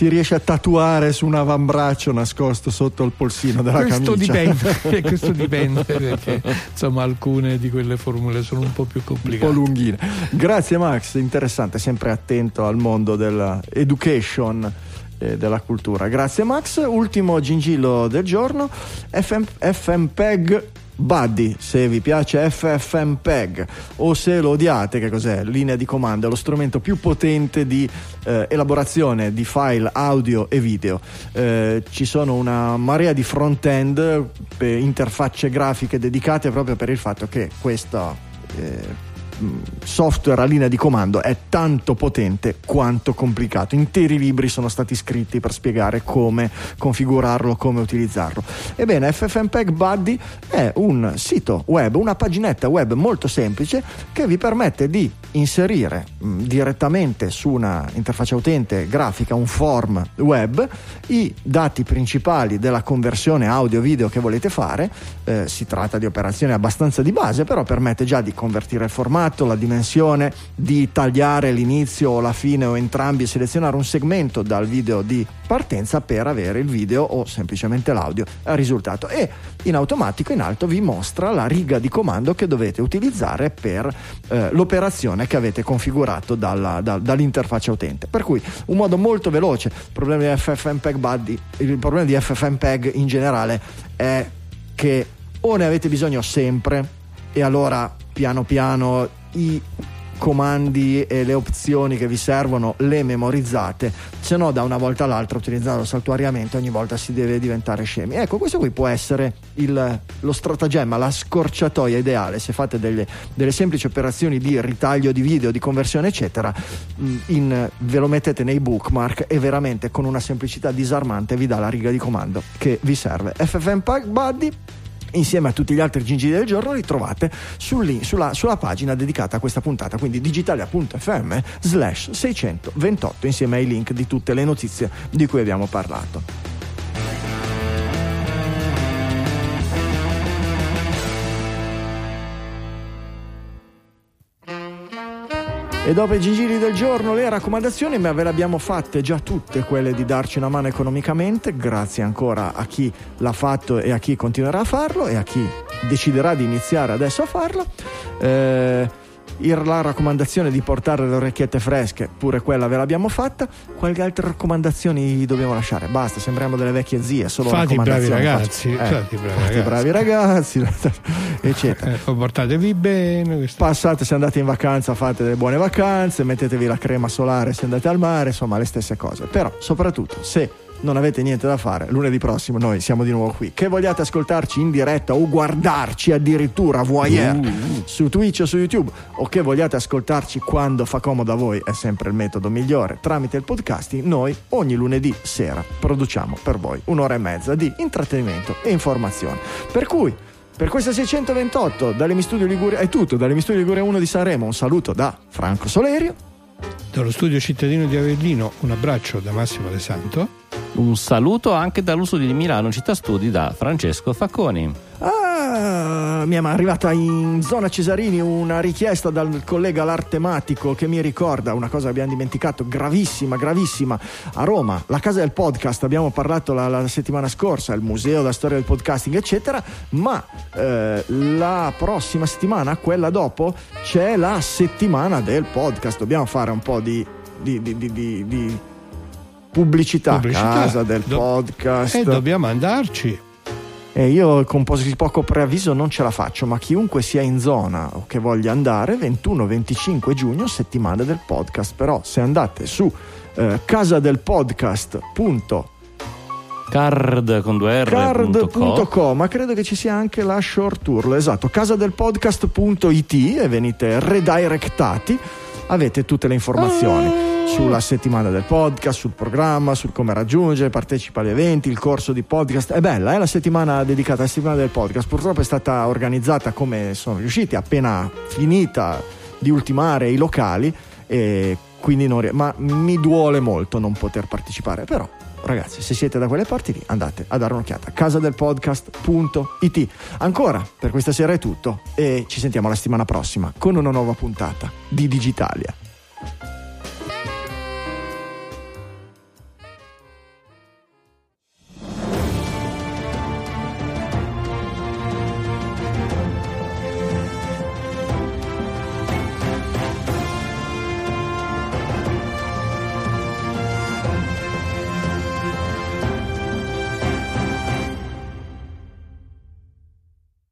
si riesce a tatuare su un avambraccio nascosto sotto il polsino della questo camicia. Dipende, questo dipende perché insomma alcune di quelle formule sono un po' più complicate. Un po' lunghine. Grazie Max, interessante, sempre attento al mondo dell'education della cultura. Grazie Max. Ultimo gingillo del giorno, FM, FMPEG Buddy, se vi piace FFmpeg o se lo odiate, che cos'è? Linea di comando, è lo strumento più potente di eh, elaborazione di file audio e video. Eh, ci sono una marea di front-end, interfacce grafiche dedicate proprio per il fatto che questa eh, software a linea di comando è tanto potente quanto complicato. Interi libri sono stati scritti per spiegare come configurarlo, come utilizzarlo. Ebbene, FFmpeg Buddy è un sito web, una paginetta web molto semplice che vi permette di inserire mh, direttamente su una interfaccia utente grafica, un form web, i dati principali della conversione audio-video che volete fare. Eh, si tratta di operazioni abbastanza di base, però permette già di convertire il formato formato, la dimensione, di tagliare l'inizio o la fine o entrambi selezionare un segmento dal video di partenza per avere il video o semplicemente l'audio al risultato e in automatico in alto vi mostra la riga di comando che dovete utilizzare per eh, l'operazione che avete configurato dalla, da, dall'interfaccia utente. Per cui un modo molto veloce, il problema di FFmpeg Buddy, il problema di FFmpeg in generale è che o ne avete bisogno sempre e allora piano piano i comandi e le opzioni che vi servono le memorizzate se no da una volta all'altra utilizzarlo saltuariamente ogni volta si deve diventare scemi. Ecco, questo qui può essere il, lo stratagemma, la scorciatoia ideale se fate delle, delle, semplici operazioni di ritaglio di video, di conversione eccetera, mm, in, ve lo mettete nei bookmark e veramente con una semplicità disarmante vi dà la riga di comando che vi serve. FFM Pack Buddy insieme a tutti gli altri gingilli del giorno li trovate sul, sulla, sulla, pagina dedicata a questa puntata quindi digitalia.fm slash 628 insieme ai link di tutte le notizie di cui abbiamo parlato E dopo i gigili del giorno, le raccomandazioni, ma ve le abbiamo fatte già tutte quelle di darci una mano economicamente, grazie ancora a chi l'ha fatto e a chi continuerà a farlo e a chi deciderà di iniziare adesso a farlo. Eh, la raccomandazione di portare le orecchiette fresche, pure quella ve l'abbiamo fatta. Quali altre raccomandazioni dobbiamo lasciare? Basta, sembriamo delle vecchie zie. Solo fate i bravi ragazzi, eh, fate, bravi fate ragazzi. bravi ragazzi, eccetera. Eh, portatevi bene. Passate, se andate in vacanza, fate delle buone vacanze, mettetevi la crema solare se andate al mare, insomma, le stesse cose. Però, soprattutto, se non avete niente da fare, lunedì prossimo noi siamo di nuovo qui. Che vogliate ascoltarci in diretta o guardarci addirittura voyeur uh. su Twitch o su YouTube o che vogliate ascoltarci quando fa comodo a voi, è sempre il metodo migliore. Tramite il podcasting noi ogni lunedì sera produciamo per voi un'ora e mezza di intrattenimento e informazione. Per cui per questa 628 dalle Mi Studio Liguria è tutto, dalle Mi Studio Liguria 1 di Sanremo un saluto da Franco Solerio. Dallo studio cittadino di Avellino un abbraccio da Massimo De Santo. Un saluto anche dall'uso di Milano Città Studi da Francesco Facconi. Ah, mi è arrivata in zona Cesarini una richiesta dal collega l'artematico che mi ricorda una cosa che abbiamo dimenticato, gravissima, gravissima. A Roma, la casa del podcast, abbiamo parlato la, la settimana scorsa, il museo della storia del podcasting, eccetera, ma eh, la prossima settimana, quella dopo, c'è la settimana del podcast. Dobbiamo fare un po' di, di, di, di pubblicità, pubblicità. casa del Do- podcast. E dobbiamo andarci. E io con poco preavviso non ce la faccio, ma chiunque sia in zona o che voglia andare, 21-25 giugno, settimana del podcast. Però se andate su eh, casadelpodcast.com card con due R card.com ma credo che ci sia anche la short tour esatto casadelpodcast.it e venite redirectati avete tutte le informazioni ah. sulla settimana del podcast, sul programma, sul come raggiungere, partecipa agli eventi, il corso di podcast. È bella, è la settimana dedicata alla settimana del podcast. Purtroppo è stata organizzata come sono riusciti, appena finita di ultimare i locali e quindi non, ma mi duole molto non poter partecipare, però ragazzi, se siete da quelle parti lì, andate a dare un'occhiata. Casadelpodcast.it. Ancora, per questa sera è tutto e ci sentiamo la settimana prossima con una nuova puntata di Digitalia.